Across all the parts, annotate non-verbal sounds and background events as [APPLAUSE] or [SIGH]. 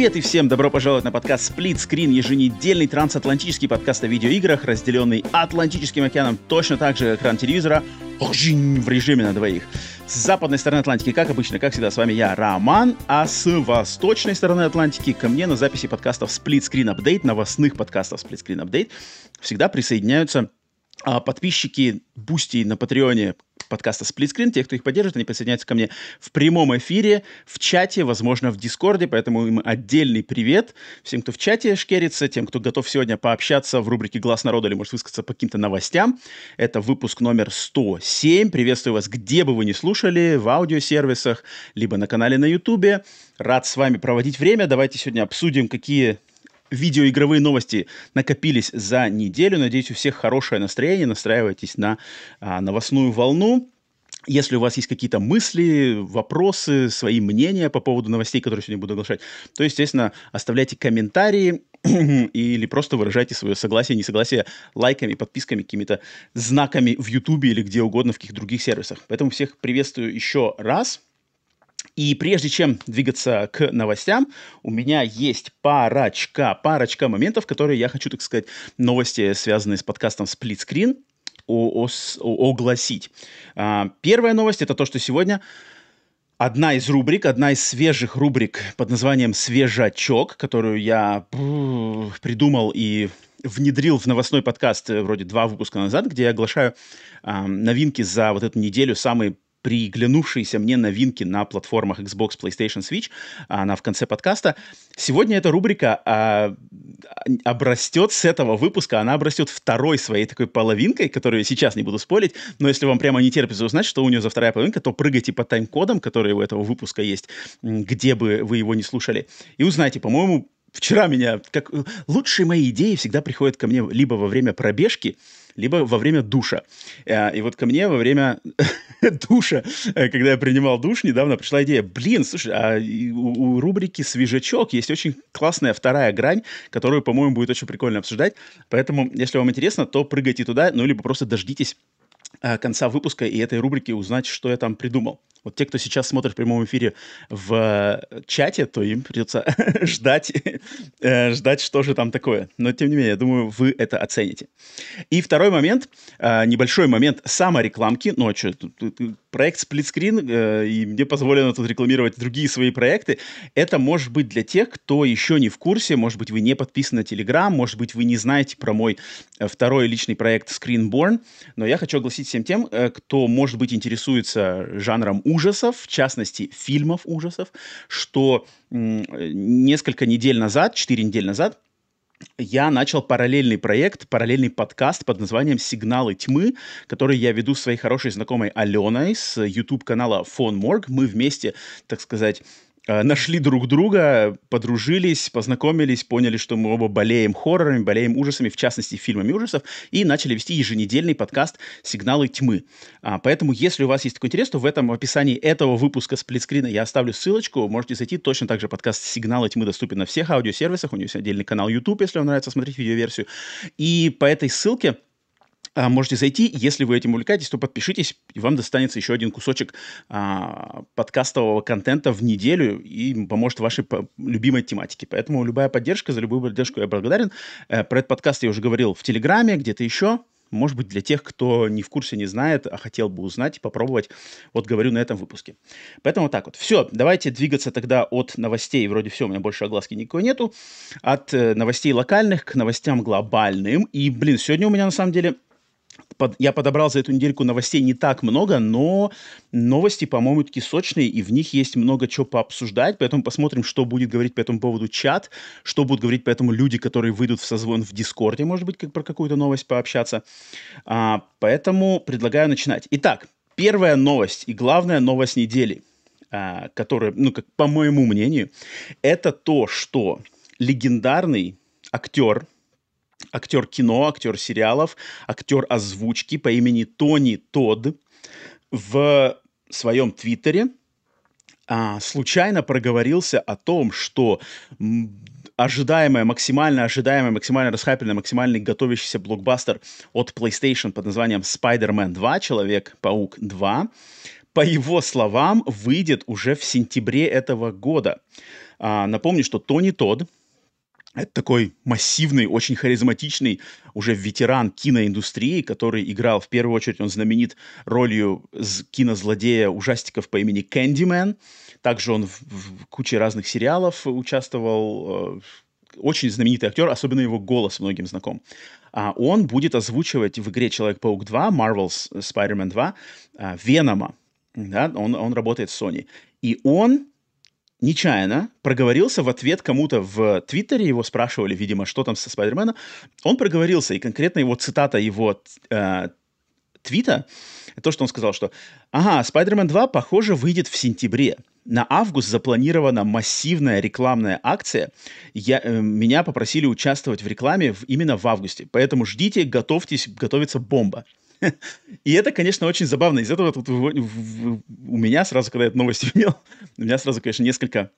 Привет и всем добро пожаловать на подкаст Split Screen, еженедельный трансатлантический подкаст о видеоиграх, разделенный Атлантическим океаном точно так же, экран телевизора в режиме на двоих. С западной стороны Атлантики, как обычно, как всегда, с вами я, Роман, а с восточной стороны Атлантики ко мне на записи подкастов Split Screen Update, новостных подкастов Split Screen Update, всегда присоединяются а, подписчики Boosty на Patreon'е подкаста Split Screen. Те, кто их поддержит, они присоединяются ко мне в прямом эфире, в чате, возможно, в Дискорде, поэтому им отдельный привет всем, кто в чате шкерится, тем, кто готов сегодня пообщаться в рубрике «Глаз народа» или может высказаться по каким-то новостям. Это выпуск номер 107. Приветствую вас, где бы вы ни слушали, в аудиосервисах, либо на канале на Ютубе. Рад с вами проводить время. Давайте сегодня обсудим, какие видеоигровые новости накопились за неделю. Надеюсь, у всех хорошее настроение. Настраивайтесь на а, новостную волну. Если у вас есть какие-то мысли, вопросы, свои мнения по поводу новостей, которые сегодня буду оглашать, то, естественно, оставляйте комментарии [CLEARS THROAT] или просто выражайте свое согласие, несогласие лайками, подписками, какими-то знаками в YouTube или где угодно в каких других сервисах. Поэтому всех приветствую еще раз. И прежде чем двигаться к новостям, у меня есть парочка, парочка моментов, которые я хочу, так сказать, новости, связанные с подкастом Split Screen, огласить. А, первая новость это то, что сегодня одна из рубрик, одна из свежих рубрик под названием «Свежачок», которую я придумал и внедрил в новостной подкаст э, вроде два выпуска назад, где я оглашаю э, новинки за вот эту неделю, самые приглянувшиеся мне новинки на платформах Xbox, PlayStation, Switch, она в конце подкаста. Сегодня эта рубрика а, обрастет с этого выпуска, она обрастет второй своей такой половинкой, которую я сейчас не буду спорить, но если вам прямо не терпится узнать, что у нее за вторая половинка, то прыгайте по тайм-кодам, которые у этого выпуска есть, где бы вы его не слушали, и узнайте, по-моему, вчера меня, как лучшие мои идеи всегда приходят ко мне либо во время пробежки, либо во время душа. Э, и вот ко мне во время [LAUGHS] душа, э, когда я принимал душ, недавно пришла идея, блин, слушай, а у, рубрики «Свежачок» есть очень классная вторая грань, которую, по-моему, будет очень прикольно обсуждать. Поэтому, если вам интересно, то прыгайте туда, ну, либо просто дождитесь э, конца выпуска и этой рубрики узнать, что я там придумал. Вот те, кто сейчас смотрит в прямом эфире в чате, то им придется [LAUGHS] ждать, э, ждать, что же там такое. Но, тем не менее, я думаю, вы это оцените. И второй момент, э, небольшой момент саморекламки. Что, проект сплитскрин, э, и мне позволено тут рекламировать другие свои проекты. Это может быть для тех, кто еще не в курсе, может быть, вы не подписаны на Telegram, может быть, вы не знаете про мой второй личный проект Screenborn, но я хочу огласить всем тем, кто, может быть, интересуется жанром ужасов, в частности, фильмов ужасов, что несколько недель назад, четыре недели назад, я начал параллельный проект, параллельный подкаст под названием «Сигналы тьмы», который я веду с своей хорошей знакомой Аленой с YouTube-канала Фон Морг. Мы вместе, так сказать, нашли друг друга, подружились, познакомились, поняли, что мы оба болеем хоррорами, болеем ужасами, в частности, фильмами ужасов, и начали вести еженедельный подкаст «Сигналы тьмы». А, поэтому, если у вас есть такой интерес, то в этом описании этого выпуска сплитскрина я оставлю ссылочку, можете зайти, точно так же подкаст «Сигналы тьмы» доступен на всех аудиосервисах, у него есть отдельный канал YouTube, если вам нравится смотреть видеоверсию, и по этой ссылке можете зайти. Если вы этим увлекаетесь, то подпишитесь, и вам достанется еще один кусочек а, подкастового контента в неделю и поможет вашей по- любимой тематике. Поэтому любая поддержка, за любую поддержку я благодарен. Э, про этот подкаст я уже говорил в Телеграме, где-то еще. Может быть, для тех, кто не в курсе, не знает, а хотел бы узнать, попробовать, вот говорю на этом выпуске. Поэтому вот так вот. Все, давайте двигаться тогда от новостей, вроде все, у меня больше огласки никакой нету, от э, новостей локальных к новостям глобальным. И, блин, сегодня у меня на самом деле под, я подобрал за эту недельку новостей не так много, но новости, по-моему, такие сочные, и в них есть много чего пообсуждать, поэтому посмотрим, что будет говорить по этому поводу чат, что будут говорить по этому люди, которые выйдут в созвон в Дискорде, может быть, как про какую-то новость пообщаться. А, поэтому предлагаю начинать. Итак, первая новость и главная новость недели, а, которая, ну, как по моему мнению, это то, что легендарный актер актер кино, актер сериалов, актер озвучки по имени Тони Тодд в своем твиттере а, случайно проговорился о том, что ожидаемая, максимально ожидаемая, максимально расхайпленная, максимально готовящийся блокбастер от PlayStation под названием Spider-Man 2, Человек-паук 2, по его словам, выйдет уже в сентябре этого года. А, напомню, что Тони Тодд, это такой массивный, очень харизматичный, уже ветеран киноиндустрии, который играл, в первую очередь, он знаменит ролью кинозлодея ужастиков по имени Кэндимен. Также он в, в куче разных сериалов участвовал. Э, очень знаменитый актер, особенно его голос многим знаком. А он будет озвучивать в игре Человек-паук 2, Marvel's Spider-Man 2, а, Венома. Да? Он, он работает в Sony. И он нечаянно проговорился в ответ кому-то в Твиттере, его спрашивали, видимо, что там со Спайдерменом, он проговорился, и конкретно его цитата его э, твита, то, что он сказал, что «Ага, Spider-Man 2, похоже, выйдет в сентябре. На август запланирована массивная рекламная акция. Я, э, меня попросили участвовать в рекламе в, именно в августе. Поэтому ждите, готовьтесь, готовится бомба». [LAUGHS] И это, конечно, очень забавно. Из этого тут у меня сразу, когда я эту новость [LAUGHS] увидел, у меня сразу, конечно, несколько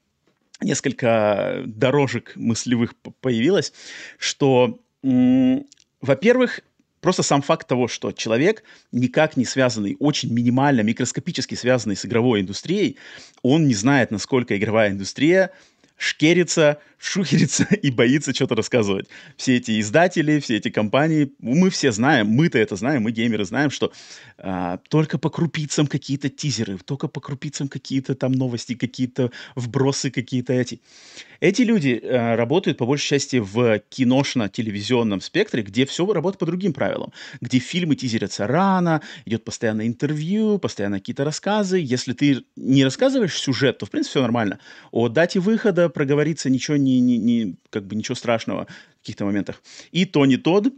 несколько дорожек мыслевых появилось, что, во-первых, просто сам факт того, что человек, никак не связанный, очень минимально, микроскопически связанный с игровой индустрией, он не знает, насколько игровая индустрия шкерится, шухерится [LAUGHS] и боится что-то рассказывать. Все эти издатели, все эти компании, мы все знаем, мы-то это знаем, мы геймеры знаем, что а, только по крупицам какие-то тизеры, только по крупицам какие-то там новости, какие-то вбросы, какие-то эти. Эти люди а, работают по большей части в киношно-телевизионном спектре, где все работает по другим правилам, где фильмы тизерятся рано, идет постоянно интервью, постоянно какие-то рассказы. Если ты не рассказываешь сюжет, то, в принципе, все нормально. О дате выхода проговориться ничего не, не, не как бы ничего страшного в каких-то моментах. И Тони Тодд,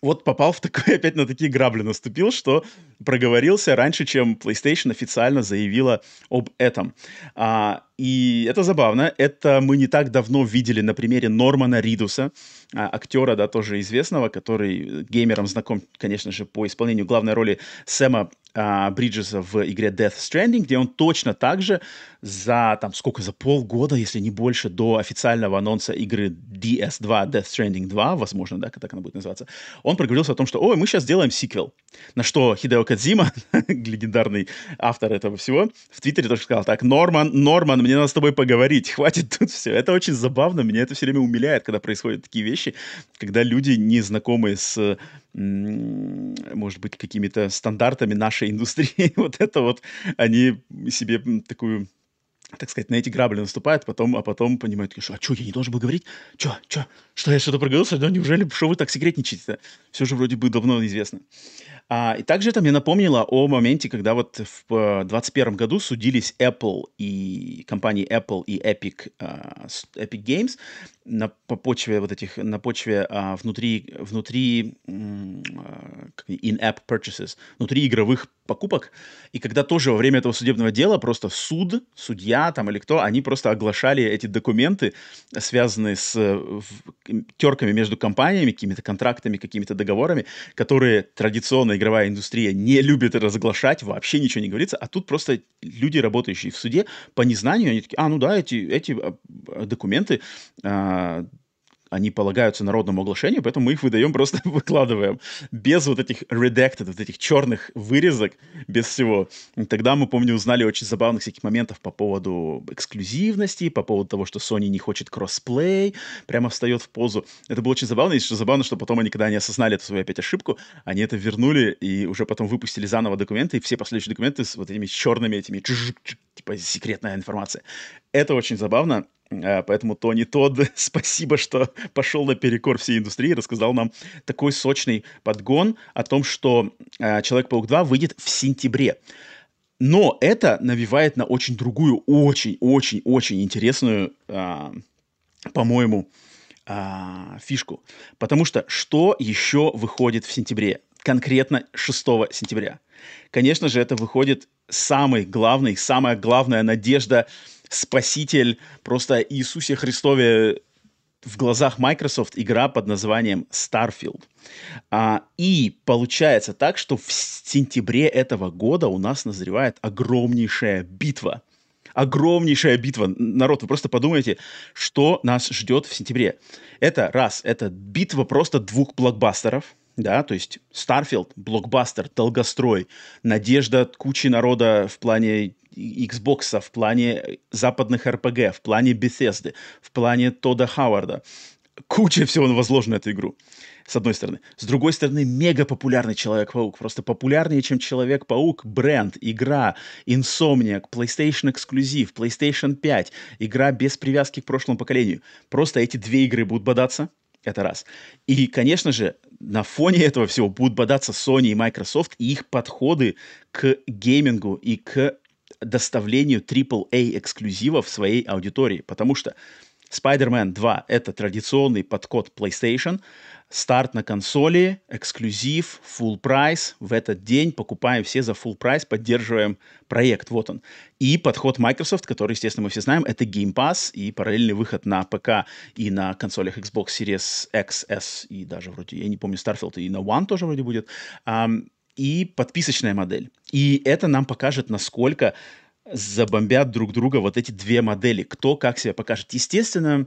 вот попал в такой, [LAUGHS] опять на такие грабли наступил, что проговорился раньше, чем PlayStation официально заявила об этом. А, и это забавно. Это мы не так давно видели на примере Нормана Ридуса, а, актера, да, тоже известного, который геймерам знаком, конечно же, по исполнению главной роли Сэма а, Бриджеса в игре Death Stranding, где он точно так же за, там, сколько, за полгода, если не больше, до официального анонса игры DS2, Death Stranding 2, возможно, да, так она будет называться, он проговорился о том, что, ой, мы сейчас сделаем сиквел. На что Хидео Кадзима, [LAUGHS] легендарный автор этого всего, в Твиттере тоже сказал, так, Норман, Норман, мне надо с тобой поговорить, [LAUGHS] хватит тут все. Это очень забавно, меня это все время умиляет, когда происходят такие вещи, когда люди, не знакомые с может быть, какими-то стандартами нашей индустрии. [LAUGHS] вот это вот они себе такую так сказать, на эти грабли наступают, потом, а потом понимают, что, а что, я не должен был говорить? Что, что, что я что-то проговорился? Да неужели, что вы так секретничаете-то? Все же вроде бы давно известно. А, и также это мне напомнило о моменте, когда вот в 2021 году судились Apple и компании Apple и Epic, uh, Epic Games на по почве вот этих, на почве uh, внутри, внутри uh, in-app purchases, внутри игровых покупок. И когда тоже во время этого судебного дела просто суд, судья там или кто, они просто оглашали эти документы, связанные с в, терками между компаниями, какими-то контрактами, какими-то договорами, которые традиционно игровая индустрия не любит разглашать, вообще ничего не говорится, а тут просто люди, работающие в суде, по незнанию, они такие, а, ну да, эти, эти а, документы а, они полагаются народному оглашению, поэтому мы их выдаем, просто [LAUGHS] выкладываем. Без вот этих redacted, вот этих черных вырезок, без всего. И тогда мы, помню, узнали очень забавных всяких моментов по поводу эксклюзивности, по поводу того, что Sony не хочет кроссплей, прямо встает в позу. Это было очень забавно, и что забавно, что потом они, когда они осознали эту свою опять ошибку, они это вернули и уже потом выпустили заново документы, и все последующие документы с вот этими черными этими, типа секретная информация. Это очень забавно, поэтому Тони Тодд, [LAUGHS] спасибо, что пошел наперекор всей индустрии, рассказал нам такой сочный подгон о том, что а, Человек-паук 2 выйдет в сентябре. Но это навевает на очень другую, очень-очень-очень интересную, а, по-моему, фишку. Потому что что еще выходит в сентябре? Конкретно 6 сентября. Конечно же, это выходит самый главный, самая главная надежда Спаситель, просто Иисусе Христове в глазах Microsoft игра под названием Starfield. А, и получается так, что в сентябре этого года у нас назревает огромнейшая битва. Огромнейшая битва. Народ, вы просто подумайте, что нас ждет в сентябре. Это раз, это битва просто двух блокбастеров – да, то есть Starfield, блокбастер, долгострой, надежда кучи народа в плане Xbox, в плане западных RPG, в плане Bethesda, в плане Тода Хауарда. Куча всего возложено на эту игру, с одной стороны. С другой стороны, мега популярный Человек-паук. Просто популярнее, чем Человек-паук. Бренд, игра, Insomniac, PlayStation эксклюзив, PlayStation 5. Игра без привязки к прошлому поколению. Просто эти две игры будут бодаться – это раз. И, конечно же, на фоне этого всего будут бодаться Sony и Microsoft и их подходы к геймингу и к доставлению AAA эксклюзивов своей аудитории. Потому что Spider-Man 2 — это традиционный подход PlayStation — Старт на консоли, эксклюзив, full price. В этот день покупаем все за full price, поддерживаем проект. Вот он. И подход Microsoft, который, естественно, мы все знаем, это Game Pass и параллельный выход на ПК и на консолях Xbox Series X, S и даже вроде, я не помню, Starfield и на One тоже вроде будет. Um, и подписочная модель. И это нам покажет, насколько забомбят друг друга вот эти две модели. Кто как себя покажет. Естественно,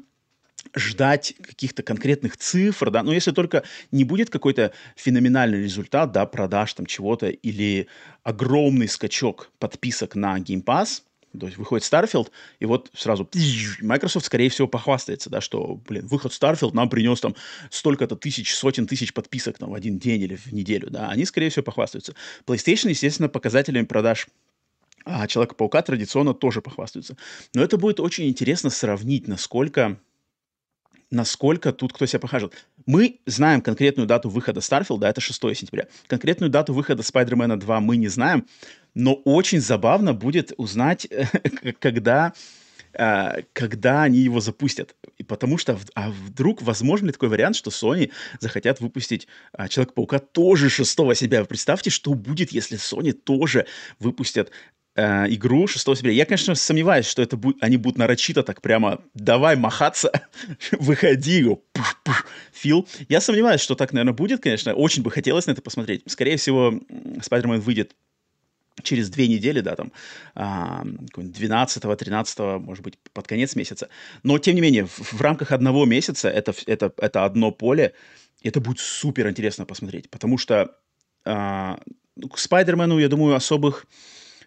ждать каких-то конкретных цифр, да, но если только не будет какой-то феноменальный результат, да, продаж там чего-то или огромный скачок подписок на Game Pass, то есть выходит Starfield, и вот сразу Microsoft, скорее всего, похвастается, да, что, блин, выход Starfield нам принес там столько-то тысяч, сотен тысяч подписок там в один день или в неделю, да, они, скорее всего, похвастаются. PlayStation, естественно, показателями продаж а Человека-паука традиционно тоже похвастаются. Но это будет очень интересно сравнить, насколько насколько тут кто себя покажет. Мы знаем конкретную дату выхода Starfield, да, это 6 сентября. Конкретную дату выхода Spider-Man 2 мы не знаем, но очень забавно будет узнать, [LAUGHS] когда э, когда они его запустят. Потому что, а вдруг возможен ли такой вариант, что Sony захотят выпустить а, Человека-паука тоже 6 сентября? Представьте, что будет, если Sony тоже выпустят игру 6 сентября. Я, конечно, сомневаюсь, что это будет, они будут нарочито так прямо «давай махаться, [LAUGHS] выходи, пуш, Фил». Я сомневаюсь, что так, наверное, будет, конечно. Очень бы хотелось на это посмотреть. Скорее всего, Spider-Man выйдет через две недели, да, там, 12-13, может быть, под конец месяца. Но, тем не менее, в, в рамках одного месяца это, это, это одно поле, это будет супер интересно посмотреть, потому что а, к Спайдермену, я думаю, особых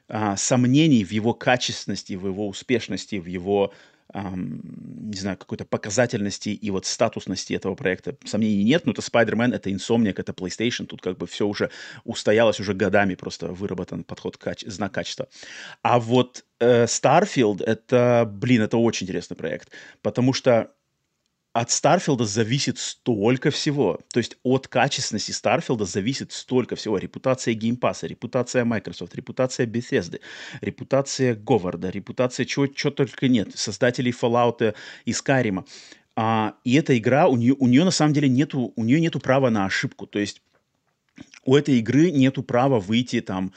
а, сомнений в его качественности, в его успешности, в его, эм, не знаю, какой-то показательности и вот статусности этого проекта сомнений нет. Но это Spider-Man, это Insomniac, это PlayStation. Тут как бы все уже устоялось, уже годами просто выработан подход, каче- знак качества. А вот э, Starfield, это, блин, это очень интересный проект, потому что от Starfield'а зависит столько всего. То есть от качественности Starfield'а зависит столько всего. Репутация Game Pass'а, репутация Microsoft, репутация Bethesda, репутация Говарда, репутация чего, чего только нет. Создателей Fallout и Skyrim. А, и эта игра, у нее, у нее на самом деле нету, у нее нету права на ошибку. То есть у этой игры нету права выйти там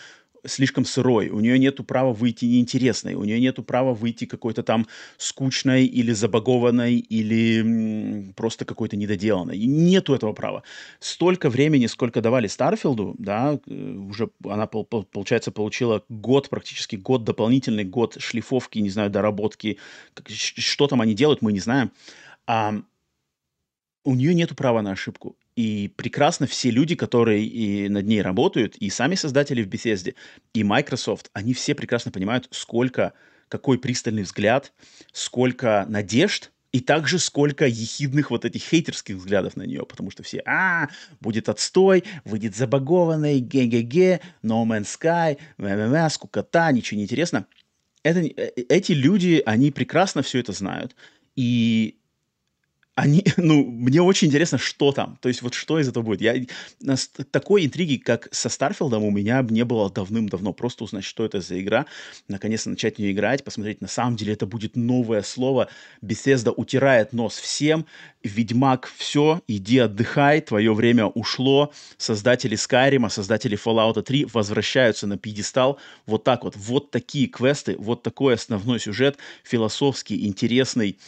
слишком сырой, у нее нету права выйти неинтересной, у нее нету права выйти какой-то там скучной или забагованной, или просто какой-то недоделанной. И нету этого права. Столько времени, сколько давали Старфилду, да, э, уже она, получается, получила год, практически год, дополнительный год шлифовки, не знаю, доработки, что там они делают, мы не знаем. А у нее нету права на ошибку. И прекрасно все люди, которые и над ней работают, и сами создатели в Bethesda, и Microsoft, они все прекрасно понимают, сколько, какой пристальный взгляд, сколько надежд, и также сколько ехидных вот этих хейтерских взглядов на нее, потому что все, а, будет отстой, выйдет забагованный, ге-ге-ге, No Man's Sky, м-м-м, скукота, ничего не интересно. Это, э, эти люди, они прекрасно все это знают, и они, [LAUGHS] ну, мне очень интересно, что там. То есть вот что из этого будет. Я, такой интриги, как со Старфилдом, у меня не было давным-давно. Просто узнать, что это за игра, наконец-то начать в нее играть, посмотреть, на самом деле это будет новое слово. Bethesda утирает нос всем. Ведьмак, все, иди отдыхай, твое время ушло. Создатели Skyrim, создатели Fallout 3 возвращаются на пьедестал. Вот так вот. Вот такие квесты, вот такой основной сюжет, философский, интересный,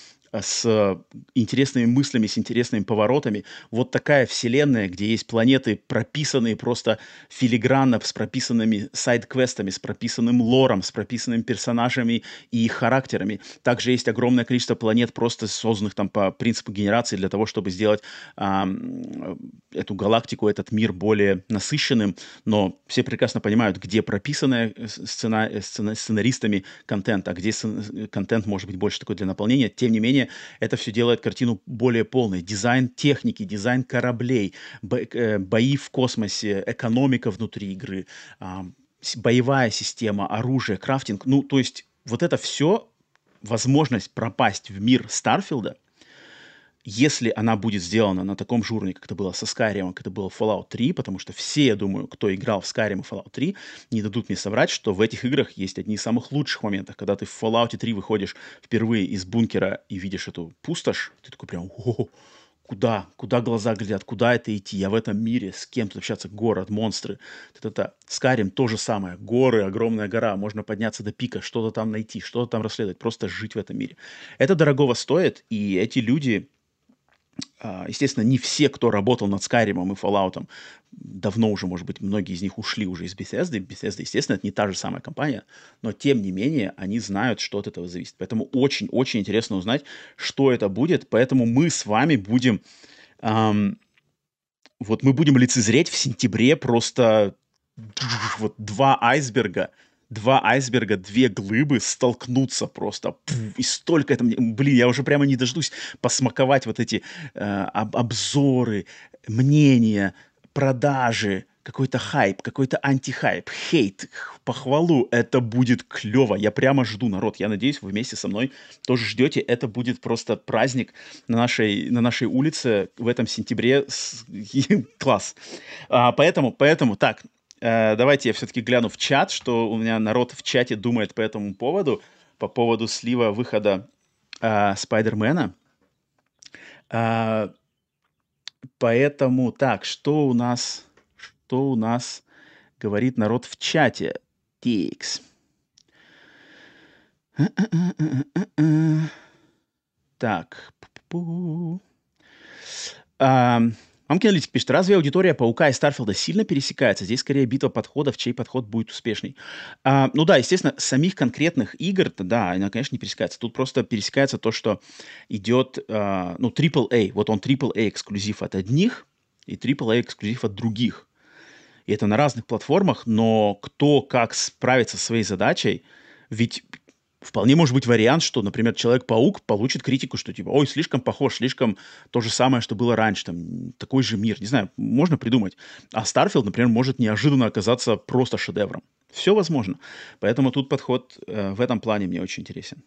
с интересными мыслями, с интересными поворотами. Вот такая вселенная, где есть планеты, прописанные просто филигранно, с прописанными сайд-квестами, с прописанным лором, с прописанными персонажами и их характерами. Также есть огромное количество планет, просто созданных там по принципу генерации для того, чтобы сделать а, эту галактику, этот мир более насыщенным. Но все прекрасно понимают, где прописанная сцена, сцена, сценаристами контент, а где контент может быть больше такой для наполнения. Тем не менее, это все делает картину более полной. Дизайн техники, дизайн кораблей, э, бои в космосе, экономика внутри игры, боевая система, оружие, крафтинг. Ну, то есть вот это все возможность пропасть в мир Старфилда если она будет сделана на таком же уровне, как это было со Skyrim, как это было в Fallout 3, потому что все, я думаю, кто играл в Skyrim и Fallout 3, не дадут мне соврать, что в этих играх есть одни из самых лучших моментов, когда ты в Fallout 3 выходишь впервые из бункера и видишь эту пустошь, ты такой прям, о, куда, куда глаза глядят, куда это идти, я в этом мире, с кем тут общаться, город, монстры, это Скарим то же самое, горы, огромная гора, можно подняться до пика, что-то там найти, что-то там расследовать, просто жить в этом мире. Это дорогого стоит, и эти люди, естественно, не все, кто работал над Skyrim и Fallout, давно уже, может быть, многие из них ушли уже из Bethesda. Bethesda, естественно, это не та же самая компания, но тем не менее они знают, что от этого зависит. Поэтому очень-очень интересно узнать, что это будет. Поэтому мы с вами будем... Эм, вот мы будем лицезреть в сентябре просто вот два айсберга – два айсберга, две глыбы столкнутся просто. Пфф, и столько это... Блин, я уже прямо не дождусь посмаковать вот эти э, об, обзоры, мнения, продажи, какой-то хайп, какой-то антихайп, хейт, похвалу. Это будет клево. Я прямо жду, народ. Я надеюсь, вы вместе со мной тоже ждете. Это будет просто праздник на нашей, на нашей улице в этом сентябре. [LAUGHS] Класс. А, поэтому, поэтому, так, давайте я все-таки гляну в чат, что у меня народ в чате думает по этому поводу, по поводу слива выхода э, Спайдермена. Э, поэтому, так, что у нас, что у нас говорит народ в чате? Тикс. Так. Мамкин Аналитик пишет, разве аудитория Паука и Старфилда сильно пересекается? Здесь скорее битва подходов, чей подход будет успешный. А, ну да, естественно, самих конкретных игр, да, она, конечно, не пересекается. Тут просто пересекается то, что идет, а, ну, AAA. Вот он AAA эксклюзив от одних и AAA эксклюзив от других. И это на разных платформах, но кто как справится со своей задачей, ведь вполне может быть вариант, что, например, Человек-паук получит критику, что типа, ой, слишком похож, слишком то же самое, что было раньше, там, такой же мир, не знаю, можно придумать. А Starfield, например, может неожиданно оказаться просто шедевром. Все возможно. Поэтому тут подход э, в этом плане мне очень интересен.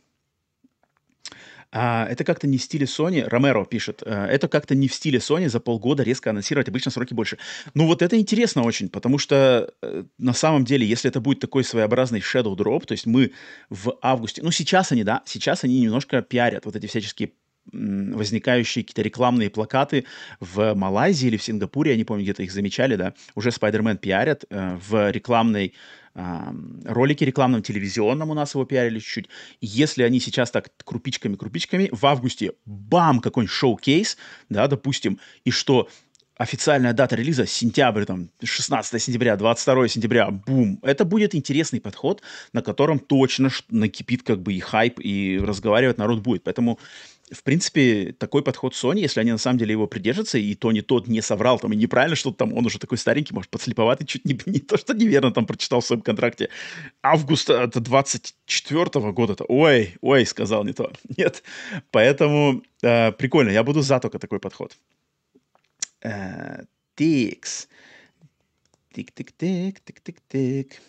А, это как-то не в стиле Sony. Ромеро пишет, э, это как-то не в стиле Sony за полгода резко анонсировать, обычно сроки больше. Ну вот это интересно очень, потому что э, на самом деле, если это будет такой своеобразный shadow drop, то есть мы в августе, ну сейчас они, да, сейчас они немножко пиарят вот эти всяческие возникающие какие-то рекламные плакаты в Малайзии или в Сингапуре, я не помню, где-то их замечали, да, уже Spider-Man пиарят э, в рекламной ролики рекламном, телевизионном у нас его пиарили чуть-чуть. Если они сейчас так крупичками-крупичками, в августе бам, какой-нибудь шоу-кейс, да, допустим, и что официальная дата релиза сентябрь, там, 16 сентября, 22 сентября, бум. Это будет интересный подход, на котором точно накипит как бы и хайп, и разговаривать народ будет. Поэтому в принципе, такой подход Sony, если они на самом деле его придержатся, и то не тот не соврал там и неправильно что-то там, он уже такой старенький, может, подслеповатый, чуть не, [LAUGHS] не то, что неверно там прочитал в своем контракте. Август это 24 -го года-то. Ой, ой, сказал не то. [LAUGHS] Нет. Поэтому э, прикольно, я буду за только такой подход. Э, тикс. Тик-тик-тик, тик-тик-тик.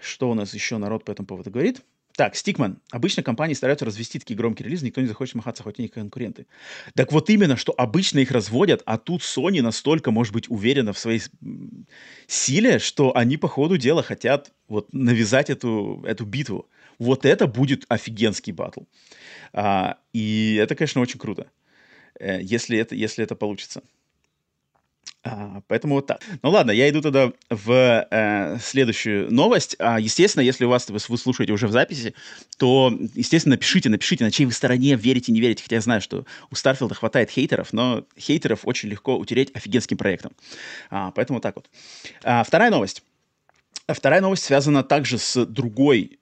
Что у нас еще народ по этому поводу говорит? Так, Стикман. Обычно компании стараются развести такие громкие релизы, никто не захочет махаться, хоть и не конкуренты. Так вот именно, что обычно их разводят, а тут Sony настолько, может быть, уверена в своей силе, что они по ходу дела хотят вот навязать эту, эту битву. Вот это будет офигенский батл. А, и это, конечно, очень круто, э, если это, если это получится. А, поэтому вот так. Ну ладно, я иду тогда в э, следующую новость. А, естественно, если у вас вы, слушаете уже в записи, то, естественно, напишите, напишите, на чьей вы стороне, верите, не верите. Хотя я знаю, что у Старфилда хватает хейтеров, но хейтеров очень легко утереть офигенским проектом. А, поэтому так вот. А, вторая новость. Вторая новость связана также с другой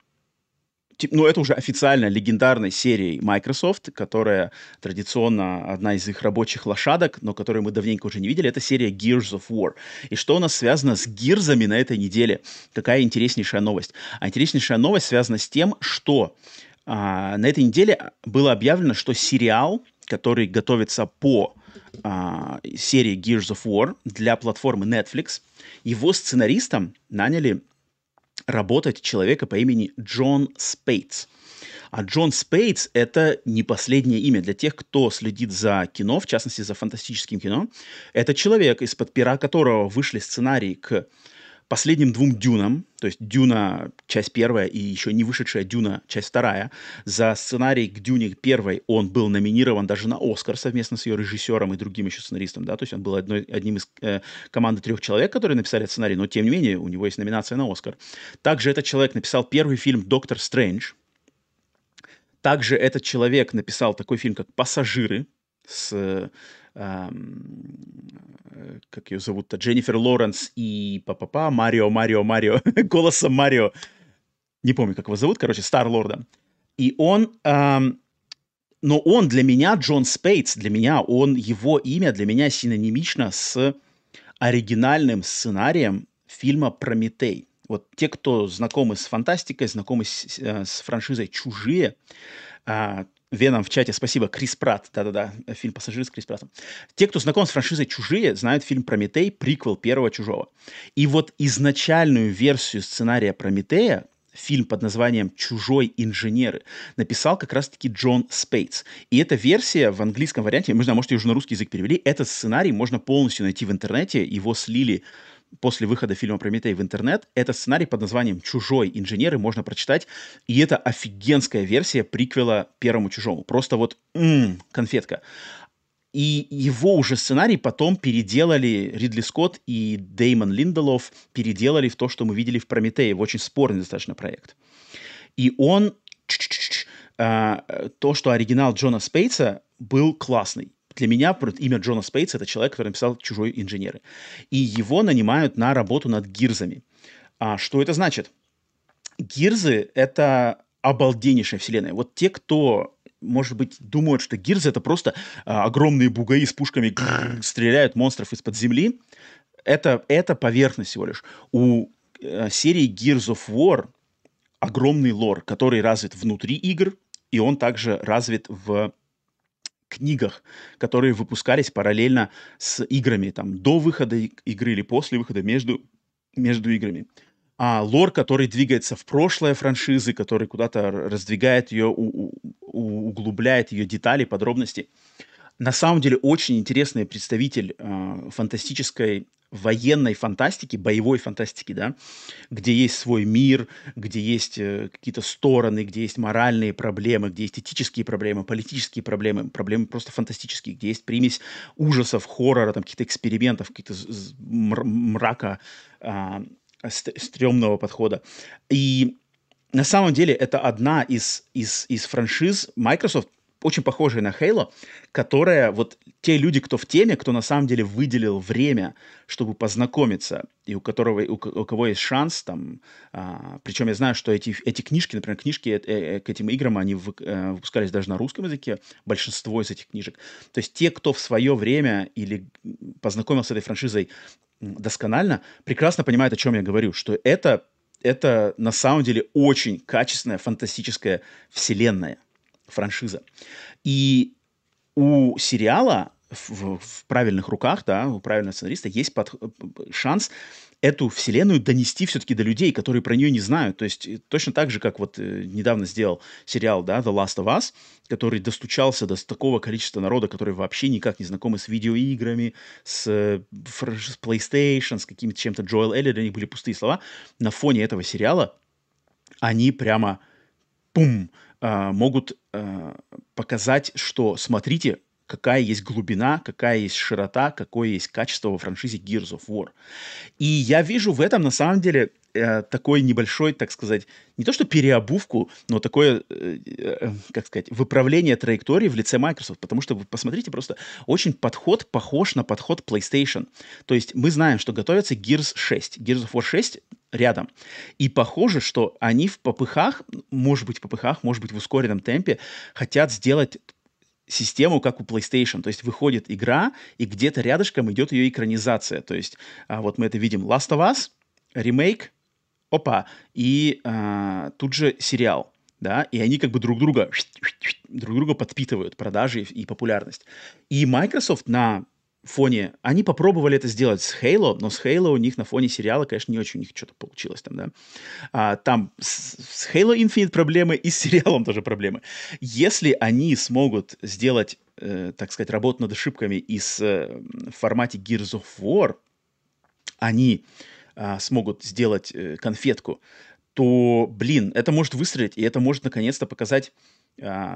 ну, это уже официально легендарной серией Microsoft, которая традиционно одна из их рабочих лошадок, но которую мы давненько уже не видели, это серия Gears of War. И что у нас связано с гирзами на этой неделе? Какая интереснейшая новость? А интереснейшая новость связана с тем, что а, на этой неделе было объявлено, что сериал, который готовится по а, серии Gears of War для платформы Netflix, его сценаристом наняли работать человека по имени Джон Спейтс. А Джон Спейтс — это не последнее имя. Для тех, кто следит за кино, в частности, за фантастическим кино, это человек, из-под пера которого вышли сценарии к последним двум Дюнам, то есть Дюна часть первая и еще не вышедшая Дюна часть вторая, за сценарий к Дюне первой он был номинирован даже на Оскар совместно с ее режиссером и другим еще сценаристом, да, то есть он был одной, одним из э, команды трех человек, которые написали сценарий, но тем не менее у него есть номинация на Оскар. Также этот человек написал первый фильм «Доктор Стрэндж», также этот человек написал такой фильм, как «Пассажиры» с как ее зовут-то, Дженнифер Лоренс и папа Марио, Марио, Марио, [LAUGHS] голосом Марио, не помню, как его зовут, короче, Стар-Лорда. И он, эм, но он для меня, Джон Спейтс, для меня, он, его имя для меня синонимично с оригинальным сценарием фильма «Прометей». Вот те, кто знакомы с фантастикой, знакомы с, э, с франшизой «Чужие», а, Веном в чате, спасибо. Крис Пратт, да-да-да, фильм «Пассажир» с Крис Праттом. Те, кто знаком с франшизой «Чужие», знают фильм «Прометей», приквел первого «Чужого». И вот изначальную версию сценария «Прометея», фильм под названием «Чужой инженеры», написал как раз-таки Джон Спейтс. И эта версия в английском варианте, мы знаем, может, ее уже на русский язык перевели, этот сценарий можно полностью найти в интернете, его слили после выхода фильма «Прометей» в интернет. Это сценарий под названием «Чужой инженеры» можно прочитать. И это офигенская версия приквела «Первому чужому». Просто вот м-м, конфетка. И его уже сценарий потом переделали Ридли Скотт и Деймон Линделов, переделали в то, что мы видели в «Прометее», в очень спорный достаточно проект. И он... А, то, что оригинал Джона Спейтса был классный для меня имя Джона Спейтса — это человек, который написал «Чужой инженеры». И его нанимают на работу над гирзами. А что это значит? Гирзы — это обалденнейшая вселенная. Вот те, кто может быть, думают, что гирзы — это просто а, огромные бугаи с пушками стреляют монстров из-под земли. Это, это поверхность всего лишь. У э, серии Gears of War огромный лор, который развит внутри игр, и он также развит в книгах, которые выпускались параллельно с играми, там, до выхода игры или после выхода, между, между играми. А лор, который двигается в прошлое франшизы, который куда-то раздвигает ее, у, у, углубляет ее детали, подробности. На самом деле очень интересный представитель э, фантастической военной фантастики, боевой фантастики, да, где есть свой мир, где есть э, какие-то стороны, где есть моральные проблемы, где есть этические проблемы, политические проблемы, проблемы просто фантастические, где есть примесь ужасов, хоррора, там каких-то экспериментов, каких-то мрака, а, стрёмного подхода. И на самом деле это одна из, из, из франшиз Microsoft, очень похожая на Halo, которая вот те люди, кто в теме, кто на самом деле выделил время, чтобы познакомиться, и у которого у, у кого есть шанс там, а, причем я знаю, что эти эти книжки, например, книжки э, э, к этим играм они вы, э, выпускались даже на русском языке, большинство из этих книжек. То есть те, кто в свое время или познакомился с этой франшизой досконально, прекрасно понимают, о чем я говорю, что это это на самом деле очень качественная фантастическая вселенная франшиза. И у сериала в, в правильных руках, да, у правильного сценариста есть под, шанс эту вселенную донести все-таки до людей, которые про нее не знают. То есть э, точно так же, как вот э, недавно сделал сериал, да, The Last of Us, который достучался до такого количества народа, которые вообще никак не знакомы с видеоиграми, с, э, с PlayStation, с каким-то чем-то Джоэл Элли, для них были пустые слова. На фоне этого сериала они прямо, пум, могут э, показать, что, смотрите, какая есть глубина, какая есть широта, какое есть качество во франшизе Gears of War. И я вижу в этом, на самом деле, э, такой небольшой, так сказать, не то что переобувку, но такое, э, э, как сказать, выправление траектории в лице Microsoft, потому что вы посмотрите просто, очень подход похож на подход PlayStation. То есть мы знаем, что готовится Gears 6, Gears of War 6 рядом. И похоже, что они в попыхах, может быть в попыхах, может быть в ускоренном темпе, хотят сделать систему, как у PlayStation. То есть выходит игра, и где-то рядышком идет ее экранизация. То есть а, вот мы это видим. Last of Us, ремейк, опа, и а, тут же сериал, да, и они как бы друг друга друг друга подпитывают продажи и популярность. И Microsoft на фоне... Они попробовали это сделать с Halo, но с Halo у них на фоне сериала, конечно, не очень у них что-то получилось там, да. А, там с, с Halo Infinite проблемы и с сериалом тоже проблемы. Если они смогут сделать, э, так сказать, работу над ошибками и с, э, в формате Gears of War, они э, смогут сделать э, конфетку, то, блин, это может выстрелить, и это может наконец-то показать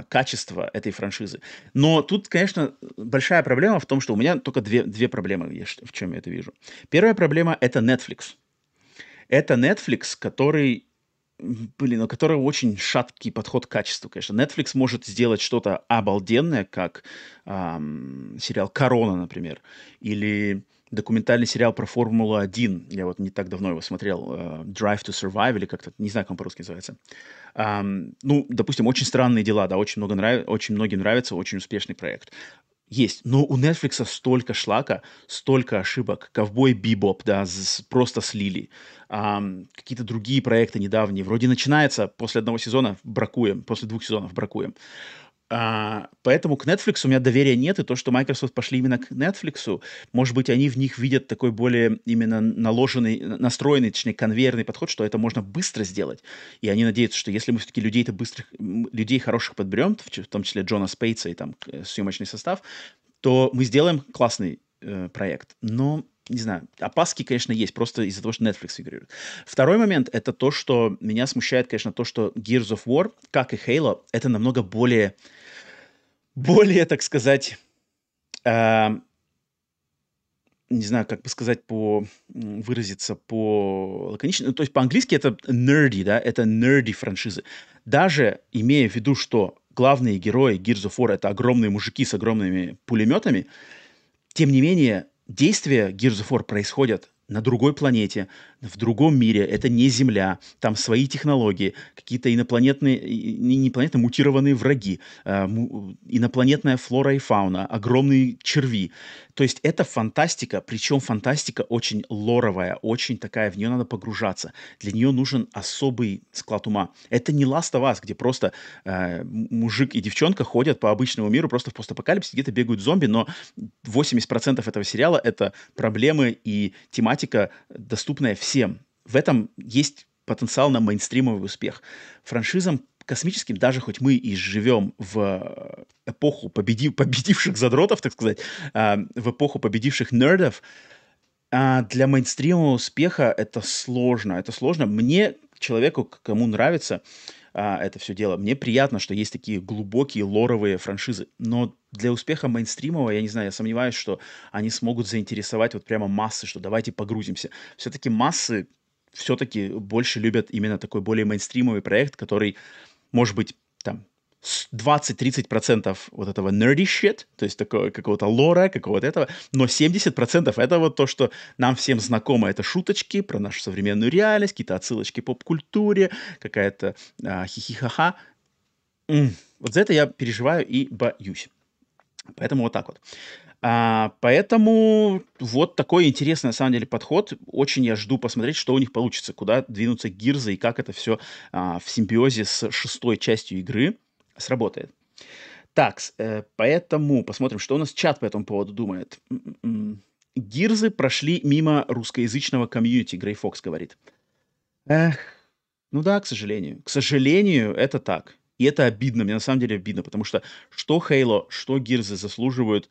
качество этой франшизы. Но тут, конечно, большая проблема в том, что у меня только две, две проблемы в чем я это вижу. Первая проблема — это Netflix. Это Netflix, который блин, у которого очень шаткий подход к качеству, конечно. Netflix может сделать что-то обалденное, как эм, сериал «Корона», например, или документальный сериал про Формулу-1. Я вот не так давно его смотрел. Uh, Drive to Survive или как-то, не знаю, как он по-русски называется. Um, ну, допустим, очень странные дела, да, очень, много нрав... очень многим нравится, очень успешный проект. Есть, но у Netflix столько шлака, столько ошибок. Ковбой Бибоп, да, с, просто слили. Um, какие-то другие проекты недавние. Вроде начинается после одного сезона бракуем, после двух сезонов бракуем. А, поэтому к Netflix у меня доверия нет, и то, что Microsoft пошли именно к Netflix, может быть, они в них видят такой более именно наложенный, настроенный, точнее, конвейерный подход, что это можно быстро сделать. И они надеются, что если мы все-таки людей-то быстрых, людей хороших подберем, в том числе Джона Спейтса и там съемочный состав, то мы сделаем классный э, проект. Но не знаю, опаски, конечно, есть, просто из-за того, что Netflix фигурирует. Второй момент — это то, что меня смущает, конечно, то, что Gears of War, как и Halo, это намного более, более, так сказать, э, не знаю, как бы сказать по выразиться по лаконично, ну, то есть по-английски это nerdy, да, это nerdy франшизы. Даже имея в виду, что главные герои Gears of War это огромные мужики с огромными пулеметами, тем не менее действия Gears of War происходят на другой планете, в другом мире, это не Земля, там свои технологии, какие-то инопланетные, инопланетно мутированные враги, э, инопланетная флора и фауна, огромные черви. То есть это фантастика, причем фантастика очень лоровая, очень такая, в нее надо погружаться. Для нее нужен особый склад ума. Это не Last of Us, где просто э, мужик и девчонка ходят по обычному миру, просто в постапокалипсисе где-то бегают зомби, но 80% этого сериала — это проблемы и тематика, доступная всем. В этом есть потенциал на мейнстримовый успех. Франшизам космическим, даже хоть мы и живем в эпоху победив, победивших задротов, так сказать, э, в эпоху победивших нердов, э, для мейнстримового успеха это сложно. Это сложно. Мне, человеку, кому нравится э, это все дело, мне приятно, что есть такие глубокие лоровые франшизы. Но для успеха мейнстримового, я не знаю, я сомневаюсь, что они смогут заинтересовать вот прямо массы, что давайте погрузимся. Все-таки массы все-таки больше любят именно такой более мейнстримовый проект, который, может быть, там, 20-30% вот этого nerdy shit, то есть такого какого-то лора, какого-то этого, но 70% это вот то, что нам всем знакомо, это шуточки про нашу современную реальность, какие-то отсылочки поп-культуре, какая-то а, хихихаха. Вот за это я переживаю и боюсь. Поэтому вот так вот. А, поэтому вот такой интересный, на самом деле, подход. Очень я жду посмотреть, что у них получится, куда двинутся гирзы и как это все а, в симбиозе с шестой частью игры сработает. Так, э, поэтому посмотрим, что у нас чат по этому поводу думает. М-м-м. Гирзы прошли мимо русскоязычного комьюнити, Грей Фокс говорит. Эх, ну да, к сожалению. К сожалению, это так. И это обидно, мне на самом деле обидно, потому что что Halo, что Гирзы заслуживают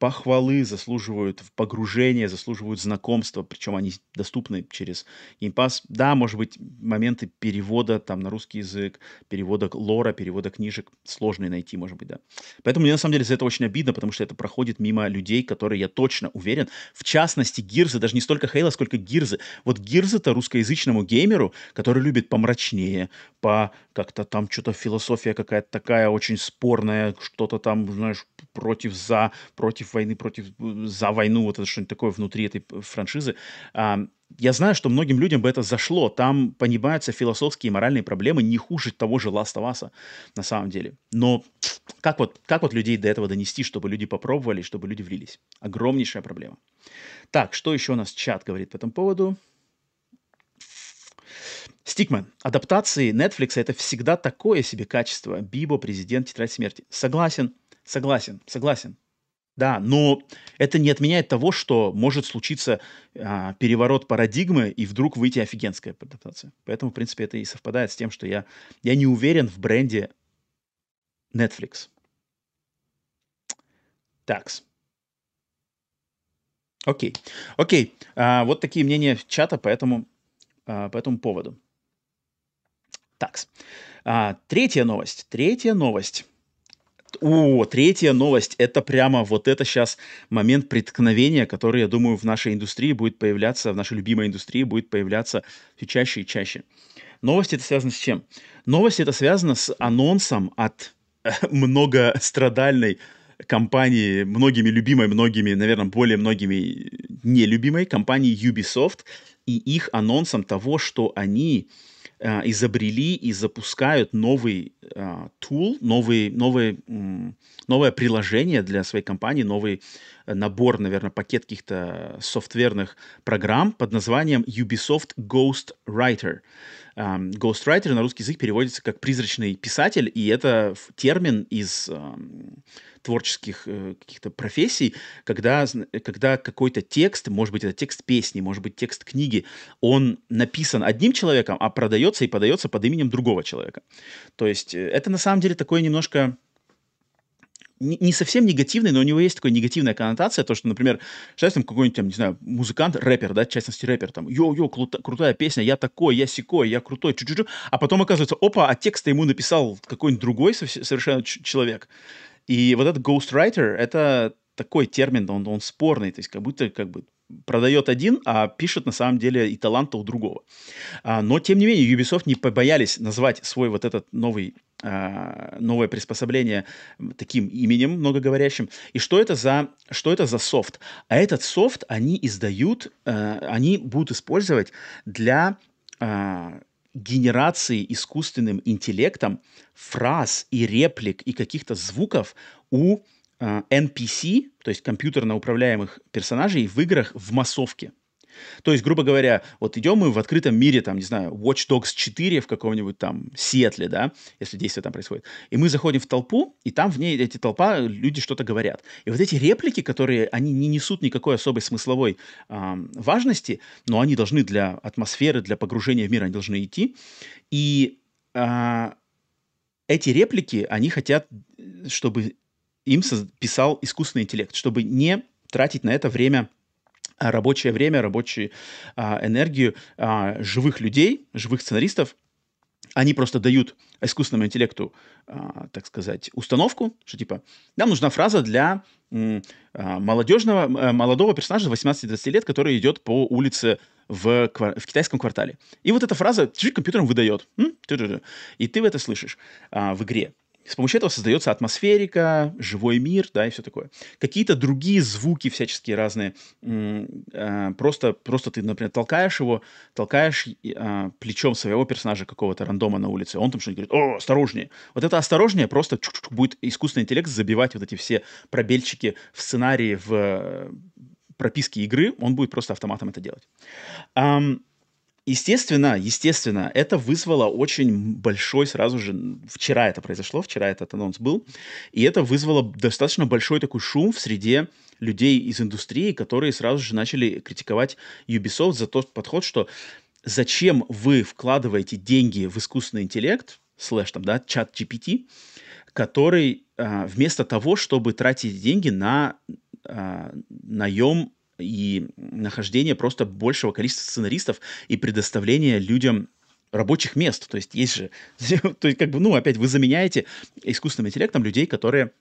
похвалы, заслуживают погружения, заслуживают знакомства, причем они доступны через Pass. Да, может быть, моменты перевода там на русский язык, перевода лора, перевода книжек сложные найти, может быть, да. Поэтому мне на самом деле за это очень обидно, потому что это проходит мимо людей, которые, я точно уверен, в частности, Гирзы, даже не столько Хейла, сколько Гирзы. Вот Гирзы-то русскоязычному геймеру, который любит помрачнее, по как-то там что-то философия какая-то такая очень спорная, что-то там, знаешь, против за, против войны, против за войну, вот это что-нибудь такое внутри этой франшизы. А, я знаю, что многим людям бы это зашло. Там понимаются философские и моральные проблемы не хуже того же Last of Us, на самом деле. Но как вот, как вот людей до этого донести, чтобы люди попробовали, чтобы люди влились? Огромнейшая проблема. Так, что еще у нас чат говорит по этому поводу? Стикмен. Адаптации Netflix это всегда такое себе качество. Бибо, президент, тетрадь смерти. Согласен, согласен, согласен. Да, но это не отменяет того, что может случиться а, переворот парадигмы и вдруг выйти офигенская адаптация. Поэтому, в принципе, это и совпадает с тем, что я, я не уверен в бренде Netflix. Такс. Окей. Окей. А, вот такие мнения чата по этому, а, по этому поводу. Так. А, третья новость. Третья новость. О, третья новость. Это прямо вот это сейчас момент преткновения, который, я думаю, в нашей индустрии будет появляться, в нашей любимой индустрии будет появляться все чаще и чаще. Новость это связано с чем? Новость это связано с анонсом от э, многострадальной компании, многими любимой, многими, наверное, более многими нелюбимой компании Ubisoft и их анонсом того, что они э, изобрели и запускают новый э, tool, новый, новый, новое приложение для своей компании, новый набор, наверное, пакет каких-то софтверных программ под названием Ubisoft Ghost Writer. Um, Ghostwriter на русский язык переводится как призрачный писатель, и это термин из um, творческих э, каких-то профессий, когда, когда какой-то текст, может быть, это текст песни, может быть, текст книги, он написан одним человеком, а продается и подается под именем другого человека. То есть э, это на самом деле такое немножко не совсем негативный, но у него есть такая негативная коннотация, то, что, например, сейчас там какой-нибудь, там, не знаю, музыкант, рэпер, да, в частности, рэпер, там, йо-йо, крута, крутая песня, я такой, я секой, я крутой, чу-чу-чу, а потом оказывается, опа, а текст ему написал какой-нибудь другой совершенно человек. И вот этот ghostwriter — это такой термин, он, он спорный, то есть как будто как бы продает один, а пишет на самом деле и таланта у другого. А, но, тем не менее, Ubisoft не побоялись назвать свой вот этот новый новое приспособление таким именем многоговорящим. И что это за, что это за софт? А этот софт они издают, а, они будут использовать для а, генерации искусственным интеллектом фраз и реплик и каких-то звуков у NPC, то есть компьютерно управляемых персонажей в играх в массовке. То есть, грубо говоря, вот идем мы в открытом мире, там, не знаю, Watch Dogs 4 в каком-нибудь там Сиэтле, да, если действие там происходит, и мы заходим в толпу, и там в ней эти толпа, люди что-то говорят. И вот эти реплики, которые, они не несут никакой особой смысловой э, важности, но они должны для атмосферы, для погружения в мир, они должны идти. И э, эти реплики, они хотят, чтобы им писал искусственный интеллект, чтобы не тратить на это время рабочее время, рабочую а, энергию а, живых людей, живых сценаристов. Они просто дают искусственному интеллекту, а, так сказать, установку, что типа, нам нужна фраза для м, а, молодежного, а, молодого персонажа 18-20 лет, который идет по улице в, в китайском квартале. И вот эта фраза чуть компьютером выдает. И ты это слышишь а, в игре. С помощью этого создается атмосферика, живой мир, да, и все такое. Какие-то другие звуки всяческие разные. А, просто, просто ты, например, толкаешь его, толкаешь а, плечом своего персонажа какого-то рандома на улице, он там что-нибудь говорит, о, осторожнее. Вот это осторожнее просто будет искусственный интеллект забивать вот эти все пробельчики в сценарии, в э, прописке игры, он будет просто автоматом это делать. Естественно, естественно, это вызвало очень большой сразу же, вчера это произошло, вчера этот анонс был, и это вызвало достаточно большой такой шум в среде людей из индустрии, которые сразу же начали критиковать Ubisoft за тот подход, что зачем вы вкладываете деньги в искусственный интеллект, слэш там, да, чат GPT, который а, вместо того, чтобы тратить деньги на а, наем и нахождение просто большего количества сценаристов и предоставление людям рабочих мест. То есть есть же, [LAUGHS] то есть как бы, ну, опять вы заменяете искусственным интеллектом людей, которые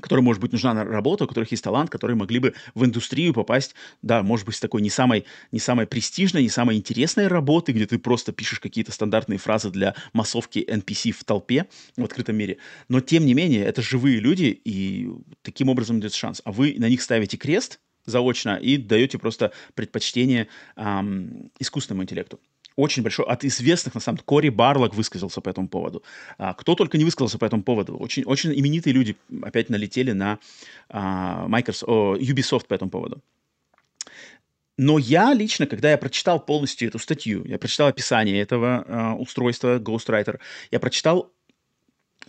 которым, может быть, нужна работа, у которых есть талант, которые могли бы в индустрию попасть, да, может быть, с такой не самой, не самой престижной, не самой интересной работы, где ты просто пишешь какие-то стандартные фразы для массовки NPC в толпе в открытом мире. Но, тем не менее, это живые люди, и таким образом идет шанс. А вы на них ставите крест заочно и даете просто предпочтение эм, искусственному интеллекту очень большой, от известных, на самом деле, Кори Барлок высказался по этому поводу. А, кто только не высказался по этому поводу. Очень, очень именитые люди опять налетели на а, Microsoft, о, Ubisoft по этому поводу. Но я лично, когда я прочитал полностью эту статью, я прочитал описание этого э, устройства Ghostwriter, я прочитал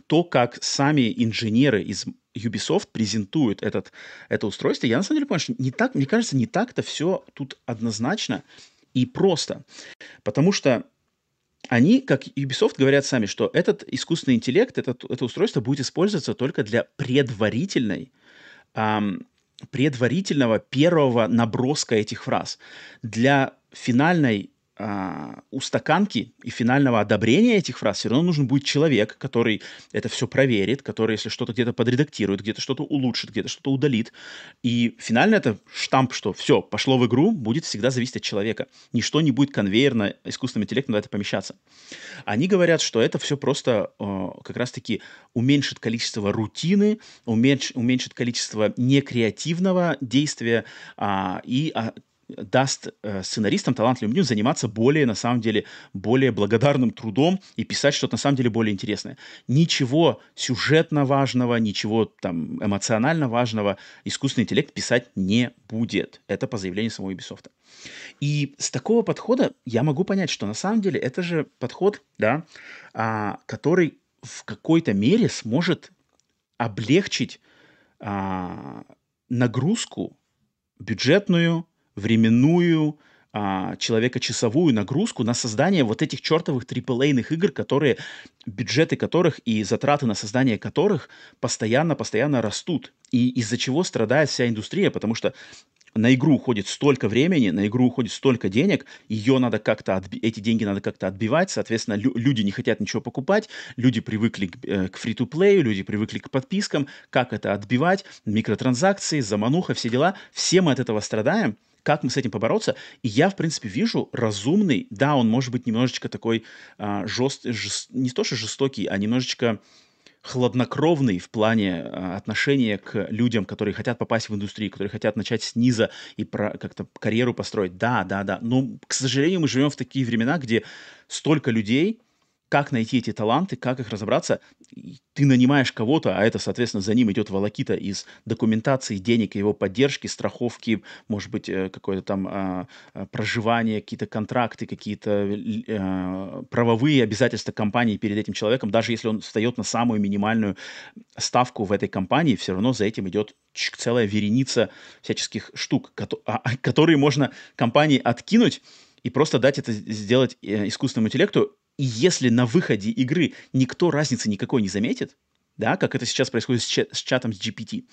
то, как сами инженеры из Ubisoft презентуют этот, это устройство, я на самом деле понял, что не так, мне кажется, не так-то все тут однозначно и просто. Потому что они, как Ubisoft, говорят сами, что этот искусственный интеллект, этот, это устройство будет использоваться только для предварительной, эм, предварительного первого наброска этих фраз. Для финальной а, устаканки и финального одобрения этих фраз все равно нужен будет человек, который это все проверит, который, если что-то где-то подредактирует, где-то что-то улучшит, где-то что-то удалит. И финально это штамп, что все, пошло в игру, будет всегда зависеть от человека. Ничто не будет конвейерно искусственным интеллектом на это помещаться. Они говорят, что это все просто э, как раз-таки уменьшит количество рутины, уменьш, уменьшит количество некреативного действия э, и э, даст э, сценаристам, талантливым людям заниматься более, на самом деле, более благодарным трудом и писать что-то, на самом деле, более интересное. Ничего сюжетно важного, ничего там эмоционально важного искусственный интеллект писать не будет. Это по заявлению самого Ubisoft. И с такого подхода я могу понять, что на самом деле это же подход, да, а, который в какой-то мере сможет облегчить а, нагрузку бюджетную, временную, а, человека-часовую нагрузку на создание вот этих чертовых AAA-ных игр, которые, бюджеты которых и затраты на создание которых постоянно-постоянно растут. И из-за чего страдает вся индустрия, потому что на игру уходит столько времени, на игру уходит столько денег, ее надо как-то, отби- эти деньги надо как-то отбивать, соответственно, лю- люди не хотят ничего покупать, люди привыкли к, э, к free-to-play, люди привыкли к подпискам, как это отбивать, микротранзакции, замануха, все дела, все мы от этого страдаем, как мы с этим побороться. И я, в принципе, вижу разумный, да, он может быть немножечко такой а, жест, жест, не то что жестокий, а немножечко хладнокровный в плане э, отношения к людям, которые хотят попасть в индустрию, которые хотят начать снизу и про, как-то карьеру построить. Да, да, да. Но, к сожалению, мы живем в такие времена, где столько людей, как найти эти таланты, как их разобраться. Ты нанимаешь кого-то, а это, соответственно, за ним идет волокита из документации, денег, его поддержки, страховки, может быть, э, какое-то там а, а, проживание, какие-то контракты, какие-то а, правовые обязательства компании перед этим человеком. Даже если он встает на самую минимальную ставку в этой компании, все равно за этим идет целая вереница всяческих штук, которые можно компании откинуть и просто дать это сделать э, искусственному интеллекту, и если на выходе игры никто разницы никакой не заметит, да, как это сейчас происходит с, чат, с чатом с GPT,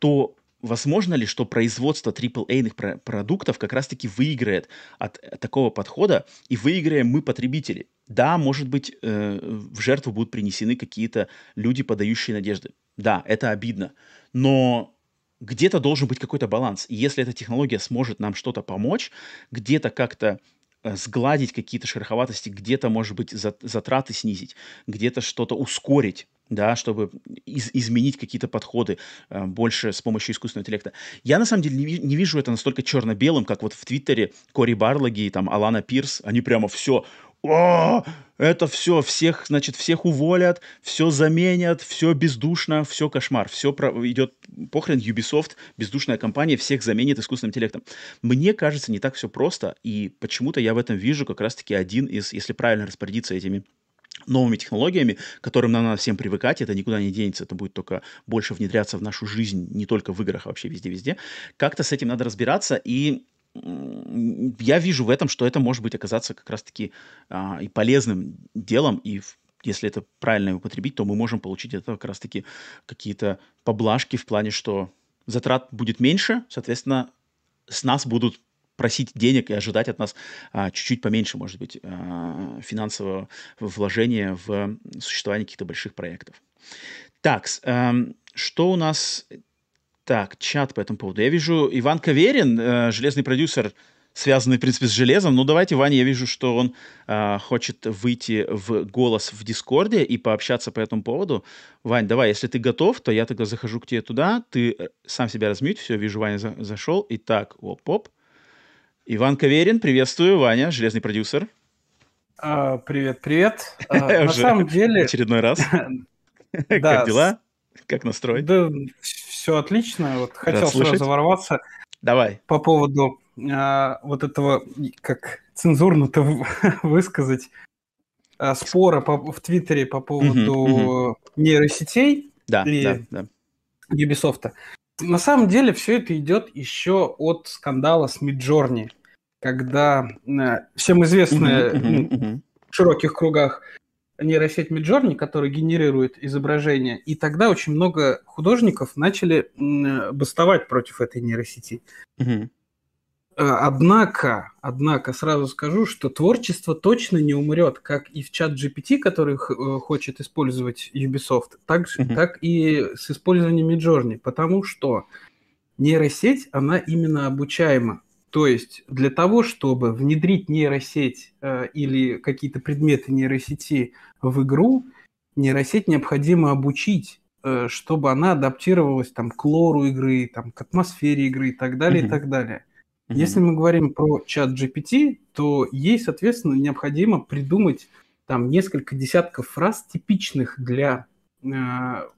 то возможно ли, что производство AAA-ных про- продуктов как раз-таки выиграет от такого подхода, и выиграем мы, потребители? Да, может быть, э, в жертву будут принесены какие-то люди, подающие надежды. Да, это обидно. Но где-то должен быть какой-то баланс. И если эта технология сможет нам что-то помочь, где-то как-то сгладить какие-то шероховатости, где-то, может быть, затраты снизить, где-то что-то ускорить, да, чтобы из, изменить какие-то подходы э, больше с помощью искусственного интеллекта. Я, на самом деле, не, не вижу это настолько черно-белым, как вот в Твиттере Кори Барлоги и там Алана Пирс, они прямо все о, это все, всех, значит, всех уволят, все заменят, все бездушно, все кошмар, все про... идет похрен, Ubisoft, бездушная компания, всех заменит искусственным интеллектом. Мне кажется, не так все просто, и почему-то я в этом вижу как раз-таки один из, если правильно распорядиться этими новыми технологиями, к которым нам надо всем привыкать, это никуда не денется, это будет только больше внедряться в нашу жизнь, не только в играх, а вообще везде-везде. Как-то с этим надо разбираться, и я вижу в этом, что это может быть оказаться как раз-таки а, и полезным делом, и если это правильно употребить, то мы можем получить это как раз-таки какие-то поблажки в плане, что затрат будет меньше, соответственно, с нас будут просить денег и ожидать от нас а, чуть-чуть поменьше, может быть, а, финансового вложения в существование каких-то больших проектов. Так, а, что у нас... Так, чат по этому поводу. Я вижу Иван Каверин, э, железный продюсер, связанный, в принципе, с железом. Ну, давайте, Ваня, я вижу, что он э, хочет выйти в голос в Дискорде и пообщаться по этому поводу. Вань, давай, если ты готов, то я тогда захожу к тебе туда, ты э, сам себя размьють, все, вижу, Ваня за зашел. Итак, оп-оп. Иван Каверин, приветствую, Ваня, железный продюсер. А, привет, привет. А, [LAUGHS] на самом деле... Очередной раз. [LAUGHS] Как дела? Как настрой? Да, все отлично. Вот хотел сразу ворваться. Давай. По поводу а, вот этого, как цензурно-то [LAUGHS] высказать, спора в Твиттере по поводу нейросетей да, и да, да. Ubisoft. На самом деле все это идет еще от скандала с Midjourney когда э, всем известная в широких кругах нейросеть Midjourney, которая генерирует изображения, и тогда очень много художников начали бастовать против этой нейросети. Однако, однако, сразу скажу, что творчество точно не умрет, как и в чат GPT, который э, хочет использовать Ubisoft, так, mm-hmm. так и с использованием Midjourney, потому что нейросеть, она именно обучаема. То есть для того, чтобы внедрить нейросеть э, или какие-то предметы нейросети в игру, нейросеть необходимо обучить, э, чтобы она адаптировалась там, к лору игры, там, к атмосфере игры и так далее, mm-hmm. и так далее. Mm-hmm. Если мы говорим про чат GPT, то ей, соответственно, необходимо придумать там несколько десятков фраз типичных для, э,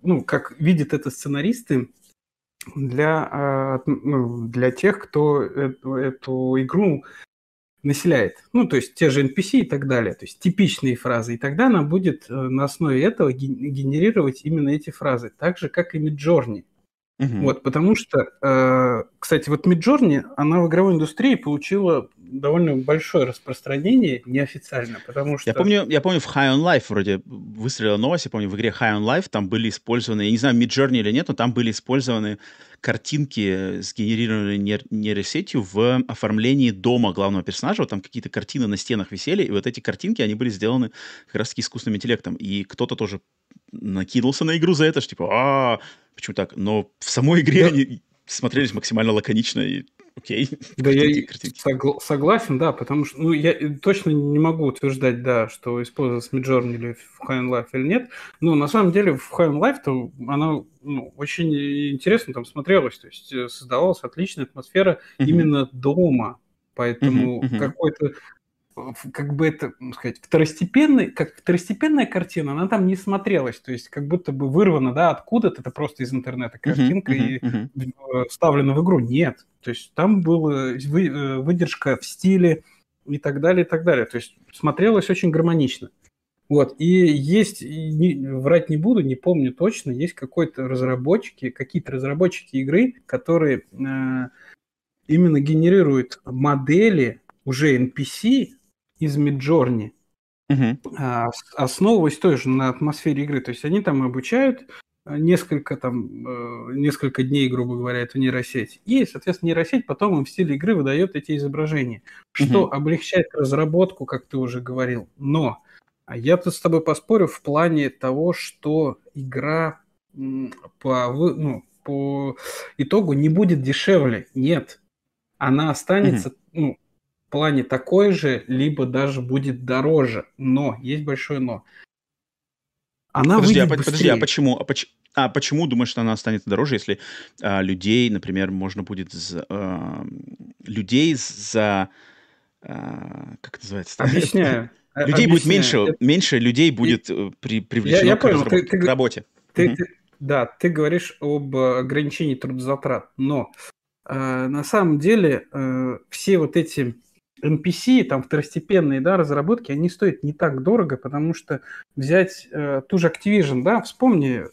ну, как видят это сценаристы, для, а, ну, для тех, кто эту, эту игру населяет. Ну, то есть те же NPC и так далее. То есть типичные фразы. И тогда она будет э, на основе этого генерировать именно эти фразы. Так же, как и Midjourney. Угу. Вот, потому что, э, кстати, вот Midjourney, она в игровой индустрии получила довольно большое распространение неофициально, потому что... Я помню, я помню в High on Life вроде выстрелила новость, я помню в игре High on Life там были использованы, я не знаю, Midjourney или нет, но там были использованы картинки, сгенерированные нейр- нейросетью в оформлении дома главного персонажа. Вот там какие-то картины на стенах висели, и вот эти картинки, они были сделаны как раз-таки искусственным интеллектом. И кто-то тоже накинулся на игру за это, что типа, а, почему так? Но в самой игре они смотрелись максимально лаконично и окей. [LAUGHS] Да, я согла- согласен, да, потому что, ну, я точно не могу утверждать, да, что использовалась Midjourney или в High Life или нет, но на самом деле в High Life то она ну, очень интересно там смотрелась, то есть э, создавалась отличная атмосфера mm-hmm. именно дома, поэтому mm-hmm. какой-то как бы это, сказать, второстепенный, как второстепенная картина, она там не смотрелась, то есть как будто бы вырвана, да, откуда-то, это просто из интернета картинка uh-huh, uh-huh, и uh-huh. вставлена в игру. Нет, то есть там была вы, э, выдержка в стиле и так далее, и так далее. То есть смотрелось очень гармонично. Вот, и есть, не, врать не буду, не помню точно, есть какой-то разработчики, какие-то разработчики игры, которые э, именно генерируют модели уже NPC из Midjourney, uh-huh. основываясь тоже на атмосфере игры. То есть они там обучают э, несколько там э, несколько дней, грубо говоря, эту нейросеть. И, соответственно, нейросеть потом им в стиле игры выдает эти изображения, что uh-huh. облегчает разработку, как ты уже говорил. Но я тут с тобой поспорю в плане того, что игра по, ну, по итогу не будет дешевле. Нет. Она останется uh-huh. ну, плане такой же, либо даже будет дороже. Но, есть большое но. Она подожди, а, быстрее. подожди, а почему? А, поч, а почему думаешь, что она станет дороже, если а, людей, например, можно будет за, а, людей за а, как это называется? [LAUGHS] Объясняю. Людей будет меньше, меньше людей будет э, при, привлечено я, я понял, к, ты, ты, к работе. Ты, угу. ты, да, ты говоришь об ограничении трудозатрат, но э, на самом деле э, все вот эти NPC, там второстепенные да, разработки, они стоят не так дорого, потому что взять э, ту же Activision, да, вспомни,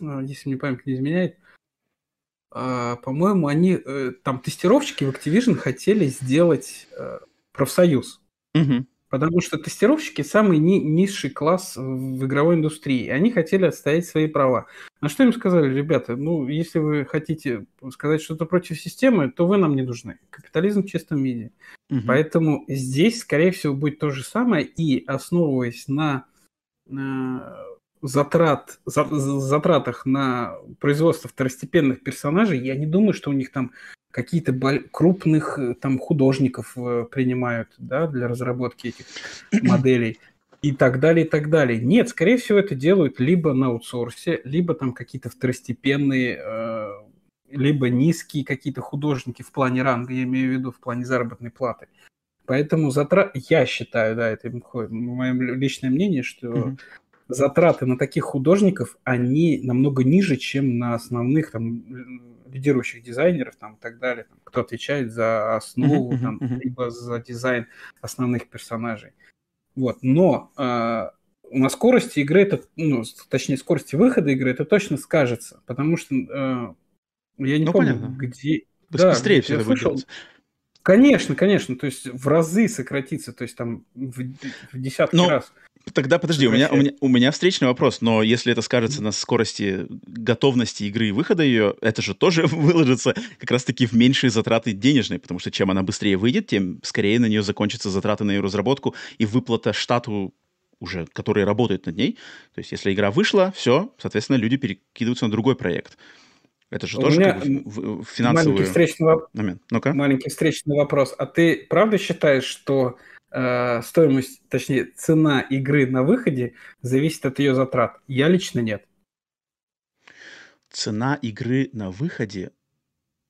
э, если мне память не изменяет, э, по-моему, они, э, там, тестировщики в Activision хотели сделать э, профсоюз. Угу. Потому что тестировщики самый ни- низший класс в игровой индустрии. Они хотели отстоять свои права. На что им сказали, ребята, ну, если вы хотите сказать что-то против системы, то вы нам не нужны. Капитализм в чистом виде. Угу. Поэтому здесь, скорее всего, будет то же самое. И основываясь на, на затрат, за, затратах на производство второстепенных персонажей, я не думаю, что у них там какие-то крупных э, там художников э, принимают да, для разработки этих [CLEARS THROAT] моделей и так далее, и так далее. Нет, скорее всего, это делают либо на аутсорсе, либо там какие-то второстепенные, э, либо низкие какие-то художники в плане ранга, я имею в виду в плане заработной платы. Поэтому затрат, я считаю, да, это мое личное мнение, что mm-hmm. Затраты на таких художников, они намного ниже, чем на основных там лидирующих дизайнеров там, и так далее, там, кто отвечает за основу, uh-huh, там, uh-huh. либо за дизайн основных персонажей. Вот. Но э, на скорости игры, это, ну, точнее, скорости выхода игры это точно скажется, потому что э, я не ну, помню, понятно. где... Да, быстрее все это слышал, будет Конечно, конечно, то есть в разы сократится, то есть там в, в десятки но, раз. Тогда подожди, у меня, у, меня, у меня встречный вопрос, но если это скажется на скорости готовности игры и выхода ее, это же тоже [LAUGHS] выложится как раз-таки в меньшие затраты денежные, потому что чем она быстрее выйдет, тем скорее на нее закончатся затраты на ее разработку и выплата штату уже, который работает над ней. То есть если игра вышла, все, соответственно, люди перекидываются на другой проект. Это же у тоже меня финансовый маленький встречный, момент. Ну-ка. маленький встречный вопрос. А ты правда считаешь, что э, стоимость, точнее, цена игры на выходе зависит от ее затрат. Я лично нет. Цена игры на выходе?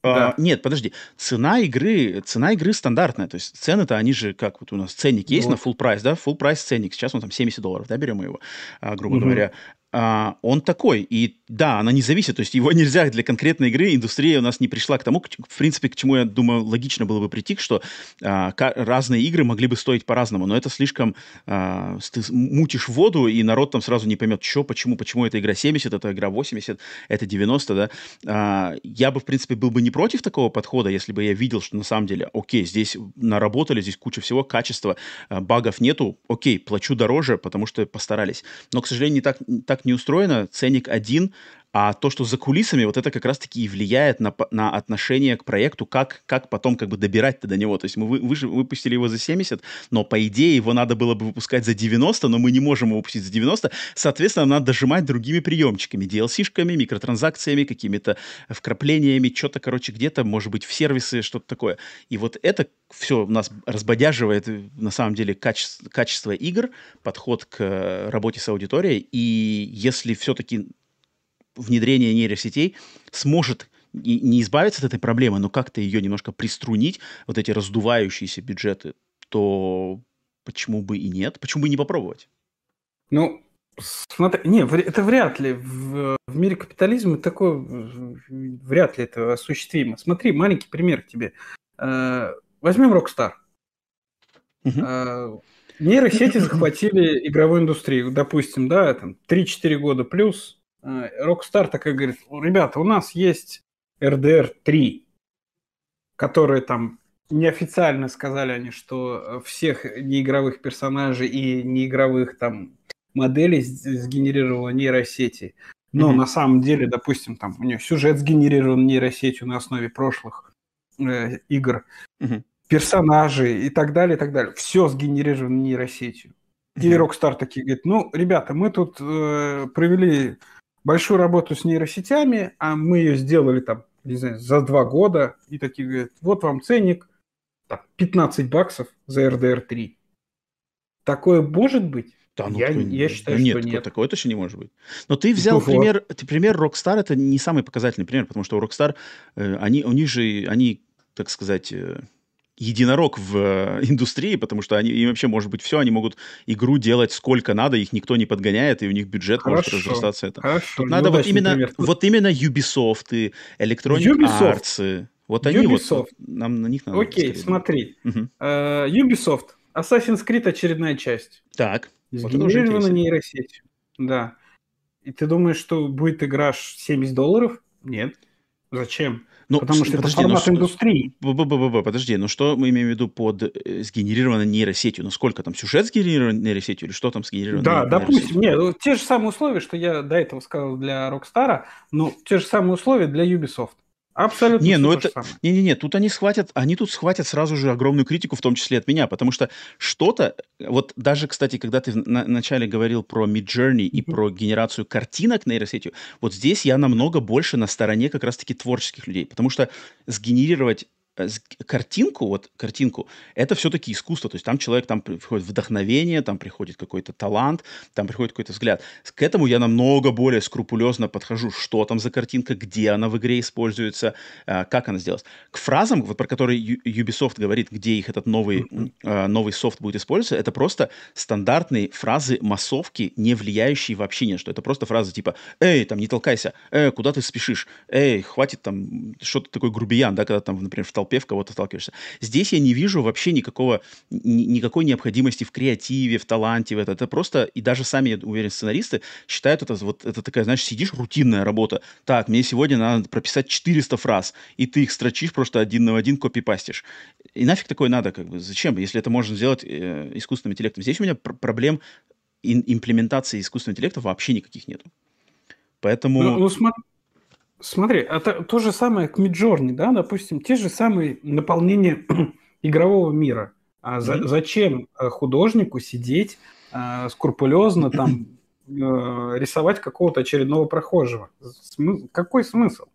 А, да. А, нет, подожди. Цена игры, цена игры стандартная. То есть цены-то они же, как вот у нас ценник есть вот. на full прайс, да? Full прайс ценник. Сейчас он там 70 долларов, да, берем его, а, грубо угу. говоря а, он такой. И да, она не зависит, то есть его [LAUGHS] нельзя для конкретной игры, индустрия у нас не пришла к тому, к, в принципе, к чему, я думаю, логично было бы прийти, что а, разные игры могли бы стоить по-разному, но это слишком, а, ты мутишь воду, и народ там сразу не поймет, что, почему, почему эта игра 70, эта игра 80, это 90, да. А, я бы, в принципе, был бы не против такого подхода, если бы я видел, что на самом деле, окей, здесь наработали, здесь куча всего, качества, а, багов нету, окей, плачу дороже, потому что постарались. Но, к сожалению, не так, так не устроено. Ценник один, а то, что за кулисами, вот это как раз-таки и влияет на, на отношение к проекту, как, как потом как бы добирать-то до него. То есть мы вы, вы выпустили его за 70, но по идее его надо было бы выпускать за 90, но мы не можем его выпустить за 90. Соответственно, надо дожимать другими приемчиками, DLC-шками, микротранзакциями, какими-то вкраплениями, что-то, короче, где-то, может быть, в сервисы, что-то такое. И вот это все у нас разбодяживает, на самом деле, качество, качество игр, подход к работе с аудиторией. И если все-таки внедрение нейросетей сможет не избавиться от этой проблемы, но как-то ее немножко приструнить, вот эти раздувающиеся бюджеты, то почему бы и нет? Почему бы и не попробовать? Ну, смотри, не, это вряд ли. В, в мире капитализма такое вряд ли это осуществимо. Смотри, маленький пример к тебе. Э, возьмем Rockstar. Угу. Нейросети захватили игровую индустрию, допустим, да, там 3-4 года плюс, Rockstar такая говорит, ребята, у нас есть RDR 3, которые там неофициально сказали они, что всех неигровых персонажей и неигровых там моделей сгенерировала нейросети. Но mm-hmm. на самом деле, допустим, там у нее сюжет сгенерирован нейросетью на основе прошлых э, игр, mm-hmm. персонажи и так далее, и так далее. Все сгенерировано нейросетью. Mm-hmm. И Rockstar такие говорит, ну, ребята, мы тут э, провели большую работу с нейросетями, а мы ее сделали там, не знаю, за два года, и такие говорят, вот вам ценник, там, 15 баксов за RDR 3. Такое может быть? Да, ну, я, кто, я считаю, нет, что нет. Такое точно не может быть. Но ты взял ну, пример, ты, пример Rockstar, это не самый показательный пример, потому что у Rockstar, э, они, у них же, они, так сказать, э, единорог в э, [LAUGHS] индустрии, потому что они, им вообще может быть все, они могут игру делать сколько надо, их никто не подгоняет, и у них бюджет Хорошо. может разрастаться. Это. Хорошо. Тут надо вот именно, вот именно Ubisoft, и Electronic Ubisoft. Arts. Вот они Ubisoft. вот, нам на них надо. Окей, смотри. Угу. Uh, Ubisoft, Assassin's Creed очередная часть. Так. Сгенерирована вот нейросеть. Да. И ты думаешь, что будет игра 70 долларов? Нет. Зачем? Ну, Потому что подожди, это формат ну, индустрии. Б -б -б подожди, ну что мы имеем в виду под э, сгенерированной нейросетью? Ну сколько там, сюжет сгенерирован нейросетью или что там сгенерировано Да, допустим, нет, ну, те же самые условия, что я до этого сказал для Rockstar, но те же самые условия для Ubisoft. Абсолютно. Не, ну это... Не-не-не, тут они схватят, они тут схватят сразу же огромную критику, в том числе от меня, потому что что-то, вот даже, кстати, когда ты в на начале говорил про Midjourney и mm-hmm. про генерацию картинок нейросетью, вот здесь я намного больше на стороне как раз-таки творческих людей, потому что сгенерировать картинку, вот картинку, это все-таки искусство. То есть там человек, там приходит вдохновение, там приходит какой-то талант, там приходит какой-то взгляд. К этому я намного более скрупулезно подхожу, что там за картинка, где она в игре используется, э, как она сделалась. К фразам, вот про которые Ubisoft говорит, где их этот новый, mm-hmm. новый софт будет использоваться, это просто стандартные фразы массовки, не влияющие вообще ни на что. Это просто фразы типа «Эй, там, не толкайся», «Эй, куда ты спешишь», «Эй, хватит там», что-то такой грубиян, да, когда там, например, в толпе толпе в кого-то сталкиваешься. Здесь я не вижу вообще никакого, никакой необходимости в креативе, в таланте, в это. Это просто, и даже сами, я уверен, сценаристы считают это вот, это такая, знаешь, сидишь, рутинная работа. Так, мне сегодня надо прописать 400 фраз, и ты их строчишь просто один на один, копипастишь. И нафиг такое надо, как бы, зачем, если это можно сделать э, искусственным интеллектом. Здесь у меня пр- проблем ин- имплементации искусственного интеллекта вообще никаких нету. Поэтому... Ну, ну смотри, Смотри, это то же самое к Midjourney, да, допустим, те же самые наполнения [CLEARS THROAT] игрового мира. А за, mm-hmm. зачем э, художнику сидеть а, скрупулезно там [LAUGHS] э, рисовать какого-то очередного прохожего? Смы... Какой смысл?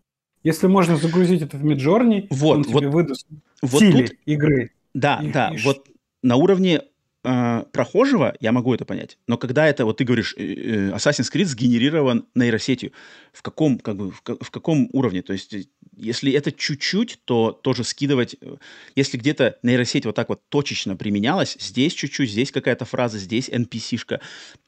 Если можно загрузить это в Midjourney, вот, он вот, тебе выдаст вот стили тут, игры. Да, и, да, и вот на уровне э, прохожего, я могу это понять. Но когда это, вот ты говоришь, э, э, Assassin's Creed сгенерирован нейросетью, в каком, как бы, в, в каком уровне? То есть, если это чуть-чуть, то тоже скидывать, э, если где-то нейросеть вот так вот точечно применялась, здесь чуть-чуть, здесь какая-то фраза, здесь NPC-шка,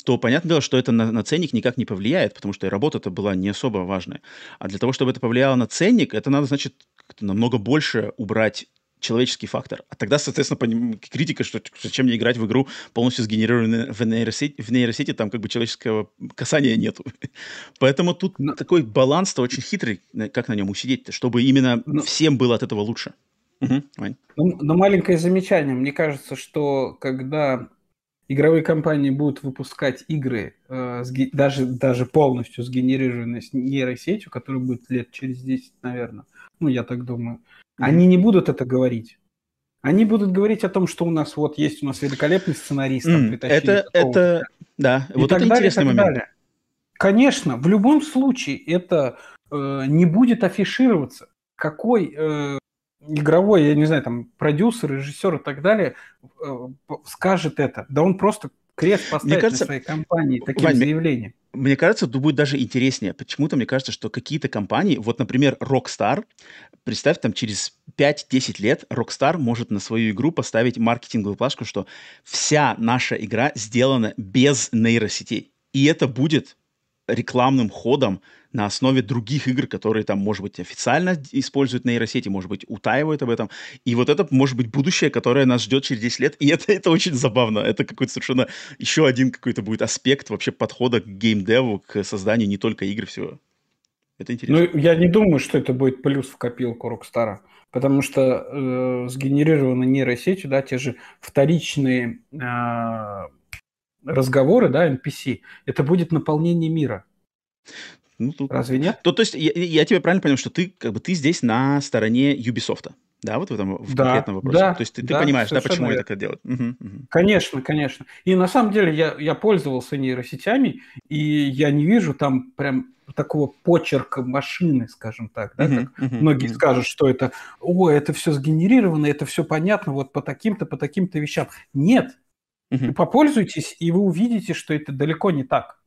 то понятное дело, что это на, на ценник никак не повлияет, потому что работа-то была не особо важная. А для того, чтобы это повлияло на ценник, это надо, значит, намного больше убрать человеческий фактор. А тогда, соответственно, критика, что зачем мне играть в игру полностью сгенерированную в нейросети, в нейросети там как бы человеческого касания нету. [LAUGHS] Поэтому тут но... такой баланс-то очень хитрый, как на нем усидеть чтобы именно но... всем было от этого лучше. Угу, но, но маленькое замечание. Мне кажется, что когда игровые компании будут выпускать игры, э, сге... даже, даже полностью сгенерированные с нейросетью, которая будет лет через 10, наверное, ну, я так думаю, они не будут это говорить. Они будут говорить о том, что у нас вот есть у нас великолепный сценарист. Mm, это, это, да, и вот это далее, интересный момент. Далее. Конечно, в любом случае это э, не будет афишироваться. Какой э, игровой, я не знаю, там продюсер, режиссер и так далее э, скажет это? Да он просто крест поставит Мне кажется, на своей компании таким Вань, заявлением. Мне кажется, тут будет даже интереснее. Почему-то мне кажется, что какие-то компании, вот, например, Rockstar, представь, там через 5-10 лет Rockstar может на свою игру поставить маркетинговую плашку, что вся наша игра сделана без нейросетей. И это будет рекламным ходом на основе других игр, которые там, может быть, официально используют нейросети, может быть, утаивают об этом. И вот это может быть будущее, которое нас ждет через 10 лет. И это, это очень забавно. Это какой-то совершенно еще один какой-то будет аспект вообще подхода к геймдеву, к созданию не только игр всего. Это интересно. Ну, я не думаю, что это будет плюс в копилку Rockstar. Потому что э, сгенерированы нейросетью, да, те же вторичные э, разговоры, да, NPC, это будет наполнение мира. Ну, тут... Разве нет? То, то есть я, я тебя правильно понял, что ты как бы ты здесь на стороне Ubisoft, да, вот в этом в да, конкретном вопросе. Да, то есть ты, да, ты понимаешь, да, почему верно. это так делают? Угу, угу. Конечно, конечно. И на самом деле я, я пользовался нейросетями, и я не вижу там прям такого почерка машины, скажем так, да, uh-huh, как uh-huh, многие uh-huh. скажут, что это, о, это все сгенерировано, это все понятно, вот по таким-то, по таким-то вещам. Нет. Uh-huh. Попользуйтесь, и вы увидите, что это далеко не так.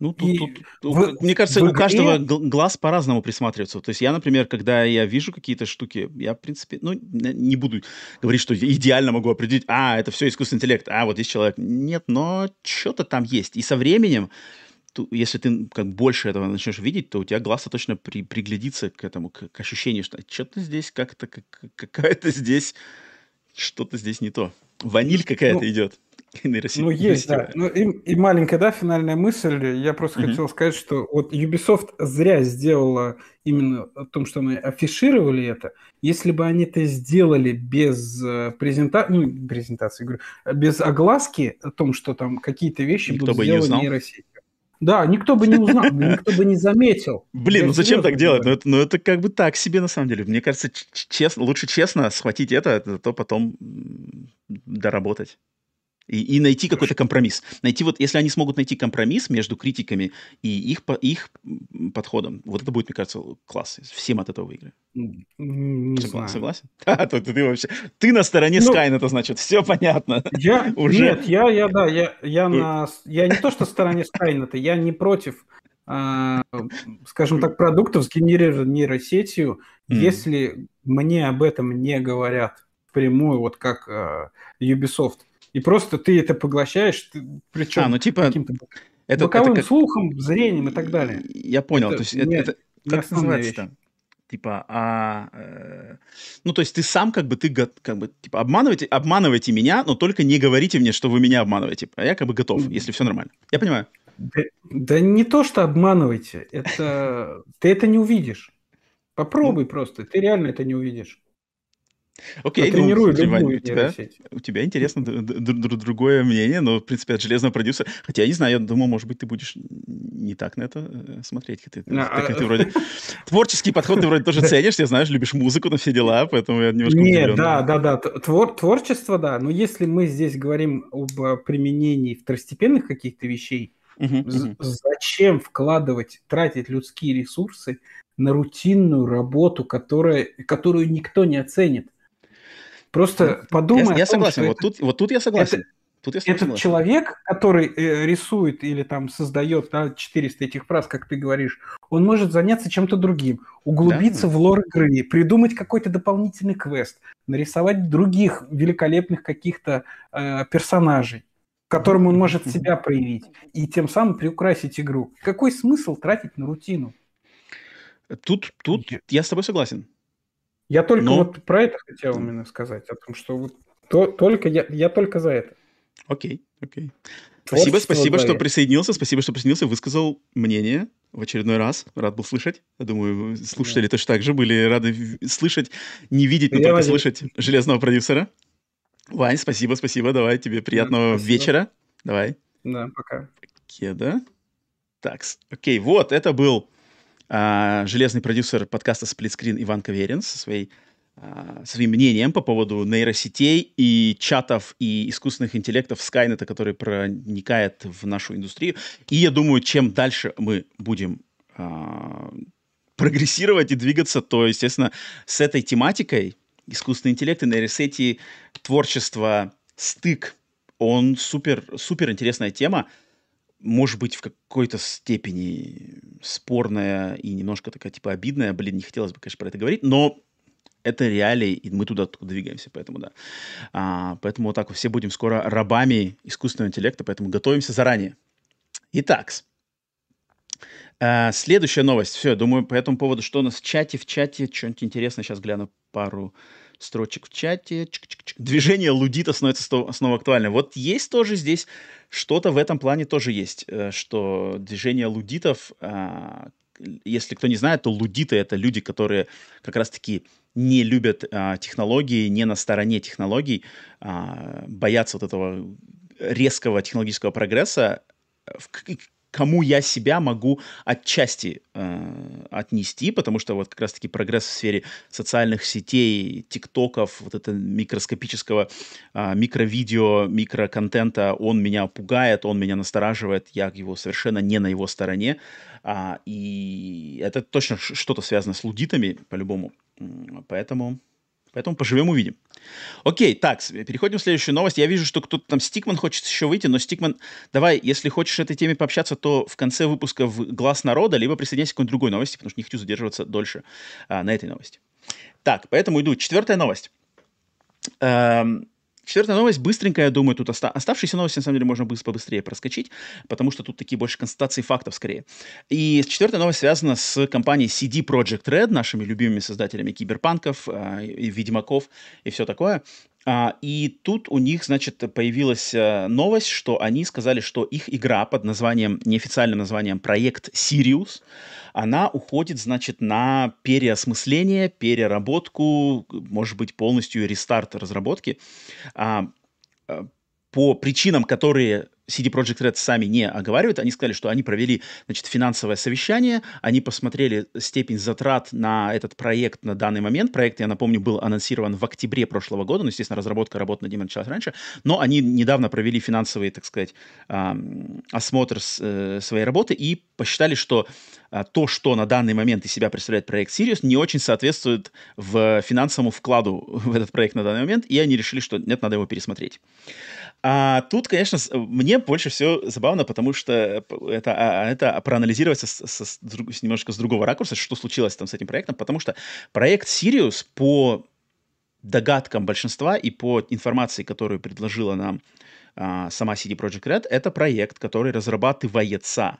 Ну, тут, и тут, в, мне кажется, игре... у каждого глаз по-разному присматривается. То есть я, например, когда я вижу какие-то штуки, я, в принципе, ну, не буду говорить, что идеально могу определить, а, это все искусственный интеллект, а, вот здесь человек. Нет, но что-то там есть. И со временем, если ты как больше этого начнешь видеть, то у тебя глаз точно при, приглядится к этому, к, к ощущению, что что-то здесь как-то, как, какая-то здесь, что-то здесь не то. Ваниль какая-то ну, идет. [LAUGHS] Ну, есть, да. Ну, и, и маленькая, да, финальная мысль. Я просто mm-hmm. хотел сказать, что вот Ubisoft зря сделала именно о том, что мы афишировали это. Если бы они это сделали без э, презентации, ну, презентации, говорю, без огласки о том, что там какие-то вещи Никто будут бы сделаны не нейросетью. Да, никто бы не узнал, [LAUGHS] никто бы не заметил. Блин, ну зачем так делать? Ну это, ну это как бы так себе на самом деле. Мне кажется, честно, лучше честно схватить это, это то потом доработать. И, и найти какой-то компромисс. Найти вот, если они смогут найти компромисс между критиками и их, их подходом, вот это будет, мне кажется, класс. Всем от этого выиграли. Не Согла- знаю. Согласен? [LAUGHS] А, то, ты, ты вообще... Ты на стороне Ну, Skynet, это значит, все понятно. Я, [LAUGHS] Уже. Нет, я, я, да, я, я, Ой. на, я не то, что стороне Скайнета, я не против, а, скажем так, продуктов, сгенерированных нейросетью, Мгм. если мне об этом не говорят впрямую, вот как а, Ubisoft. И просто ты это поглощаешь, ты, причем А, ну типа, каким-то это, боковым это как... слухом, зрением и так далее. Я понял, Это то есть не- это, это- не как это называется-то? Типа, а, э, ну, то есть ты сам как бы, ты как бы, типа, обманывайте, обманывайте меня, но только не говорите мне, что вы меня обманываете, а я как бы готов, если все нормально. Я понимаю. Да, да не то, что обманывайте, это ты это не увидишь. Попробуй просто, ты реально это не увидишь. Окей, ну, Тренируй смотри, Вань, у тебя, нейросеть. у тебя интересно другое мнение, но, в принципе, от железного продюсера. Хотя, я не знаю, я думал, может быть, ты будешь не так на это э, смотреть. Ты, ты- А, а- ты вроде... Творческий подход ты вроде тоже ценишь, я знаешь, любишь музыку на все дела, поэтому я немножко Нет, да, да, да. Твор, творчество, да. Но если мы здесь говорим об э, применении второстепенных каких-то вещей, зачем вкладывать, тратить людские ресурсы на рутинную работу, которая, которую никто не оценит? Просто подумай Я, я том, согласен, что вот тут, вот тут я согласен. Тут я с тобой этот согласен. человек, который э, рисует или там создает да, 400 этих фраз, как ты говоришь, он может заняться чем-то другим, углубиться Да. в лор игры, придумать какой-то дополнительный квест, нарисовать других великолепных каких-то э, персонажей, которым он может [LAUGHS] себя проявить, и тем самым приукрасить игру. Какой смысл тратить на рутину? Тут, тут я с тобой согласен. Я только Но- вот про это хотел именно сказать, о том, что вот то- только я, я только за это. Окей, окей. Спасибо, Творчество спасибо, во что присоединился, спасибо, что присоединился, высказал мнение в очередной раз. Рад был слышать. Я думаю, слушатели точно так же были рады слышать, не видеть, но Я только надеюсь. слышать железного продюсера. Вань, спасибо, спасибо, давай тебе приятного спасибо. вечера. Давай. Да, пока. Кеда. Так, окей, вот, это был а, железный продюсер подкаста «Сплитскрин» Иван Каверин со своей а, своим мнением по поводу нейросетей и чатов и искусственных интеллектов Скайнета, который проникает в нашу индустрию. И я думаю, чем дальше мы будем а, прогрессировать и двигаться, то, естественно, с этой тематикой искусственный интеллект и нейросети, творчество, стык, он супер, супер интересная тема может быть, в какой-то степени спорная и немножко такая, типа, обидная. Блин, не хотелось бы, конечно, про это говорить, но это реалии, и мы туда двигаемся, поэтому да. А, поэтому вот так все будем скоро рабами искусственного интеллекта, поэтому готовимся заранее. Итак, а, следующая новость. Все, я думаю, по этому поводу, что у нас в чате, в чате, что-нибудь интересное, сейчас гляну пару строчек в чате. Чик-чик-чик. Движение лудита становится снова актуальным. Вот есть тоже здесь что-то в этом плане тоже есть, э, что движение лудитов, а, если кто не знает, то лудиты это люди, которые как раз-таки не любят а, технологии, не на стороне технологий, а, боятся вот этого резкого технологического прогресса, кому я себя могу отчасти э, отнести, потому что вот как раз-таки прогресс в сфере социальных сетей, тиктоков, вот это микроскопического а, микровидео, микроконтента, он меня пугает, он меня настораживает, я его совершенно не на его стороне, А, и это точно что-то связано с лудитами, по-любому, поэтому... Поэтому поживем, увидим. Окей, так, переходим в следующую новость. Я вижу, что кто-то там, Стикман хочет еще выйти, но Стикман, давай, если хочешь этой теме пообщаться, то в конце выпуска в «Глаз народа», либо присоединяйся к какой-нибудь другой новости, потому что не хочу задерживаться дольше а, на этой новости. Так, поэтому иду. Четвертая новость. Эм, Четвертая новость, быстренькая, я думаю, тут оста- оставшиеся новости, на самом деле, можно быс- побыстрее проскочить, потому что тут такие больше констатации фактов скорее. И четвертая новость связана с компанией CD Projekt Red, нашими любимыми создателями киберпанков, а, и Ведьмаков и все такое. А, и тут у них, значит, появилась э, новость, что они сказали, что их игра под названием, неофициальным названием «Проект Сириус», она уходит, значит, на переосмысление, переработку, может быть, полностью рестарт разработки. А, э, по причинам, которые CD Projekt Red сами не оговаривают. Они сказали, что они провели значит, финансовое совещание, они посмотрели степень затрат на этот проект на данный момент. Проект, я напомню, был анонсирован в октябре прошлого года, ну, естественно, разработка работы над ним началась раньше, но они недавно провели финансовый, так сказать, осмотр э, своей работы и посчитали, что то, что на данный момент из себя представляет проект Sirius, не очень соответствует в финансовому вкладу в этот проект на данный момент, и они решили, что нет, надо его пересмотреть. А тут, конечно, мне больше всего забавно, потому что это, а, это проанализировать с, с, с немножко с другого ракурса, что случилось там с этим проектом, потому что проект Sirius по догадкам большинства и по информации, которую предложила нам а, сама CD Projekt Red, это проект, который разрабатывается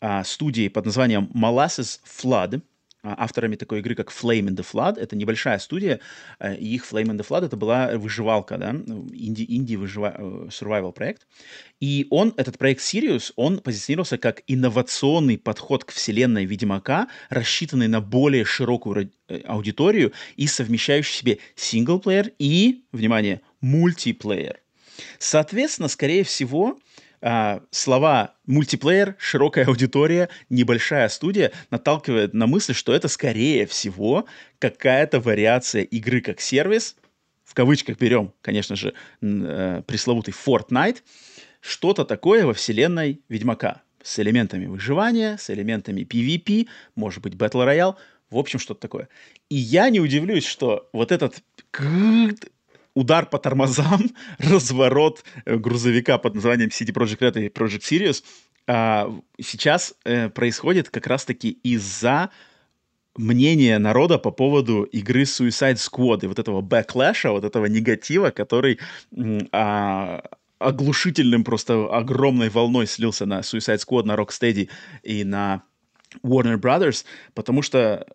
а, студией под названием Molasses Flood – а, авторами такой игры, как Flame in the Flood. Это небольшая студия, э, и их Flame in the Flood это была выживалка, да, инди, инди выжива, э, проект. И он, этот проект Sirius, он позиционировался как инновационный подход к вселенной Ведьмака, рассчитанный на более широкую э, аудиторию и совмещающий в себе синглплеер и, внимание, мультиплеер. Соответственно, скорее всего, а, слова мультиплеер, широкая аудитория, небольшая студия наталкивает на мысль, что это скорее всего какая-то вариация игры как сервис, в кавычках берем, конечно же, э, пресловутый Fortnite, что-то такое во вселенной Ведьмака с элементами выживания, с элементами PvP, может быть, Battle Royale, в общем, что-то такое. И я не удивлюсь, что вот этот удар по тормозам, [LAUGHS] разворот э, грузовика под названием CD Projekt Red и Project Sirius. А, сейчас э, происходит как раз-таки из-за мнения народа по поводу игры Suicide Squad и вот этого бэклэша, вот этого негатива, который а, оглушительным просто огромной волной слился на Suicide Squad, на Rocksteady и на Warner Brothers, потому что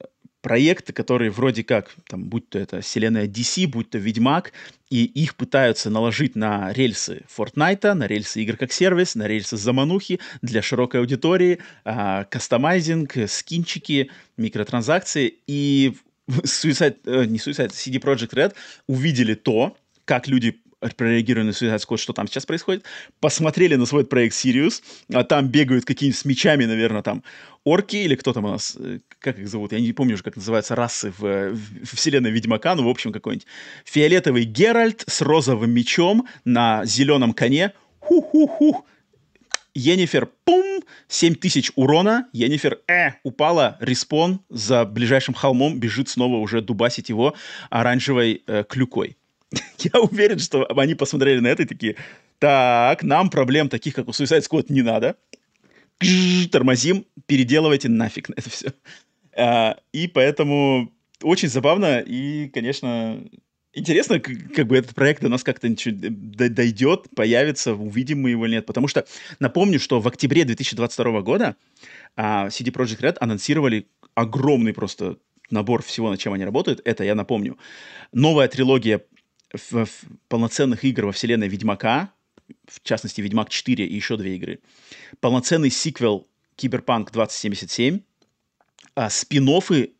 проекты, которые вроде как, там, будь то это вселенная DC, будь то Ведьмак, и их пытаются наложить на рельсы Fortnite, на рельсы игр как сервис, на рельсы заманухи для широкой аудитории, э, кастомайзинг, скинчики, микротранзакции. И [LAUGHS] Suicide, э, не Suicide, CD Projekt Red увидели то, как люди прореагировали на Suicide Squad, что там сейчас происходит, посмотрели на свой проект Sirius, а там бегают какие-нибудь с мечами, наверное, там орки или кто там у нас, э, как их зовут, я не помню уже, как называются расы в, в вселенной Ведьмака, ну, в общем, какой-нибудь фиолетовый Геральт с розовым мечом на зеленом коне, ху-ху-ху, Енифер, пум, 7000 урона, Енифер, э, упала, респон, за ближайшим холмом бежит снова уже дубасить его оранжевой э, клюкой. [LAUGHS] Я уверен, что они посмотрели на это и такие, так, нам проблем таких, как у Suicide Squad, не надо. Тормозим, переделывайте нафиг на это все. А, и поэтому очень забавно и, конечно, интересно, как бы этот проект до нас как-то дойдет, появится, увидим мы его или нет. Потому что напомню, что в октябре 2022 года а, CD Projekt Red анонсировали огромный просто набор всего, над чем они работают. Это, я напомню, новая трилогия в, в полноценных игр во вселенной Ведьмака, в частности, Ведьмак 4 и еще две игры. Полноценный сиквел Киберпанк 2077, а, спин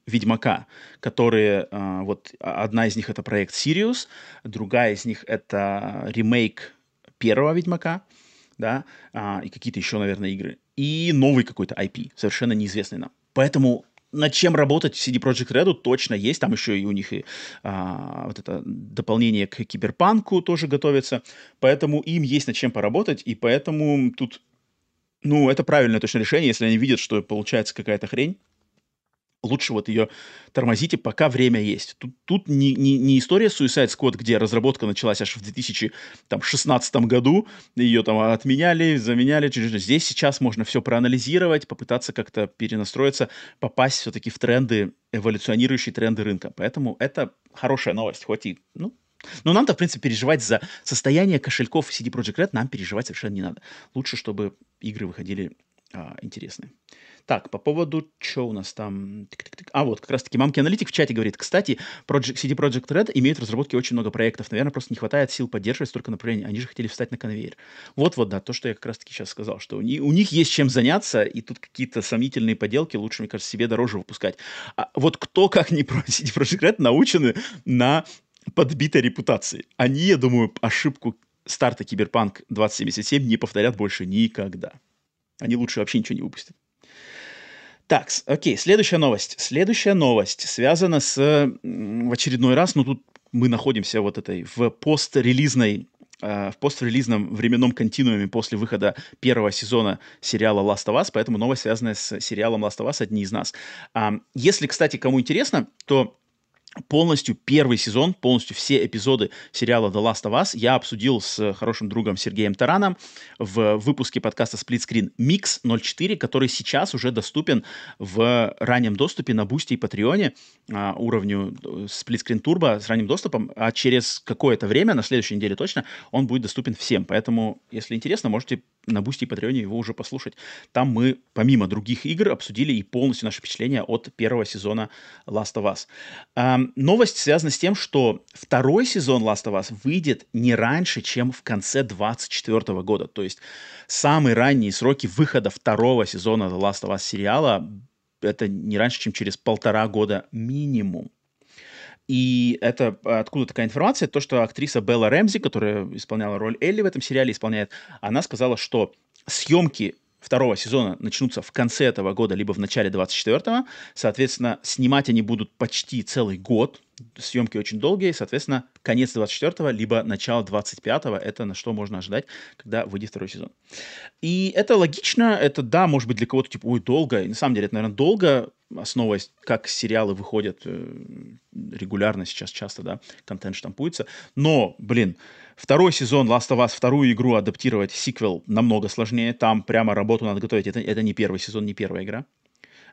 Ведьмака, которые, а, вот одна из них это проект Sirius, другая из них это ремейк первого Ведьмака, да, а, и какие-то еще, наверное, игры. И новый какой-то IP, совершенно неизвестный нам. Поэтому над чем работать CD Projekt Red точно есть. Там еще и у них и а, вот это дополнение к киберпанку тоже готовится. Поэтому им есть над чем поработать. И поэтому тут, ну, это правильное точно решение, если они видят, что получается какая-то хрень лучше вот ее тормозите, пока время есть. Тут, тут не, не, не история Suicide Squad, где разработка началась аж в 2016 году, ее там отменяли, заменяли. Здесь сейчас можно все проанализировать, попытаться как-то перенастроиться, попасть все-таки в тренды, эволюционирующие тренды рынка. Поэтому это хорошая новость, хоть и, ну, но нам-то, в принципе, переживать за состояние кошельков CD Projekt Red нам переживать совершенно не надо. Лучше, чтобы игры выходили а, интересные. Так, по поводу, что у нас там? А, вот, как раз-таки мамки аналитик в чате говорит, кстати, Project, CD Project Red имеет в разработке очень много проектов. Наверное, просто не хватает сил поддерживать столько направлений. Они же хотели встать на конвейер. Вот-вот, да, то, что я как раз-таки сейчас сказал, что у них, у них есть чем заняться, и тут какие-то сомнительные поделки лучше, мне кажется, себе дороже выпускать. А вот кто, как не CD Project Red, научены на подбитой репутации. Они, я думаю, ошибку старта Киберпанк 2077 не повторят больше никогда. Они лучше вообще ничего не выпустят. Так, окей, следующая новость. Следующая новость связана с, в очередной раз, ну тут мы находимся вот этой в пострелизной э, в пострелизном временном континууме после выхода первого сезона сериала Last of Us, поэтому новость, связанная с сериалом Last of Us «Одни из нас». Если, кстати, кому интересно, то полностью первый сезон, полностью все эпизоды сериала The Last of Us я обсудил с хорошим другом Сергеем Тараном в выпуске подкаста Split Screen Mix 04, который сейчас уже доступен в раннем доступе на Бусти и Патреоне а, уровню э, Split Screen Turbo с ранним доступом, а через какое-то время, на следующей неделе точно, он будет доступен всем. Поэтому, если интересно, можете на Бусти и Патреоне его уже послушать. Там мы, помимо других игр, обсудили и полностью наши впечатления от первого сезона Last of Us. Эм, новость связана с тем, что второй сезон Last of Us выйдет не раньше, чем в конце 2024 года. То есть самые ранние сроки выхода второго сезона The Last of Us сериала это не раньше, чем через полтора года минимум. И это откуда такая информация? То, что актриса Белла Рэмзи, которая исполняла роль Элли в этом сериале, исполняет, она сказала, что съемки второго сезона начнутся в конце этого года, либо в начале 24-го. Соответственно, снимать они будут почти целый год. Съемки очень долгие. Соответственно, конец 24-го, либо начало 25-го. Это на что можно ожидать, когда выйдет второй сезон. И это логично. Это, да, может быть, для кого-то типа, ой, долго. И на самом деле, это, наверное, долго, основываясь, как сериалы выходят э, регулярно сейчас часто, да, контент штампуется. Но, блин, Второй сезон Last of Us, вторую игру адаптировать, сиквел намного сложнее. Там прямо работу надо готовить. Это, это не первый сезон, не первая игра.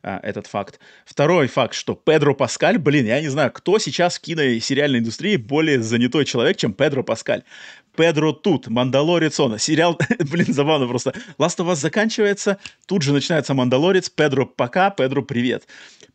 А, этот факт. Второй факт, что Педро Паскаль, блин, я не знаю, кто сейчас в кино и сериальной индустрии более занятой человек, чем Педро Паскаль. Педро тут, Мандалорец он. Сериал, [LAUGHS] блин, забавно просто. Last of Us заканчивается, тут же начинается Мандалорец. Педро пока, Педро привет.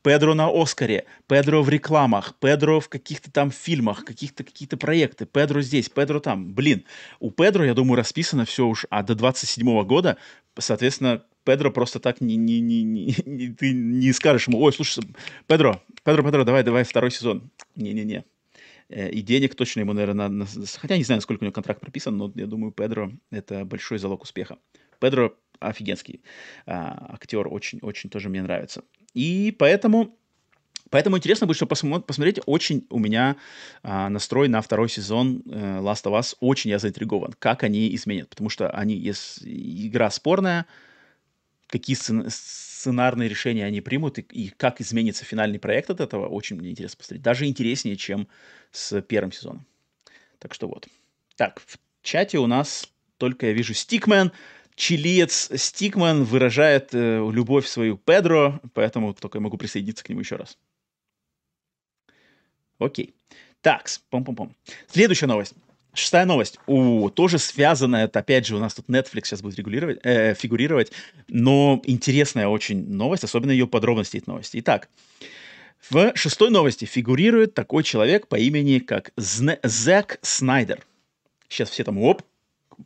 Педро на Оскаре, Педро в рекламах, Педро в каких-то там фильмах, каких-то какие-то проекты, Педро здесь, Педро там. Блин, у Педро, я думаю, расписано все уж, а до 27 года, соответственно, Педро просто так не, не, не, не, не, ты не скажешь ему, ой, слушай, Педро, Педро, Педро, давай, давай второй сезон. Не-не-не. Э, и денег точно ему, наверное, на, хотя не знаю, сколько у него контракт прописан, но я думаю, Педро — это большой залог успеха. Педро офигенский а, актер, очень-очень тоже мне нравится. И поэтому Поэтому интересно будет, что посмотреть. Очень у меня а, настрой на второй сезон э, Last of Us. Очень я заинтригован, как они изменят. Потому что они, если игра спорная, какие сцен- сценарные решения они примут и, и как изменится финальный проект от этого, очень мне интересно посмотреть. Даже интереснее, чем с первым сезоном. Так что вот. Так, в чате у нас только я вижу Стикмен чилиец Стикман выражает э, любовь свою Педро, поэтому только я могу присоединиться к нему еще раз. Окей. Так, пом-пом-пом. Следующая новость. Шестая новость. У, тоже связанная, опять же у нас тут Netflix сейчас будет регулировать, э, фигурировать, но интересная очень новость, особенно ее подробности этой новости. Итак, в шестой новости фигурирует такой человек по имени как Зэк Снайдер. Сейчас все там, оп,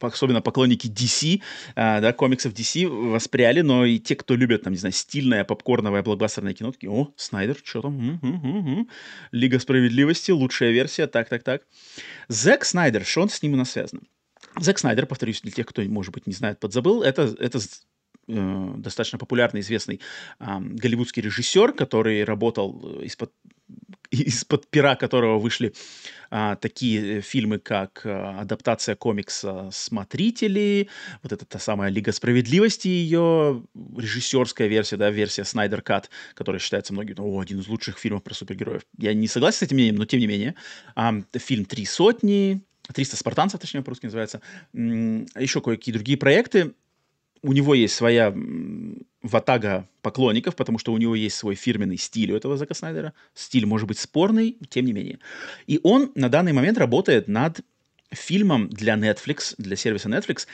особенно поклонники DC, а, да, комиксов DC воспряли, но и те, кто любят, там, не знаю, стильное попкорновое блокбастерное кино, такие, о, Снайдер, что там, м-м-м-м. Лига Справедливости, лучшая версия, так-так-так. Зек Снайдер, что он с ним у нас связан? Зек Снайдер, повторюсь, для тех, кто, может быть, не знает, подзабыл, это, это э, достаточно популярный, известный э, голливудский режиссер, который работал из-под из-под пера которого вышли а, такие фильмы, как а, адаптация комикса «Смотрители», вот это та самая «Лига справедливости», ее режиссерская версия, да, версия «Снайдер Кат», которая считается многими, о, один из лучших фильмов про супергероев. Я не согласен с этим мнением, но тем не менее. А, фильм «Три сотни», «300 спартанцев», точнее, по-русски называется, еще кое-какие другие проекты, у него есть своя ватага поклонников, потому что у него есть свой фирменный стиль у этого Зака Снайдера. Стиль может быть спорный, тем не менее. И он на данный момент работает над фильмом для Netflix, для сервиса Netflix,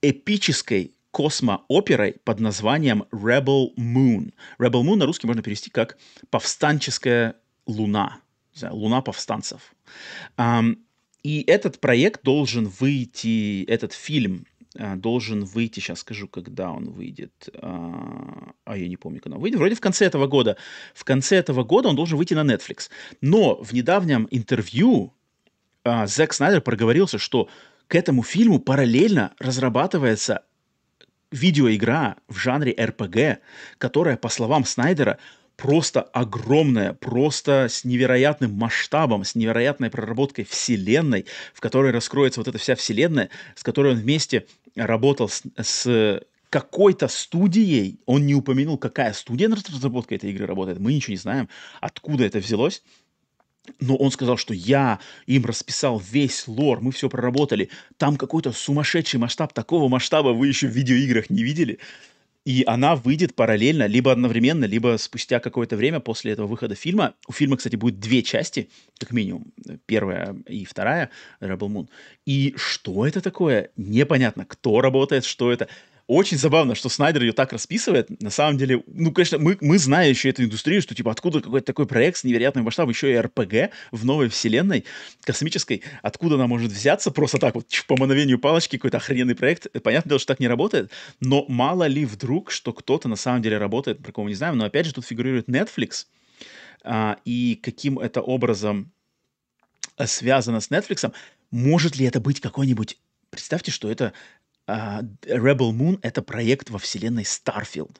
эпической космооперой под названием Rebel Moon. Rebel Moon на русский можно перевести как «Повстанческая луна». Луна повстанцев. И этот проект должен выйти, этот фильм должен выйти, сейчас скажу, когда он выйдет, а, а я не помню, когда он выйдет, вроде в конце этого года. В конце этого года он должен выйти на Netflix. Но в недавнем интервью а, Зек Снайдер проговорился, что к этому фильму параллельно разрабатывается видеоигра в жанре RPG, которая, по словам Снайдера, просто огромная, просто с невероятным масштабом, с невероятной проработкой вселенной, в которой раскроется вот эта вся вселенная, с которой он вместе работал с, с какой-то студией, он не упомянул, какая студия над разработкой этой игры работает, мы ничего не знаем, откуда это взялось, но он сказал, что я им расписал весь лор, мы все проработали. Там какой-то сумасшедший масштаб, такого масштаба вы еще в видеоиграх не видели. И она выйдет параллельно, либо одновременно, либо спустя какое-то время после этого выхода фильма. У фильма, кстати, будет две части, как минимум. Первая и вторая, Rebel Moon. И что это такое? Непонятно, кто работает, что это очень забавно, что Снайдер ее так расписывает. На самом деле, ну, конечно, мы, мы знаем еще эту индустрию, что, типа, откуда какой-то такой проект с невероятным масштабом, еще и РПГ в новой вселенной космической, откуда она может взяться просто так вот, по мановению палочки, какой-то охрененный проект. Понятно дело, что так не работает, но мало ли вдруг, что кто-то на самом деле работает, про кого мы не знаем, но опять же тут фигурирует Netflix, а, и каким это образом э, связано с Netflix, может ли это быть какой-нибудь Представьте, что это а, Rebel Moon — это проект во вселенной Starfield.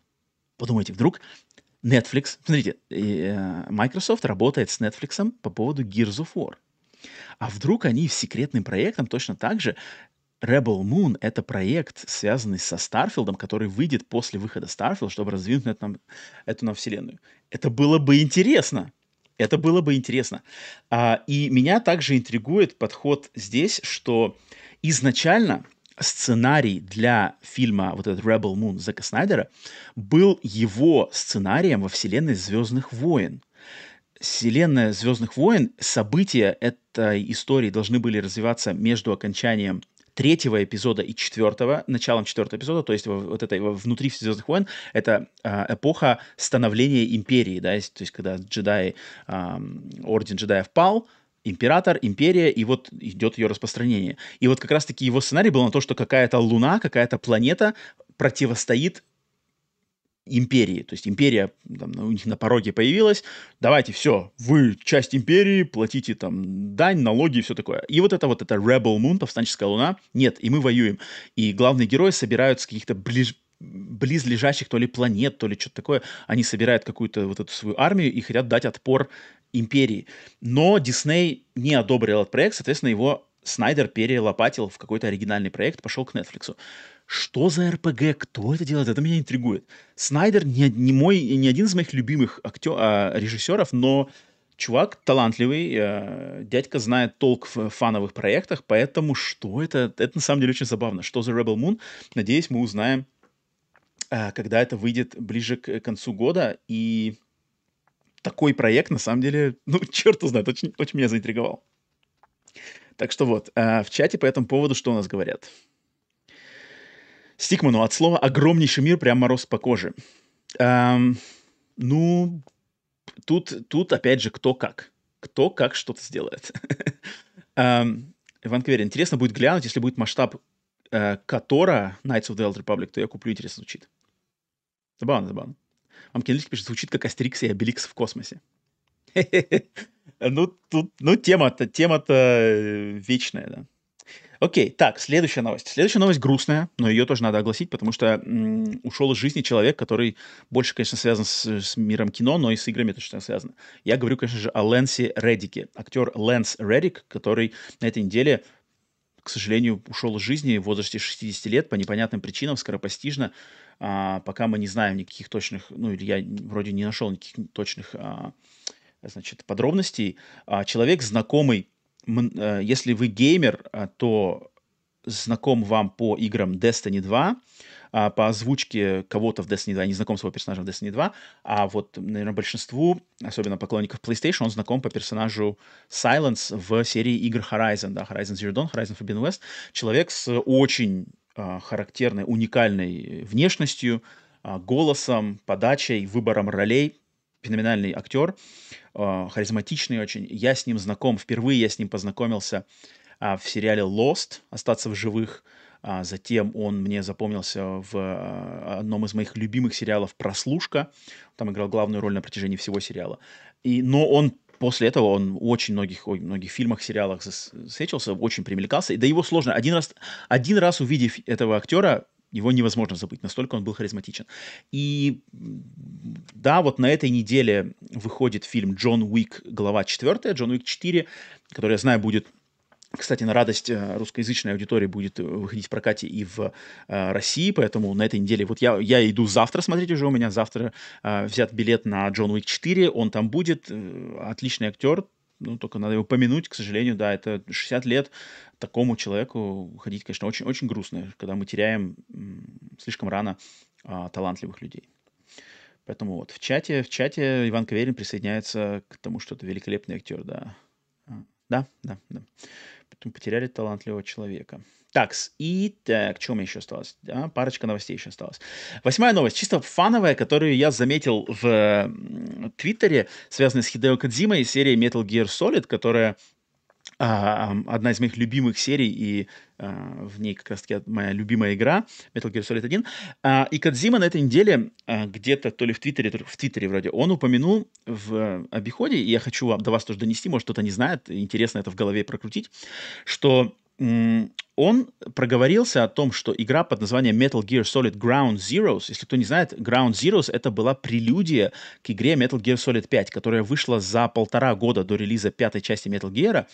Подумайте, вдруг Netflix... Смотрите, э, Microsoft работает с Netflix по поводу Gears of War. А вдруг они с секретным проектом точно так же Rebel Moon — это проект, связанный со Старфилдом, который выйдет после выхода Starfield, чтобы раздвинуть эту, нам, эту нам вселенную. Это было бы интересно. Это было бы интересно. А, и меня также интригует подход здесь, что изначально сценарий для фильма вот этот Rebel Moon Зека Снайдера был его сценарием во вселенной Звездных войн. Вселенная Звездных войн, события этой истории должны были развиваться между окончанием третьего эпизода и четвертого, началом четвертого эпизода, то есть вот этой внутри Звездных войн, это э, эпоха становления империи, да, то есть когда джедаи, э, орден джедаев пал, император, империя, и вот идет ее распространение. И вот как раз-таки его сценарий был на то, что какая-то луна, какая-то планета противостоит империи. То есть империя там, у них на пороге появилась. Давайте, все, вы часть империи, платите там дань, налоги и все такое. И вот это вот это Rebel Moon, повстанческая луна. Нет, и мы воюем. И главные герои собирают с каких-то ближ близлежащих то ли планет, то ли что-то такое. Они собирают какую-то вот эту свою армию и хотят дать отпор империи. Но Дисней не одобрил этот проект, соответственно, его Снайдер перелопатил в какой-то оригинальный проект, пошел к Netflix. Что за РПГ? Кто это делает? Это меня интригует. Снайдер не, не мой, не один из моих любимых актер, а, режиссеров, но чувак талантливый, э, дядька знает толк в фановых проектах, поэтому что это? Это на самом деле очень забавно. Что за Rebel Moon? Надеюсь, мы узнаем, э, когда это выйдет ближе к концу года. И такой проект, на самом деле, [LAUGHS] ну, черт знает, очень, очень меня заинтриговал. Так что вот, э, в чате по этому поводу что у нас говорят? Стикману от слова «огромнейший мир» прям мороз по коже. Эм, ну, тут, тут опять же кто как. Кто как что-то сделает. [LAUGHS] эм, Иван Каверин, интересно будет глянуть, если будет масштаб э, Котора Knights of the Old Republic, то я куплю, интересно звучит. Забавно, забавно. Амкинлик пишет, звучит как Астерикс и Обеликс в космосе. [LAUGHS] Ну, тут, ну, тема-то, тема-то э, вечная, да. Окей, так, следующая новость. Следующая новость грустная, но ее тоже надо огласить, потому что м, ушел из жизни человек, который больше, конечно, связан с, с миром кино, но и с играми точно связан. Я говорю, конечно же, о Лэнсе Реддике. Актер Лэнс Реддик, который на этой неделе к сожалению, ушел из жизни в возрасте 60 лет по непонятным причинам, скоропостижно. А, пока мы не знаем никаких точных, ну, или я вроде не нашел никаких точных а, значит, подробностей. А, человек знакомый, а, если вы геймер, то знаком вам по играм Destiny 2, а, по озвучке кого-то в Destiny 2, я не знаком с его персонажем в Destiny 2, а вот, наверное, большинству, особенно поклонников PlayStation, он знаком по персонажу Silence в серии игр Horizon, да, Horizon Zero Dawn, Horizon Forbidden West. Человек с очень характерной, уникальной внешностью, а, голосом, подачей, выбором ролей. Феноменальный актер, а, харизматичный очень. Я с ним знаком, впервые я с ним познакомился а, в сериале Lost, «Остаться в живых». А, затем он мне запомнился в а, одном из моих любимых сериалов «Прослушка». Там играл главную роль на протяжении всего сериала. И, но он после этого он в очень многих, ой, многих фильмах, сериалах засвечился, очень примелькался. Да его сложно. Один раз, один раз увидев этого актера, его невозможно забыть, настолько он был харизматичен. И да, вот на этой неделе выходит фильм «Джон Уик. Глава 4», «Джон Уик 4», который, я знаю, будет кстати, на радость э, русскоязычной аудитории будет э, выходить в прокате и в э, России, поэтому на этой неделе вот я, я иду завтра смотреть уже, у меня завтра э, взят билет на Джон Уик 4, он там будет, э, отличный актер, ну, только надо его помянуть, к сожалению, да, это 60 лет такому человеку ходить, конечно, очень, очень грустно, когда мы теряем слишком рано а, талантливых людей. Поэтому вот в чате, в чате Иван Каверин присоединяется к тому, что это великолепный актер, да. А, да, да, да. Поэтому потеряли талантливого человека. Так, и так, что у меня еще осталось? Да, парочка новостей еще осталось. Восьмая новость, чисто фановая, которую я заметил в Твиттере, связанная с Хидео Кадзимой, серии Metal Gear Solid, которая а, одна из моих любимых серий, и а, в ней как раз-таки моя любимая игра Metal Gear Solid 1. А, и Кадзима на этой неделе а, где-то, то ли в Твиттере, в Твиттере вроде, он упомянул в обиходе, и я хочу до вас тоже донести, может кто-то не знает, интересно это в голове прокрутить, что он проговорился о том, что игра под названием Metal Gear Solid Ground Zeroes, если кто не знает, Ground Zeroes это была прелюдия к игре Metal Gear Solid 5, которая вышла за полтора года до релиза пятой части Metal Gear.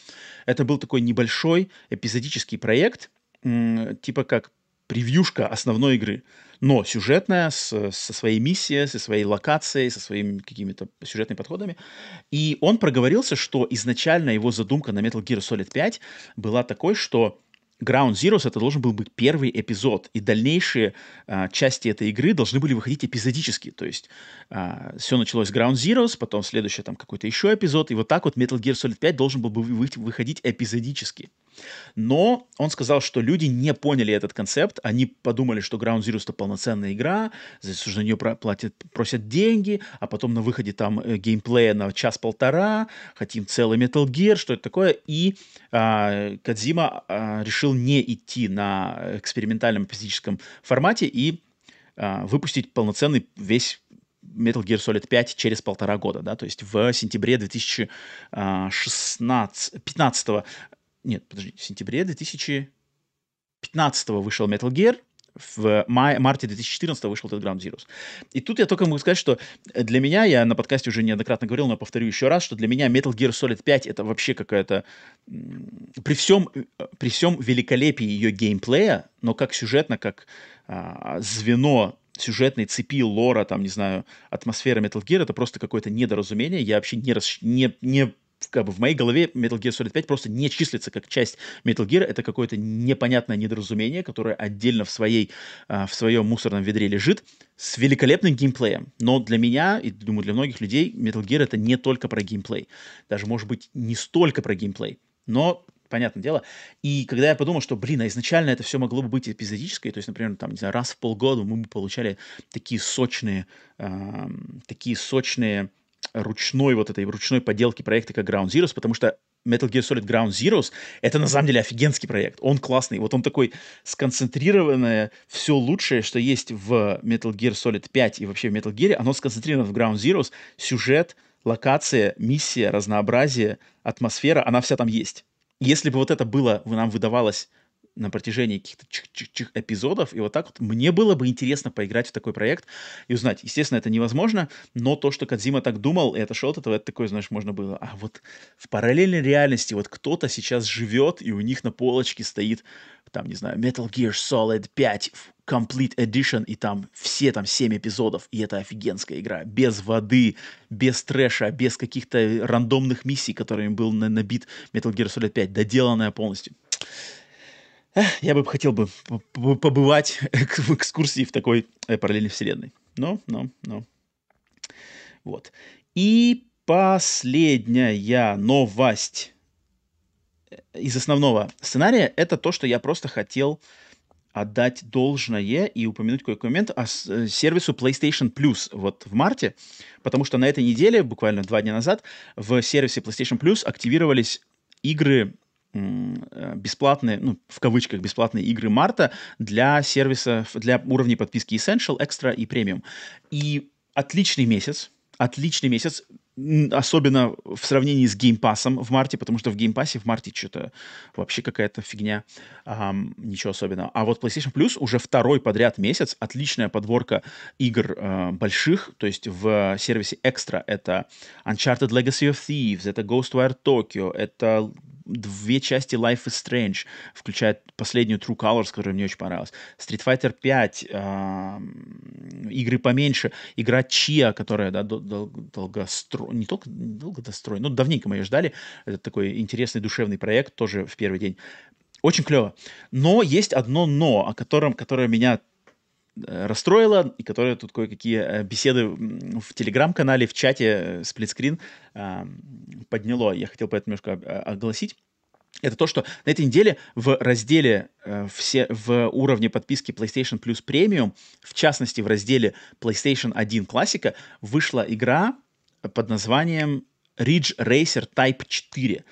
Это был такой небольшой эпизодический проект, типа как превьюшка основной игры, но сюжетная, с, со своей миссией, со своей локацией, со своими какими-то сюжетными подходами. И он проговорился, что изначально его задумка на Metal Gear Solid 5 была такой, что Ground Zeroes это должен был быть первый эпизод, и дальнейшие а, части этой игры должны были выходить эпизодически. То есть а, все началось с Ground Zeroes, потом следующий там какой-то еще эпизод, и вот так вот Metal Gear Solid 5 должен был бы выходить эпизодически. Но он сказал, что люди не поняли этот концепт, они подумали, что Ground Zero это полноценная игра, за нее платят, просят деньги, а потом на выходе там э, геймплея на час-полтора, хотим целый Metal Gear, что это такое, и а, Кадзима а, решил не идти на экспериментальном физическом формате и а, выпустить полноценный весь Metal Gear Solid 5 через полтора года, да, то есть в сентябре 2016, 15 нет, подожди, в сентябре 2015 вышел Metal Gear, в мае, марте 2014 вышел этот Ground Zeroes. И тут я только могу сказать, что для меня, я на подкасте уже неоднократно говорил, но повторю еще раз, что для меня Metal Gear Solid 5 это вообще какая-то... При всем, при всем великолепии ее геймплея, но как сюжетно, как а, звено сюжетной цепи, лора, там, не знаю, атмосфера Metal Gear, это просто какое-то недоразумение. Я вообще не, рас... не, не как бы в моей голове Metal Gear Solid 5 просто не числится как часть Metal Gear. Это какое-то непонятное недоразумение, которое отдельно в, своей, а, в своем мусорном ведре лежит с великолепным геймплеем. Но для меня, и думаю, для многих людей, Metal Gear это не только про геймплей. Даже, может быть, не столько про геймплей. Но понятное дело. И когда я подумал, что, блин, а изначально это все могло бы быть эпизодическое, то есть, например, там, не знаю, раз в полгода мы бы получали такие сочные, э, такие сочные ручной вот этой ручной поделки проекта как Ground Zeroes, потому что Metal Gear Solid Ground Zeroes — это на самом деле офигенский проект. Он классный. Вот он такой сконцентрированное, все лучшее, что есть в Metal Gear Solid 5 и вообще в Metal Gear, оно сконцентрировано в Ground Zeroes. Сюжет, локация, миссия, разнообразие, атмосфера, она вся там есть. Если бы вот это было, нам выдавалось на протяжении каких-то эпизодов, и вот так вот мне было бы интересно поиграть в такой проект и узнать. Естественно, это невозможно, но то, что Кадзима так думал и отошел от этого, это такое, знаешь, можно было. А вот в параллельной реальности вот кто-то сейчас живет, и у них на полочке стоит, там, не знаю, Metal Gear Solid 5 Complete Edition, и там все там 7 эпизодов, и это офигенская игра. Без воды, без трэша, без каких-то рандомных миссий, которыми был набит Metal Gear Solid 5, доделанная полностью я бы хотел бы побывать [LAUGHS] в экскурсии в такой э, параллельной вселенной. Но, но, но. Вот. И последняя новость э, из основного сценария это то, что я просто хотел отдать должное и упомянуть кое-какой момент о э, сервису PlayStation Plus вот в марте, потому что на этой неделе, буквально два дня назад, в сервисе PlayStation Plus активировались игры бесплатные, ну, в кавычках, бесплатные игры марта для сервиса, для уровней подписки Essential, Extra и Premium. И отличный месяц, отличный месяц особенно в сравнении с Game Pass'ом в марте, потому что в Game Pass'е в марте что-то вообще какая-то фигня, эм, ничего особенного. А вот PlayStation Plus уже второй подряд месяц, отличная подборка игр э, больших, то есть в сервисе Extra это Uncharted Legacy of Thieves, это Ghostwire Tokyo, это две части Life is Strange, включая последнюю True Colors, которая мне очень понравилась, Street Fighter 5, э, игры поменьше, игра Chia, которая да, дол- дол- долгостро... не только долгострой, но давненько мы ее ждали, это такой интересный душевный проект, тоже в первый день. Очень клево. Но есть одно но, о котором, которое меня э, расстроило, и которое тут кое-какие э, беседы в телеграм-канале, в чате сплитскрин э, подняло. Я хотел поэтому немножко огласить это то, что на этой неделе в разделе все, в уровне подписки PlayStation Plus Premium, в частности в разделе PlayStation 1 Классика, вышла игра под названием Ridge Racer Type 4.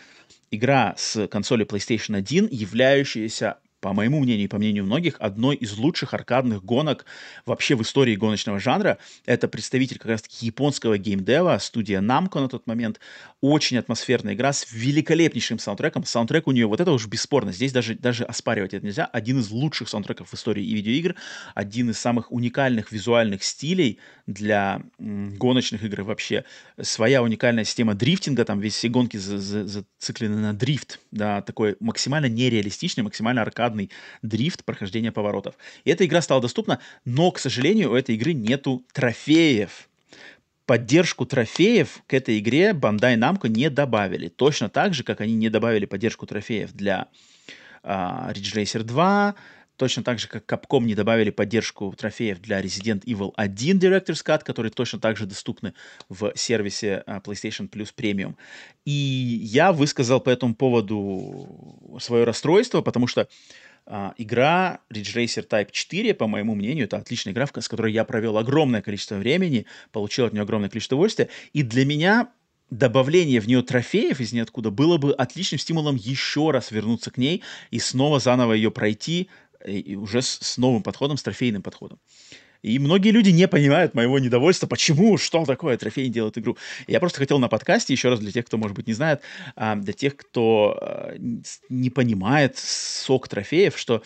Игра с консоли PlayStation 1, являющаяся по моему мнению и по мнению многих, одной из лучших аркадных гонок вообще в истории гоночного жанра. Это представитель как раз-таки японского геймдева, студия Namco на тот момент. Очень атмосферная игра с великолепнейшим саундтреком. Саундтрек у нее, вот это уже бесспорно, здесь даже, даже оспаривать это нельзя. Один из лучших саундтреков в истории и видеоигр, один из самых уникальных визуальных стилей для гоночных игр вообще. Своя уникальная система дрифтинга, там весь все гонки за, зациклены на дрифт, да, такой максимально нереалистичный, максимально аркадный аркадный дрифт прохождения поворотов. И эта игра стала доступна, но, к сожалению, у этой игры нету трофеев. Поддержку трофеев к этой игре Bandai Namco не добавили. Точно так же, как они не добавили поддержку трофеев для uh, Ridge Racer 2, точно так же, как Capcom не добавили поддержку трофеев для Resident Evil 1 Director's Cut, которые точно так же доступны в сервисе uh, PlayStation Plus Premium. И я высказал по этому поводу свое расстройство, потому что Uh, игра Ridge Racer Type 4, по моему мнению, это отличная игра, с которой я провел огромное количество времени, получил от нее огромное количество удовольствия. И для меня добавление в нее трофеев из ниоткуда было бы отличным стимулом еще раз вернуться к ней и снова заново ее пройти, и уже с, с новым подходом, с трофейным подходом. И многие люди не понимают моего недовольства, почему, что такое трофей делает игру. Я просто хотел на подкасте, еще раз для тех, кто, может быть, не знает, а, для тех, кто а, не понимает сок трофеев, что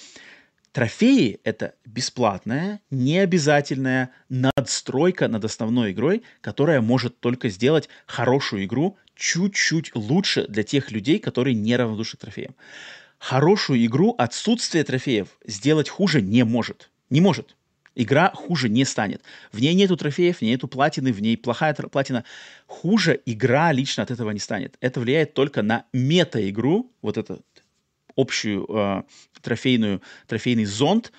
трофеи — это бесплатная, необязательная надстройка над основной игрой, которая может только сделать хорошую игру чуть-чуть лучше для тех людей, которые не равнодушны к трофеям хорошую игру отсутствие трофеев сделать хуже не может. Не может. Игра хуже не станет. В ней нету трофеев, в ней нету платины, в ней плохая платина. Хуже игра лично от этого не станет. Это влияет только на мета-игру, вот эту общую э, трофейную, трофейный зонд,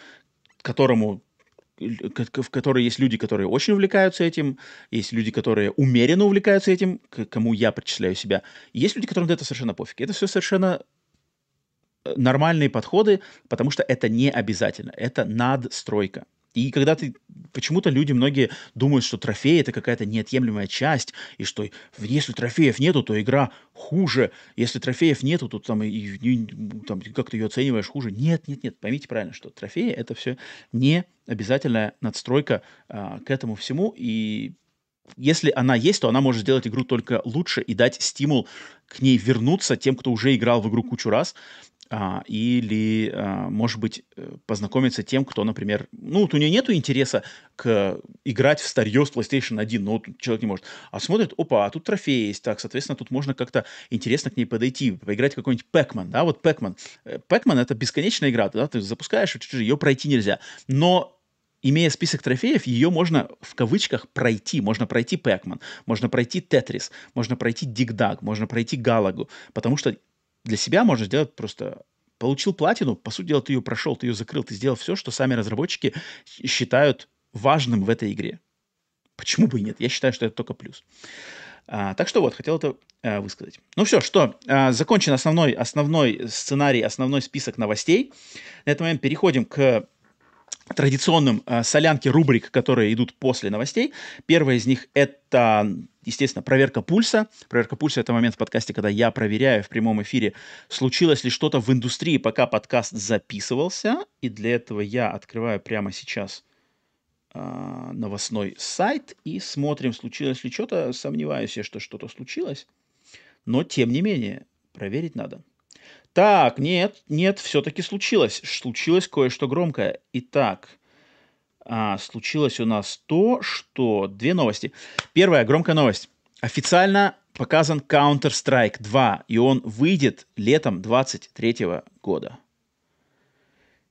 которому в которой есть люди, которые очень увлекаются этим, есть люди, которые умеренно увлекаются этим, к кому я причисляю себя, есть люди, которым это совершенно пофиг. Это все совершенно нормальные подходы, потому что это не обязательно, это надстройка. И когда ты... Почему-то люди многие думают, что трофей — это какая-то неотъемлемая часть, и что если трофеев нету, то игра хуже. Если трофеев нету, то там, и, и, там как ты ее оцениваешь хуже. Нет, нет, нет. Поймите правильно, что трофеи — это все не обязательная надстройка а, к этому всему. И если она есть, то она может сделать игру только лучше и дать стимул к ней вернуться тем, кто уже играл в игру кучу раз, или, а, может быть, э, познакомиться тем, кто, например, ну, вот у нее нету интереса к играть в старье с PlayStation 1, но вот человек не может, а смотрит, опа, а тут трофей есть, так, соответственно, тут можно как-то интересно к ней подойти, поиграть какой-нибудь Pac-Man, да, вот Pac-Man. Э, Pac-Man — это бесконечная игра, да, ты запускаешь, ее пройти нельзя, но имея список трофеев, ее можно в кавычках пройти. Можно пройти Pac-Man, можно пройти Tetris, можно пройти Dug, можно пройти Галагу, потому что для себя можно сделать просто получил платину, по сути дела, ты ее прошел, ты ее закрыл, ты сделал все, что сами разработчики считают важным в этой игре. Почему бы и нет? Я считаю, что это только плюс. А, так что вот, хотел это а, высказать. Ну все, что, а, закончен основной, основной сценарий, основной список новостей. На этот момент переходим к традиционным э, солянке рубрик, которые идут после новостей. Первая из них это, естественно, проверка пульса. Проверка пульса — это момент в подкасте, когда я проверяю в прямом эфире, случилось ли что-то в индустрии, пока подкаст записывался. И для этого я открываю прямо сейчас э, новостной сайт и смотрим, случилось ли что-то. Сомневаюсь я, что что-то случилось. Но, тем не менее, проверить надо. Так, нет, нет, все-таки случилось. Случилось кое-что громкое. Итак, а, случилось у нас то, что... Две новости. Первая громкая новость. Официально показан Counter-Strike 2, и он выйдет летом 23 года.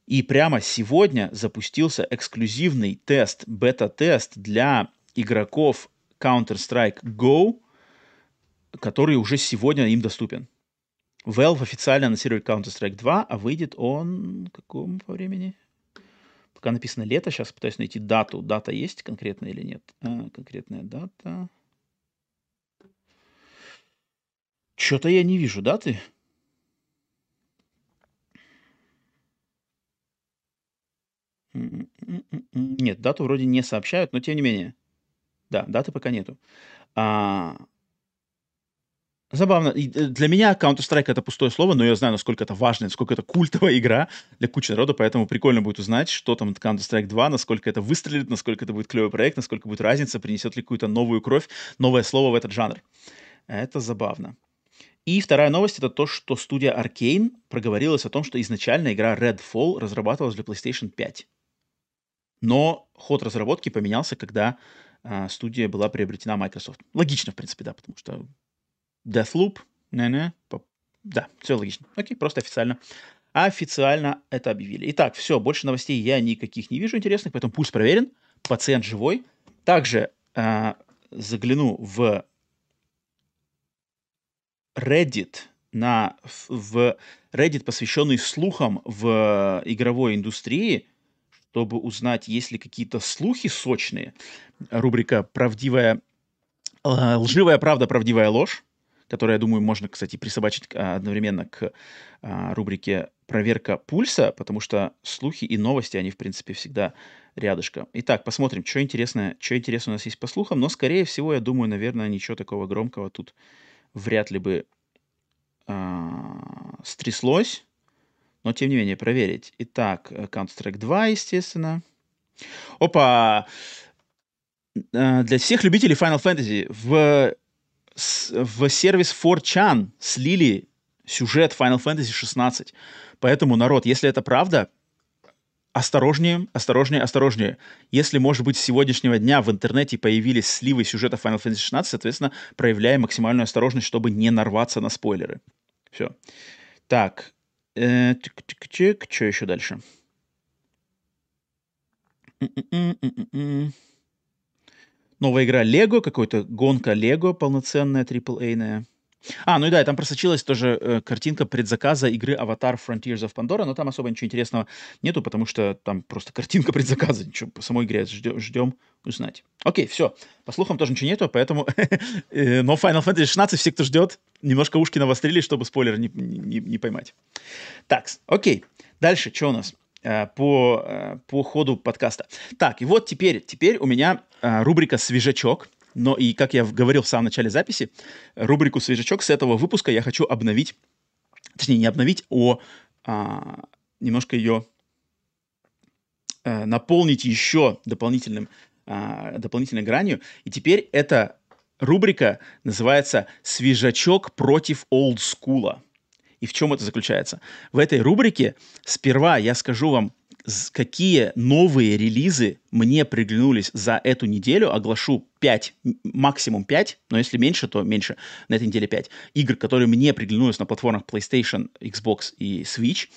И прямо сегодня запустился эксклюзивный тест, бета-тест для игроков Counter-Strike Go, который уже сегодня им доступен. Valve официально анонсирует Counter-Strike 2, а выйдет он какому по времени? Пока написано лето, сейчас пытаюсь найти дату. Дата есть конкретная или нет? А, конкретная дата. Что-то я не вижу даты. Нет, дату вроде не сообщают, но тем не менее. Да, даты пока нету. А, Забавно. И э, для меня Counter-Strike это пустое слово, но я знаю, насколько это важно, насколько это культовая игра для кучи народа, поэтому прикольно будет узнать, что там Counter-Strike 2, насколько это выстрелит, насколько это будет клевый проект, насколько будет разница, принесет ли какую-то новую кровь, новое слово в этот жанр. Это забавно. И вторая новость это то, что студия Arkane проговорилась о том, что изначально игра Redfall разрабатывалась для PlayStation 5. Но ход разработки поменялся, когда а, студия была приобретена Microsoft. Логично, в принципе, да, потому что Deathloop, не-не, да, все логично. Окей, просто официально. Официально это объявили. Итак, все, больше новостей я никаких не вижу интересных, поэтому пульс проверен, пациент живой. Также э, загляну в Reddit, на, в Reddit, посвященный слухам в игровой индустрии, чтобы узнать, есть ли какие-то слухи сочные. Рубрика «Правдивая, э, лживая правда, правдивая ложь» которое, я думаю, можно, кстати, присобачить а, одновременно к а, рубрике «Проверка пульса», потому что слухи и новости, они, в принципе, всегда рядышком. Итак, посмотрим, что интересное, что интересное у нас есть по слухам, но, скорее всего, я думаю, наверное, ничего такого громкого тут вряд ли бы а, стряслось, но, тем не менее, проверить. Итак, Counter-Strike 2, естественно. Опа! Для всех любителей Final Fantasy в в сервис 4chan слили сюжет Final Fantasy 16. Поэтому, народ, если это правда, осторожнее, осторожнее, осторожнее. Если, может быть, с сегодняшнего дня в интернете появились сливы сюжета Final Fantasy 16, соответственно, проявляем максимальную осторожность, чтобы не нарваться на спойлеры. Все. Так. Э, Что еще дальше? Новая игра Лего, какой-то гонка Лего полноценная, AAA-ная. А, ну и да, там просочилась тоже э, картинка предзаказа игры Avatar Frontiers of Pandora, но там особо ничего интересного нету, потому что там просто картинка предзаказа, ничего по самой игре ждем, ждем узнать. Окей, все. По слухам тоже ничего нету, поэтому... [LAUGHS] Э, но Final Fantasy 16 все, кто ждет, немножко ушки навострили, чтобы спойлер не, не, не поймать. Так, окей. Дальше, что у нас? Э, по, э, по ходу подкаста. Так, и вот теперь, теперь у меня э, рубрика «Свежачок». Но и, как я говорил в самом начале записи, рубрику «Свежачок» с этого выпуска я хочу обновить, точнее, не обновить, а, а немножко ее наполнить еще дополнительным, а, дополнительной гранью. И теперь эта рубрика называется «Свежачок против олдскула». И в чем это заключается? В этой рубрике сперва я скажу вам, какие новые релизы мне приглянулись за эту неделю. Оглашу 5, максимум 5, но если меньше, то меньше. На этой неделе 5 игр, которые мне приглянулись на платформах PlayStation, Xbox и Switch.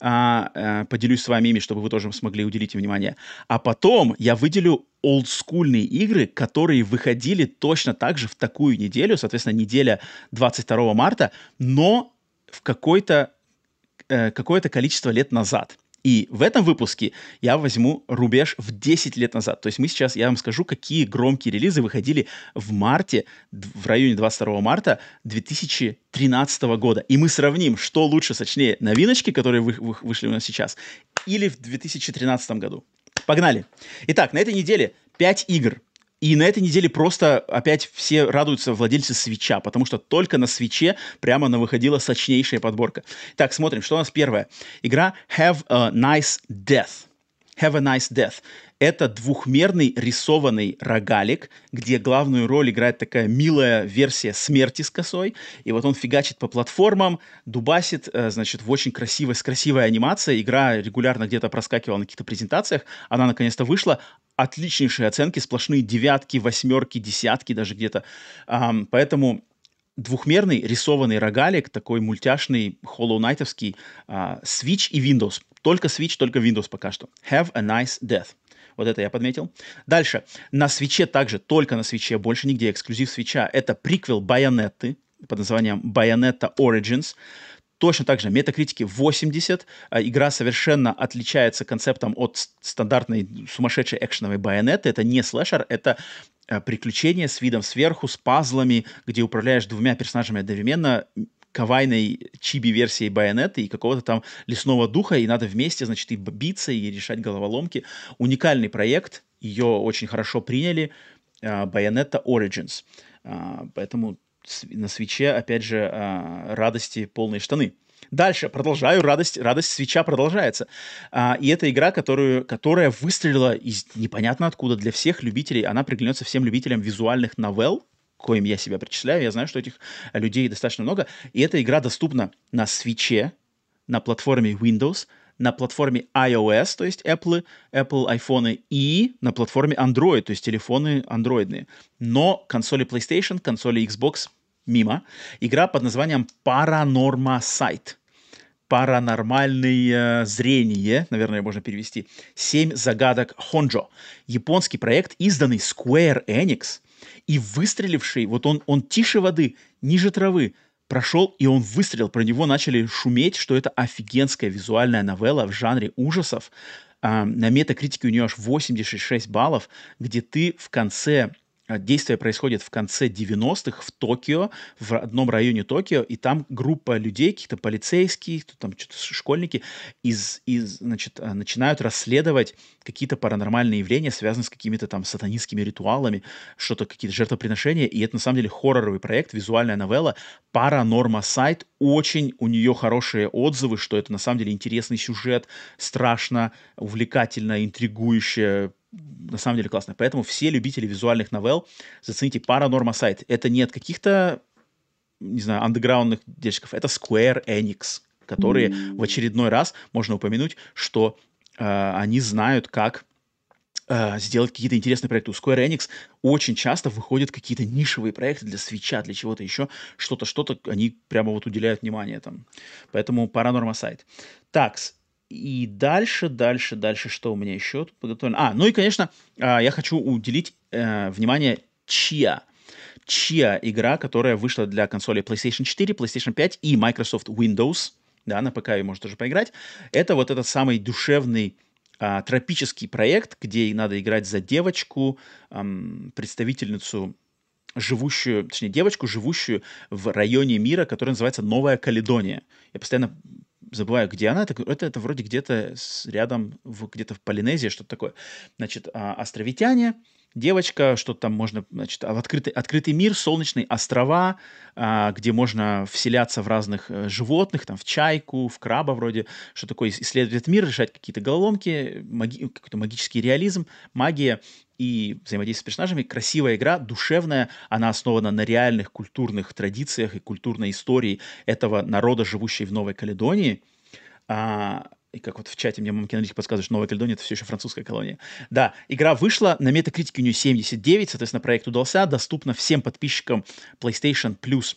А, а, поделюсь с вами ими, чтобы вы тоже смогли уделить им внимание. А потом я выделю олдскульные игры, которые выходили точно так же в такую неделю, соответственно, неделя 22 марта, но в какой-то э, какое-то количество лет назад. И в этом выпуске я возьму рубеж в 10 лет назад. То есть мы сейчас, я вам скажу, какие громкие релизы выходили в марте, в районе 22 марта 2013 года. И мы сравним, что лучше, сочнее, новиночки, которые вы, вы, вышли у нас сейчас, или в 2013 году. Погнали. Итак, на этой неделе 5 игр, и на этой неделе просто опять все радуются владельцы свеча, потому что только на свече прямо на выходила сочнейшая подборка. Так, смотрим, что у нас первое. Игра Have a Nice Death. Have a Nice Death. Это двухмерный рисованный рогалик, где главную роль играет такая милая версия смерти с косой. И вот он фигачит по платформам, дубасит, э, значит, в очень красивой, с красивой анимацией. Игра регулярно где-то проскакивала на каких-то презентациях. Она наконец-то вышла отличнейшие оценки, сплошные девятки, восьмерки, десятки даже где-то. Поэтому двухмерный рисованный рогалик, такой мультяшный, Hollow Knight'овский, uh, Switch и Windows. Только Switch, только Windows пока что. Have a nice death. Вот это я подметил. Дальше. На свече также, только на свече, больше нигде, эксклюзив свеча. Это приквел Байонетты под названием Bayonetta Origins. Точно так же, метакритики 80. А, игра совершенно отличается концептом от стандартной сумасшедшей экшеновой байонеты. Это не слэшер, это а, приключение с видом сверху, с пазлами, где управляешь двумя персонажами одновременно, кавайной чиби-версией байонеты и какого-то там лесного духа, и надо вместе, значит, и биться, и решать головоломки. Уникальный проект, ее очень хорошо приняли, Bayonetta Origins. Поэтому на свече, опять же, а, радости полные штаны. Дальше, продолжаю, радость, радость свеча продолжается. А, и это игра, которую, которая выстрелила из непонятно откуда для всех любителей. Она приглянется всем любителям визуальных новелл, коим я себя причисляю. Я знаю, что этих людей достаточно много. И эта игра доступна на свече, на платформе Windows, на платформе iOS, то есть Apple, Apple iPhone, и на платформе Android, то есть телефоны андроидные. Но консоли PlayStation, консоли Xbox мимо. Игра под названием Paranorma Sight. Паранормальное зрение, наверное, можно перевести. Семь загадок Хонджо. Японский проект, изданный Square Enix и выстреливший, вот он, он тише воды, ниже травы, прошел, и он выстрелил. Про него начали шуметь, что это офигенская визуальная новелла в жанре ужасов. На метакритике у нее аж 86 баллов, где ты в конце Действие происходит в конце 90-х в Токио, в одном районе Токио, и там группа людей, какие-то полицейские, там что-то школьники, из, из, значит, а, начинают расследовать какие-то паранормальные явления, связанные с какими-то там сатанинскими ритуалами, что-то, какие-то жертвоприношения, и это на самом деле хорроровый проект, визуальная новелла, Паранорма сайт, очень у нее хорошие отзывы, что это на самом деле интересный сюжет, страшно, увлекательно, интригующе, на самом деле классно. Поэтому все любители визуальных новелл, зацените Paranorma Сайт. Это не от каких-то, не знаю, андеграундных девочков, это Square Enix, которые mm-hmm. в очередной раз можно упомянуть, что э, они знают, как э, сделать какие-то интересные проекты. У Square Enix очень часто выходят какие-то нишевые проекты для свеча, для чего-то еще, что-то, что-то они прямо вот уделяют внимание там. Поэтому Paranorma Сайт. Так, и дальше, дальше, дальше, что у меня еще тут подготовлено? А, ну и, конечно, а, я хочу уделить э, внимание Chia. Chia игра, которая вышла для консолей PlayStation 4, PlayStation 5 и Microsoft Windows. Да, на ПК ее можно тоже поиграть. Это вот этот самый душевный а, тропический проект, где надо играть за девочку, ам, представительницу живущую, точнее, девочку, живущую в районе мира, который называется Новая Каледония. Я постоянно забываю, где она, это, это, это вроде где-то рядом, в, где-то в Полинезии, что-то такое. Значит, а, островитяне, девочка, что там можно, значит, в открытый, открытый мир, солнечные острова, а, где можно вселяться в разных а, животных, там, в чайку, в краба вроде, что такое, исследовать мир, решать какие-то головоломки, маги, какой-то магический реализм, магия и взаимодействие с персонажами. Красивая игра, душевная, она основана на реальных культурных традициях и культурной истории этого народа, живущей в Новой Каледонии. А, и как вот в чате мне мамки аналитик подсказывает, что Новая Каледония — это все еще французская колония. Да, игра вышла, на метакритике у нее 79, соответственно, проект удался, доступна всем подписчикам PlayStation Plus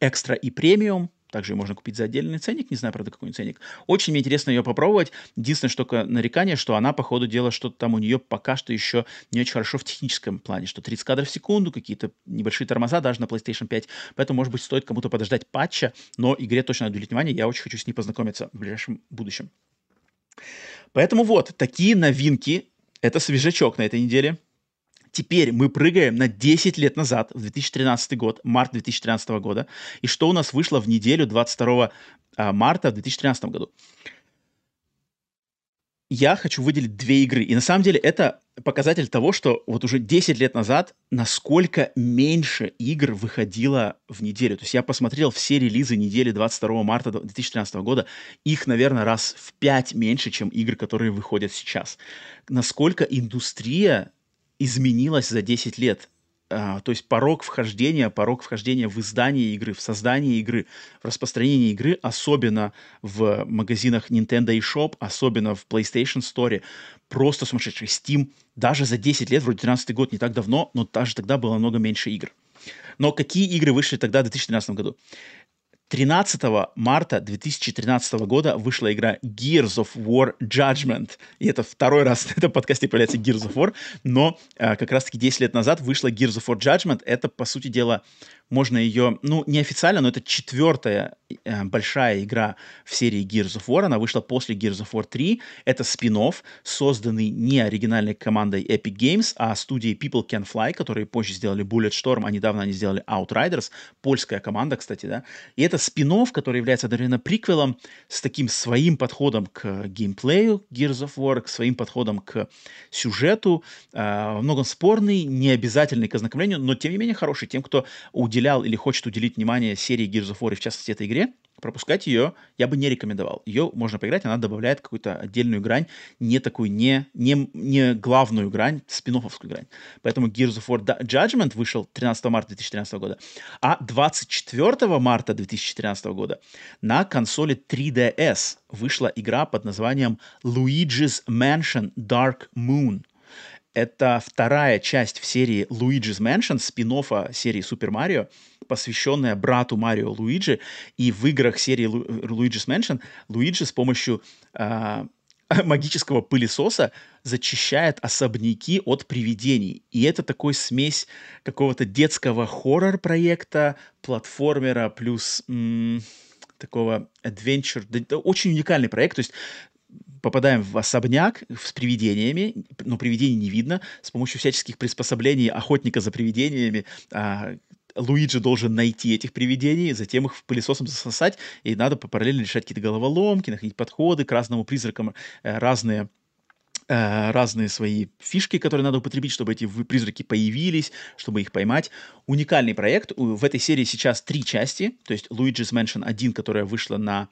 Extra и Premium, также ее можно купить за отдельный ценник, не знаю, правда, какой ценник. Очень мне интересно ее попробовать. Единственное, что нарекание, что она, по ходу дела, что-то там у нее пока что еще не очень хорошо в техническом плане, что 30 кадров в секунду, какие-то небольшие тормоза даже на PlayStation 5. Поэтому, может быть, стоит кому-то подождать патча, но игре точно надо уделить внимание. Я очень хочу с ней познакомиться в ближайшем будущем. Поэтому вот, такие новинки. Это свежачок на этой неделе. Теперь мы прыгаем на 10 лет назад, в 2013 год, март 2013 года. И что у нас вышло в неделю 22 а, марта в 2013 году? Я хочу выделить две игры. И на самом деле это показатель того, что вот уже 10 лет назад насколько меньше игр выходило в неделю. То есть я посмотрел все релизы недели 22 марта 2013 года. Их, наверное, раз в 5 меньше, чем игр, которые выходят сейчас. Насколько индустрия изменилась за 10 лет. А, то есть порог вхождения, порог вхождения в издание игры, в создание игры, в распространение игры, особенно в магазинах Nintendo eShop, особенно в PlayStation Store, просто сумасшедший. Steam даже за 10 лет, вроде 13 год, не так давно, но даже тогда было много меньше игр. Но какие игры вышли тогда в 2013 году? 13 марта 2013 года вышла игра Gears of War Judgment. И это второй раз в этом подкасте появляется Gears of War, но э, как раз-таки 10 лет назад вышла Gears of War Judgment. Это, по сути дела, можно ее, ну, неофициально, но это четвертая э, большая игра в серии Gears of War. Она вышла после Gears of War 3. Это спин созданный не оригинальной командой Epic Games, а студией People Can Fly, которые позже сделали Bulletstorm, а недавно они сделали Outriders. Польская команда, кстати, да. И это спин который является одновременно приквелом с таким своим подходом к геймплею Gears of War, к своим подходом к сюжету. Э, многом спорный, не обязательный к ознакомлению, но тем не менее хороший тем, кто уделяет уделял или хочет уделить внимание серии Gears of War, и в частности этой игре, пропускать ее я бы не рекомендовал. Ее можно поиграть, она добавляет какую-то отдельную грань, не такую, не, не, не главную грань, спин грань. Поэтому Gears of War Judgment вышел 13 марта 2013 года, а 24 марта 2014 года на консоли 3DS вышла игра под названием Luigi's Mansion Dark Moon – это вторая часть в серии Luigi's Mansion, спин серии Super Mario, посвященная брату Марио Луиджи. И в играх серии Лу- Luigi's Mansion Луиджи с помощью э, [LAUGHS] магического пылесоса зачищает особняки от привидений. И это такой смесь какого-то детского хоррор-проекта, платформера плюс такого adventure. Это очень уникальный проект. То есть попадаем в особняк с привидениями, но привидений не видно. С помощью всяческих приспособлений охотника за привидениями а, Луиджи должен найти этих привидений, затем их пылесосом засосать, и надо параллельно решать какие-то головоломки, находить подходы к разному призракам, э, разные э, разные свои фишки, которые надо употребить, чтобы эти призраки появились, чтобы их поймать. Уникальный проект. В этой серии сейчас три части, то есть Luigi's Mansion 1, которая вышла на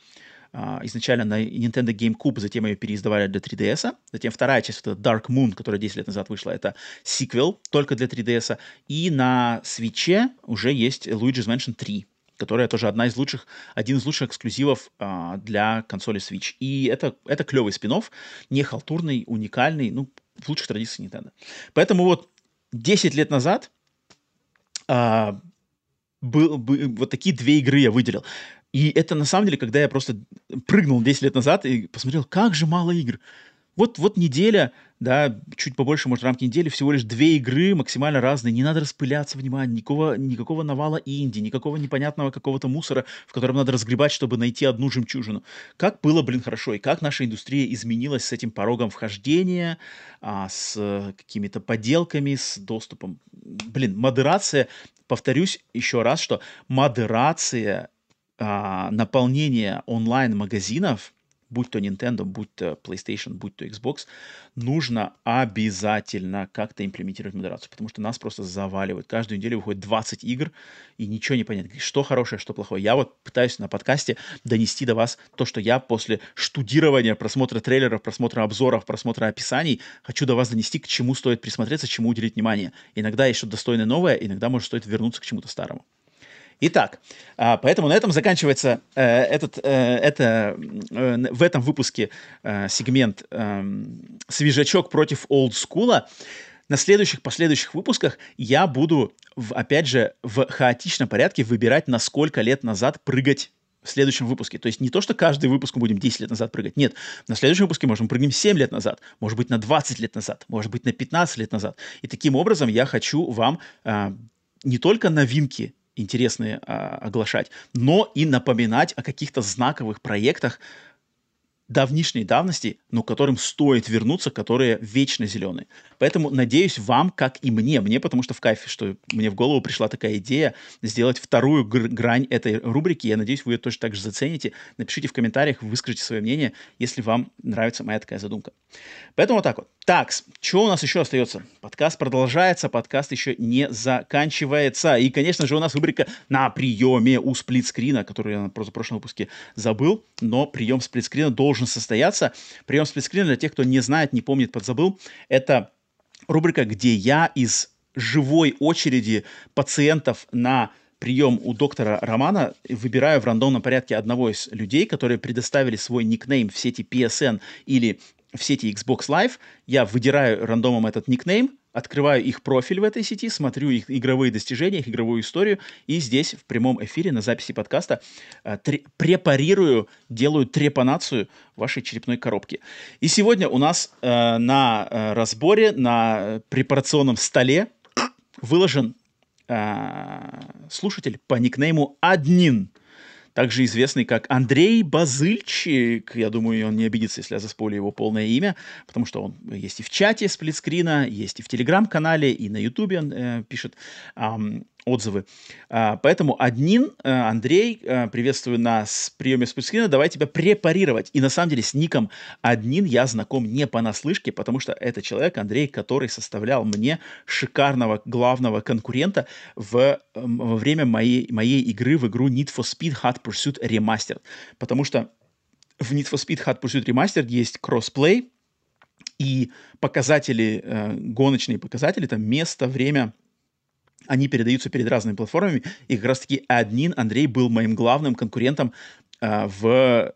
изначально на Nintendo GameCube, затем ее переиздавали для 3DS. Затем вторая часть, это Dark Moon, которая 10 лет назад вышла, это сиквел только для 3DS. И на Switch уже есть Luigi's Mansion 3, которая тоже одна из лучших, один из лучших эксклюзивов а, для консоли Switch. И это, это клевый спин не халтурный, уникальный, ну, в лучших традициях Nintendo. Поэтому вот 10 лет назад а, был, был, вот такие две игры я выделил. И это на самом деле, когда я просто прыгнул 10 лет назад и посмотрел, как же мало игр. Вот, вот неделя, да, чуть побольше, может, рамки недели, всего лишь две игры максимально разные, не надо распыляться, внимание, никакого, никакого навала инди, никакого непонятного какого-то мусора, в котором надо разгребать, чтобы найти одну жемчужину. Как было, блин, хорошо, и как наша индустрия изменилась с этим порогом вхождения, а, с какими-то поделками, с доступом. Блин, модерация, повторюсь еще раз, что модерация а, наполнение онлайн-магазинов, будь то Nintendo, будь то PlayStation, будь то Xbox, нужно обязательно как-то имплементировать модерацию, потому что нас просто заваливают. Каждую неделю выходит 20 игр, и ничего не понятно, что хорошее, что плохое. Я вот пытаюсь на подкасте донести до вас то, что я после штудирования, просмотра трейлеров, просмотра обзоров, просмотра описаний хочу до вас донести, к чему стоит присмотреться, чему уделить внимание. Иногда что-то достойное новое, иногда, может, стоит вернуться к чему-то старому. Итак, а, поэтому на этом заканчивается э, этот, э, это, э, в этом выпуске сегмент эм, «Свежачок против олдскула». На следующих, последующих выпусках я буду, в, опять же, в хаотичном порядке выбирать, на сколько лет назад прыгать в следующем выпуске. То есть не то, что каждый выпуск мы будем 10 лет назад прыгать. Нет, на следующем выпуске, можем прыгнем 7 лет назад, может быть, на 20 лет назад, может быть, на 15 лет назад. И таким образом я хочу вам а, не только новинки интересные а, оглашать, но и напоминать о каких-то знаковых проектах, давнишней давности, но которым стоит вернуться, которые вечно зеленые. Поэтому, надеюсь, вам, как и мне, мне потому что в кайфе, что мне в голову пришла такая идея сделать вторую грань этой рубрики. Я надеюсь, вы ее тоже так же зацените. Напишите в комментариях, выскажите свое мнение, если вам нравится моя такая задумка. Поэтому вот так вот. Так, что у нас еще остается? Подкаст продолжается, подкаст еще не заканчивается. И, конечно же, у нас рубрика на приеме у сплитскрина, которую я в прошлом выпуске забыл, но прием сплитскрина должен состояться. Прием сплитскрина, для тех, кто не знает, не помнит, подзабыл, это рубрика, где я? из живой очереди пациентов на прием у доктора Романа. Выбираю в рандомном порядке одного из людей, которые предоставили свой никнейм в сети PSN или в сети Xbox Live, я выдираю рандомом этот никнейм, открываю их профиль в этой сети, смотрю их игровые достижения, их игровую историю, и здесь в прямом эфире на записи подкаста э, тре- препарирую, делаю трепанацию вашей черепной коробки. И сегодня у нас э, на э, разборе, на препарационном столе выложен э, слушатель по никнейму Аднин также известный как Андрей Базыльчик. Я думаю, он не обидится, если я заспорю его полное имя, потому что он есть и в чате сплитскрина, есть и в телеграм-канале, и на ютубе он э, пишет. Эм, отзывы. А, поэтому админ э, Андрей, э, приветствую нас в приеме спутскрина, давай тебя препарировать. И на самом деле с ником админ я знаком не понаслышке, потому что это человек, Андрей, который составлял мне шикарного главного конкурента в, во время моей, моей игры в игру Need for Speed Hot Pursuit Remastered. Потому что в Need for Speed Hot Pursuit Remastered есть кроссплей, и показатели, э, гоночные показатели, там место, время, они передаются перед разными платформами, и как раз-таки админ Андрей был моим главным конкурентом э, в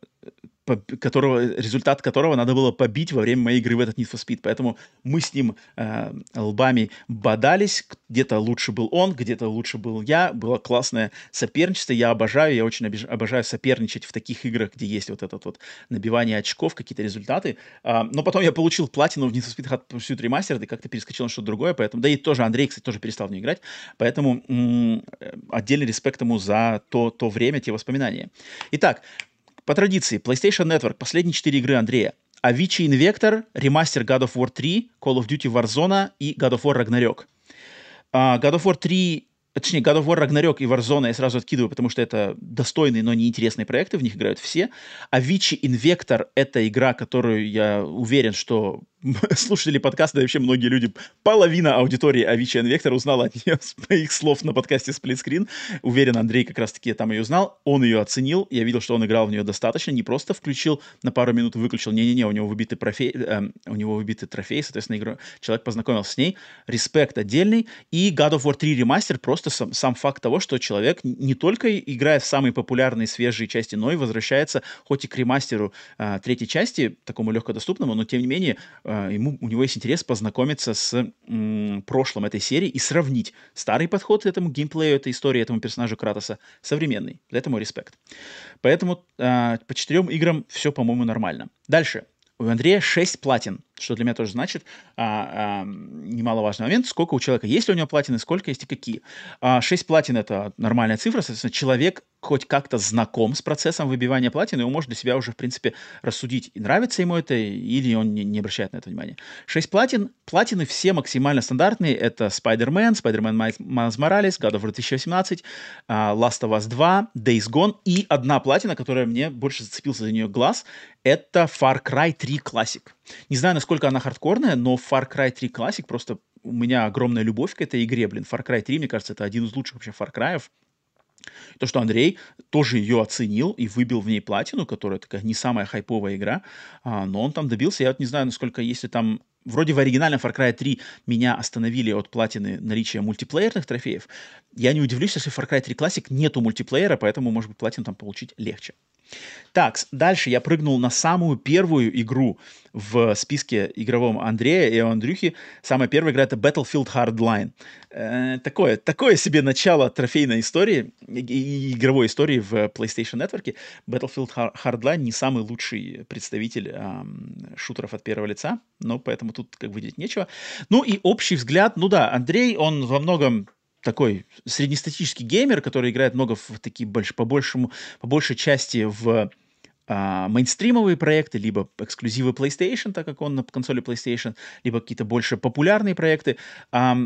которого, результат которого надо было побить во время моей игры в этот Need for Speed. Поэтому мы с ним э, лбами бодались. Где-то лучше был он, где-то лучше был я. Было классное соперничество. Я обожаю, я очень обиж, обожаю соперничать в таких играх, где есть вот это вот набивание очков, какие-то результаты. Э, но потом я получил платину в Need for Speed Hot Pursuit Remastered и как-то перескочил на что-то другое. Поэтому, да и тоже Андрей, кстати, тоже перестал в нее играть. Поэтому м- отдельный респект ему за то, то время, те воспоминания. Итак, по традиции, PlayStation Network, последние четыре игры Андрея. Avicii Invector, ремастер God of War 3, Call of Duty Warzone и God of War Ragnarok. Uh, God of War 3 точнее, God of War Ragnarok и Warzone я сразу откидываю, потому что это достойные, но неинтересные проекты, в них играют все. Avicii Invector — это игра, которую я уверен, что [LAUGHS] слушатели подкаста, да вообще многие люди, половина аудитории Авичи Инвектор узнала от нее с моих слов на подкасте Screen. Уверен, Андрей как раз-таки там ее узнал. Он ее оценил. Я видел, что он играл в нее достаточно. Не просто включил на пару минут, выключил. Не-не-не, у него выбитый профей, э, у него выбитый трофей, соответственно, игру... человек познакомился с ней. Респект отдельный. И God of War 3 ремастер просто сам, сам факт того, что человек не только играет в самые популярные свежие части, но и возвращается хоть и к ремастеру э, третьей части, такому легкодоступному, но тем не менее э, ему, у него есть интерес познакомиться с м, прошлым этой серии и сравнить старый подход к этому геймплею, этой истории, этому персонажу Кратоса, современный. За это респект. Поэтому э, по четырем играм все, по-моему, нормально. Дальше. У Андрея 6 платин, что для меня тоже значит а, а, немаловажный момент, сколько у человека есть ли у него платины, сколько есть и какие. А, 6 платин — это нормальная цифра, соответственно, человек хоть как-то знаком с процессом выбивания платины, он может для себя уже, в принципе, рассудить, нравится ему это или он не, не обращает на это внимания. 6 платин, платины все максимально стандартные, это Spider-Man, Spider-Man Miles Morales, God of War 2018, uh, Last of Us 2, Days Gone и одна платина, которая мне больше зацепился за нее глаз, это Far Cry 3 Classic. Не знаю, насколько она хардкорная, но Far Cry 3 Classic просто у меня огромная любовь к этой игре, блин. Far Cry 3, мне кажется, это один из лучших вообще Far Cry. То, что Андрей тоже ее оценил и выбил в ней платину, которая такая не самая хайповая игра, а, но он там добился. Я вот не знаю, насколько, если там вроде в оригинальном Far Cry 3 меня остановили от платины наличия мультиплеерных трофеев. Я не удивлюсь, если в Far Cry 3 Classic нету мультиплеера, поэтому, может быть, платину там получить легче. Так, дальше я прыгнул на самую первую игру в списке игровом Андрея и Андрюхи. Самая первая игра — это Battlefield Hardline. Э, такое, такое себе начало трофейной истории, и, игровой истории в PlayStation Network. Battlefield Hardline не самый лучший представитель э, шутеров от первого лица, но поэтому тут как видеть нечего. Ну и общий взгляд, ну да, Андрей, он во многом такой среднестатический геймер, который играет много в такие больше, по большему, по большей части в а, мейнстримовые проекты, либо эксклюзивы PlayStation, так как он на консоли PlayStation, либо какие-то больше популярные проекты. А,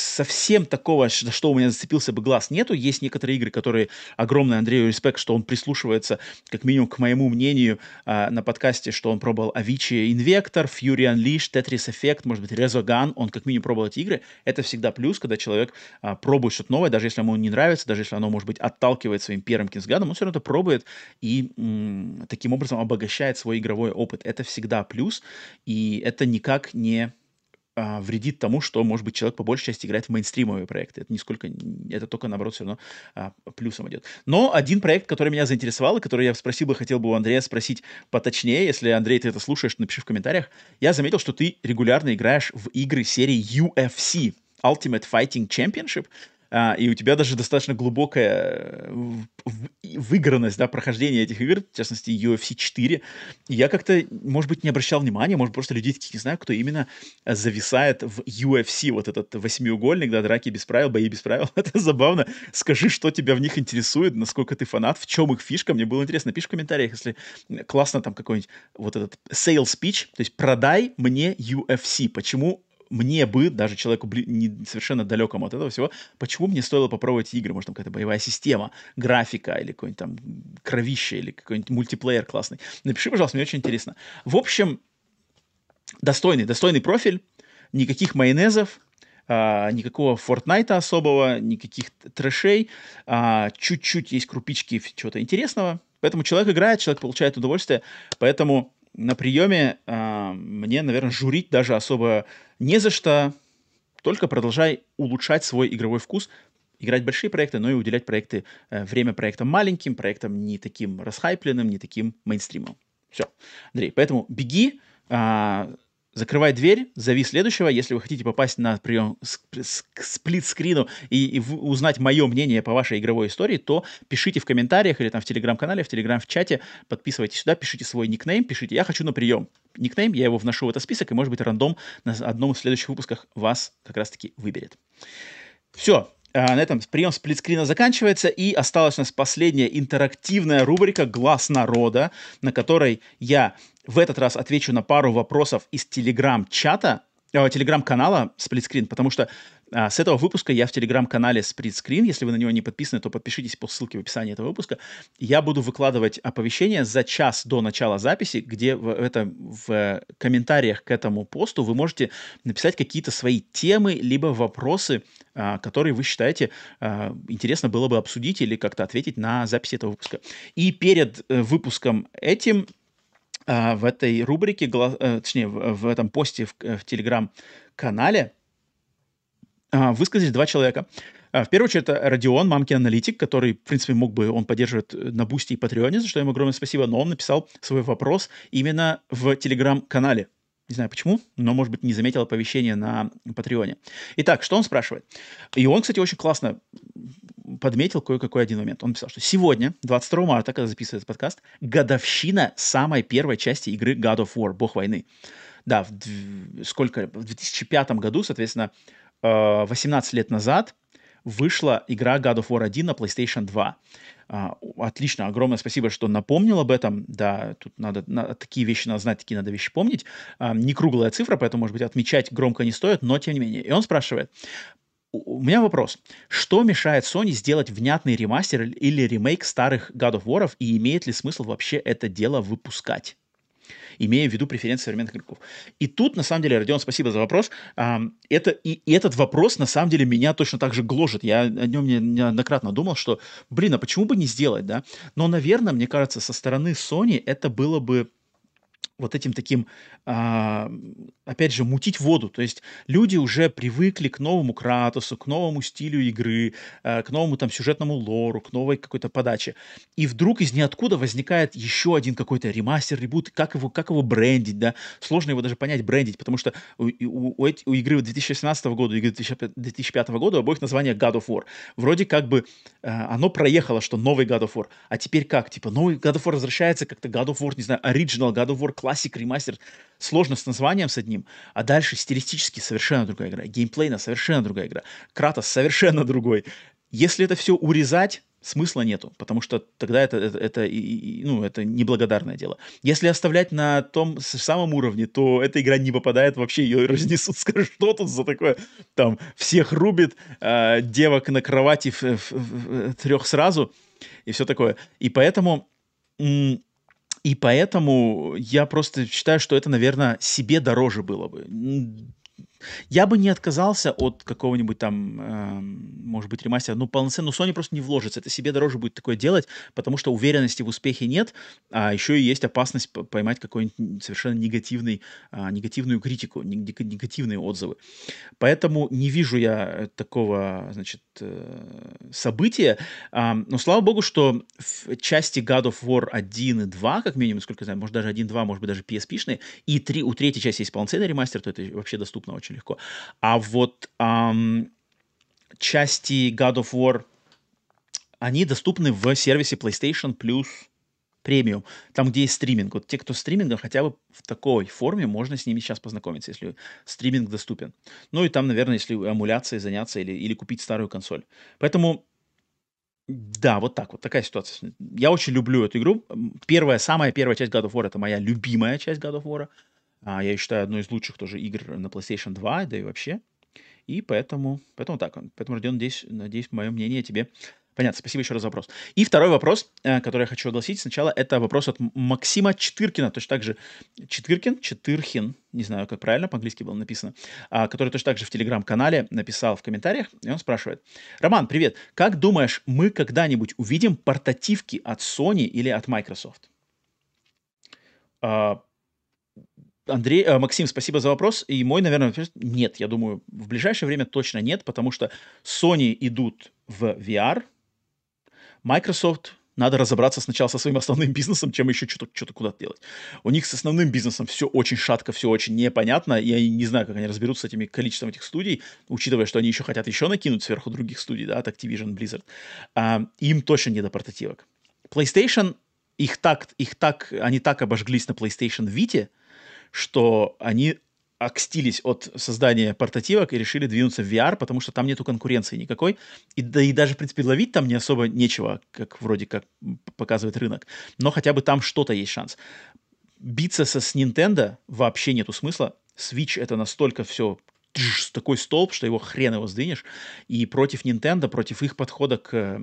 совсем такого, что у меня зацепился бы глаз, нету. Есть некоторые игры, которые огромный Андрею респект, что он прислушивается, как минимум, к моему мнению э, на подкасте, что он пробовал Avicii Invector, Fury Unleashed, Tetris Effect, может быть, Resogun, он как минимум пробовал эти игры. Это всегда плюс, когда человек э, пробует что-то новое, даже если ему не нравится, даже если оно, может быть, отталкивает своим первым кинсгадом, он все равно это пробует и м- таким образом обогащает свой игровой опыт. Это всегда плюс, и это никак не а, вредит тому, что, может быть, человек по большей части играет в мейнстримовые проекты. Это нисколько, это только, наоборот, все равно а, плюсом идет. Но один проект, который меня заинтересовал, и который я спросил бы, хотел бы у Андрея спросить поточнее, если, Андрей, ты это слушаешь, напиши в комментариях. Я заметил, что ты регулярно играешь в игры серии UFC, Ultimate Fighting Championship, а, и у тебя даже достаточно глубокая э, выигранность, да, прохождения этих игр, в частности, UFC 4. И я как-то, может быть, не обращал внимания, может, просто людей таких не знаю, кто именно зависает в UFC, вот этот восьмиугольник, да, драки без правил, бои без правил. [LAUGHS] Это забавно. Скажи, что тебя в них интересует, насколько ты фанат, в чем их фишка. Мне было интересно. Пиши в комментариях, если классно там какой-нибудь вот этот sales pitch, то есть продай мне UFC. Почему мне бы, даже человеку не совершенно далекому от этого всего, почему мне стоило попробовать игры? Может, там какая-то боевая система, графика или какой-нибудь там кровище или какой-нибудь мультиплеер классный. Напиши, пожалуйста, мне очень интересно. В общем, достойный, достойный профиль, никаких майонезов, а, никакого Fortnite особого, никаких трэшей, а, чуть-чуть есть крупички чего-то интересного. Поэтому человек играет, человек получает удовольствие, поэтому на приеме э, мне, наверное, журить даже особо не за что. Только продолжай улучшать свой игровой вкус, играть большие проекты, но и уделять проекты, э, время проектам маленьким, проектам не таким расхайпленным, не таким мейнстримом. Все, Андрей, поэтому беги, э, Закрывай дверь, зови следующего. Если вы хотите попасть на прием к сплит-скрину и, и узнать мое мнение по вашей игровой истории, то пишите в комментариях или там в телеграм-канале, в телеграм в чате, подписывайтесь сюда, пишите свой никнейм, пишите «Я хочу на прием». Никнейм, я его вношу в этот список, и, может быть, рандом на одном из следующих выпусков вас как раз-таки выберет. Все, на этом прием сплитскрина заканчивается, и осталась у нас последняя интерактивная рубрика «Глаз народа», на которой я в этот раз отвечу на пару вопросов из телеграм-чата, э, телеграм-канала Сплитскрин, потому что а, с этого выпуска я в телеграм-канале Сплитскрин. Если вы на него не подписаны, то подпишитесь по ссылке в описании этого выпуска. Я буду выкладывать оповещения за час до начала записи, где в, это, в комментариях к этому посту вы можете написать какие-то свои темы, либо вопросы, а, которые вы считаете а, интересно было бы обсудить или как-то ответить на записи этого выпуска. И перед э, выпуском этим в этой рубрике, э, точнее, в этом посте в, в телеграм-канале высказались два человека. А, в первую очередь, это Родион, мамкин аналитик, который, в принципе, мог бы, он поддерживает э, на Бусти и Патреоне, за что ему огромное спасибо, но он написал свой вопрос именно в телеграм-канале. Не знаю почему, но, может быть, не заметил оповещение на Патреоне. Итак, что он спрашивает? И он, кстати, очень классно подметил кое-какой один момент. Он писал, что сегодня, 22 марта, когда записывается подкаст, годовщина самой первой части игры God of War, Бог войны. Да, в, сколько, в 2005 году, соответственно, 18 э, лет назад вышла игра God of War 1 на PlayStation 2. Uh, отлично, огромное спасибо, что напомнил об этом. Да, тут надо, надо такие вещи надо знать, такие надо вещи помнить. Uh, не круглая цифра, поэтому, может быть, отмечать громко не стоит, но тем не менее. И он спрашивает, у меня вопрос. Что мешает Sony сделать внятный ремастер или ремейк старых God of War, и имеет ли смысл вообще это дело выпускать? Имея в виду преференции современных игроков. И тут, на самом деле, Родион, спасибо за вопрос. Это, и, и этот вопрос, на самом деле, меня точно так же гложет. Я о нем неоднократно думал, что, блин, а почему бы не сделать, да? Но, наверное, мне кажется, со стороны Sony это было бы вот этим таким, а, опять же, мутить воду. То есть люди уже привыкли к новому Кратосу, к новому стилю игры, а, к новому там сюжетному лору, к новой какой-то подаче. И вдруг из ниоткуда возникает еще один какой-то ремастер, ребут, как его, как его брендить, да? Сложно его даже понять, брендить, потому что у, у, у, игры 2018 года и игры 2005 года у обоих название God of War. Вроде как бы а, оно проехало, что новый God of War. А теперь как? Типа новый God of War возвращается как-то God of War, не знаю, Original God of War классик, ремастер, сложно с названием с одним, а дальше стилистически совершенно другая игра, геймплейно совершенно другая игра, Кратос совершенно другой. Если это все урезать, смысла нету, потому что тогда это, это, это, и, ну, это неблагодарное дело. Если оставлять на том самом уровне, то эта игра не попадает вообще, ее разнесут, [LAUGHS] скажут, что тут за такое? Там всех рубит, э, девок на кровати в, в, в, трех сразу, и все такое. И поэтому... И поэтому я просто считаю, что это, наверное, себе дороже было бы. Я бы не отказался от какого-нибудь там, э, может быть, ремастера, ну, полноценно, но Sony просто не вложится. Это себе дороже будет такое делать, потому что уверенности в успехе нет, а еще и есть опасность поймать какой-нибудь совершенно негативный, э, негативную критику, негативные отзывы. Поэтому не вижу я такого, значит, э, события. Э, но слава богу, что в части God of War 1 и 2, как минимум, сколько я знаю, может даже 1-2, может быть даже PSP-шные, и 3, у третьей части есть полноценный ремастер, то это вообще доступно очень очень легко. А вот эм, части God of War, они доступны в сервисе PlayStation Plus премиум, там, где есть стриминг. Вот те, кто стримингом, хотя бы в такой форме, можно с ними сейчас познакомиться, если стриминг доступен. Ну и там, наверное, если эмуляцией заняться или, или купить старую консоль. Поэтому да, вот так вот, такая ситуация. Я очень люблю эту игру. Первая, самая первая часть God of War — это моя любимая часть God of War. А, я считаю, одной из лучших тоже игр на PlayStation 2, да и вообще. И поэтому, поэтому так. Поэтому, Родион, надеюсь, надеюсь, мое мнение тебе понятно. Спасибо еще раз за вопрос. И второй вопрос, э, который я хочу огласить сначала, это вопрос от Максима Четыркина, точно так же Четыркин, Четырхин, не знаю, как правильно по-английски было написано, а, который точно так же в Телеграм-канале написал в комментариях, и он спрашивает. Роман, привет. Как думаешь, мы когда-нибудь увидим портативки от Sony или от Microsoft? Андрей, э, Максим, спасибо за вопрос. И мой, наверное, нет, я думаю, в ближайшее время точно нет, потому что Sony идут в VR, Microsoft надо разобраться сначала со своим основным бизнесом, чем еще что-то, что-то куда-то делать. У них с основным бизнесом все очень шатко, все очень непонятно. Я не знаю, как они разберутся с этими количеством этих студий, учитывая, что они еще хотят еще накинуть сверху других студий, да, от Activision, Blizzard. А, им точно не до портативок. PlayStation, их так, их так, они так обожглись на PlayStation Vita, что они окстились от создания портативок и решили двинуться в VR, потому что там нету конкуренции никакой. И, да и даже, в принципе, ловить там не особо нечего, как вроде как показывает рынок. Но хотя бы там что-то есть шанс. Биться со, с Nintendo вообще нету смысла. Switch — это настолько все такой столб, что его хрен его сдвинешь. И против Nintendo, против их подхода к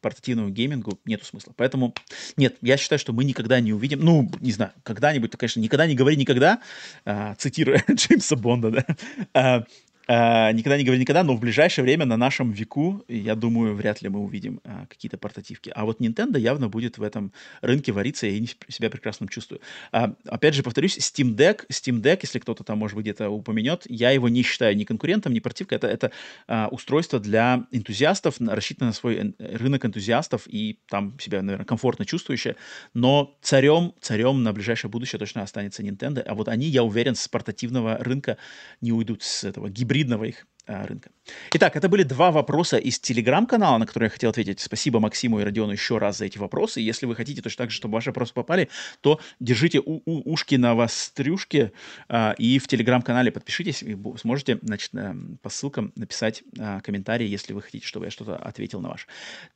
портативному геймингу нету смысла. Поэтому нет, я считаю, что мы никогда не увидим, ну, не знаю, когда-нибудь, конечно, никогда не говори никогда, а, цитируя [LAUGHS] Джеймса Бонда, да, а, а, никогда не говори никогда, но в ближайшее время на нашем веку, я думаю, вряд ли мы увидим а, какие-то портативки. А вот Nintendo явно будет в этом рынке вариться, и я себя прекрасно чувствую. А, опять же, повторюсь, Steam Deck, Steam Deck, если кто-то там, может быть, где-то упомянет, я его не считаю ни конкурентом, ни портативкой. Это, это а, устройство для энтузиастов, рассчитано на свой рынок энтузиастов и там себя, наверное, комфортно чувствующее. Но царем, царем на ближайшее будущее точно останется Nintendo. А вот они, я уверен, с портативного рынка не уйдут с этого гибрида а, рынка. Итак, это были два вопроса из телеграм-канала, на которые я хотел ответить. Спасибо Максиму и Родиону еще раз за эти вопросы. Если вы хотите точно так же, чтобы ваши вопросы попали, то держите у- у- ушки на вострюшке а, и в телеграм-канале подпишитесь, и сможете значит, э, по ссылкам написать а, комментарии, если вы хотите, чтобы я что-то ответил на ваш.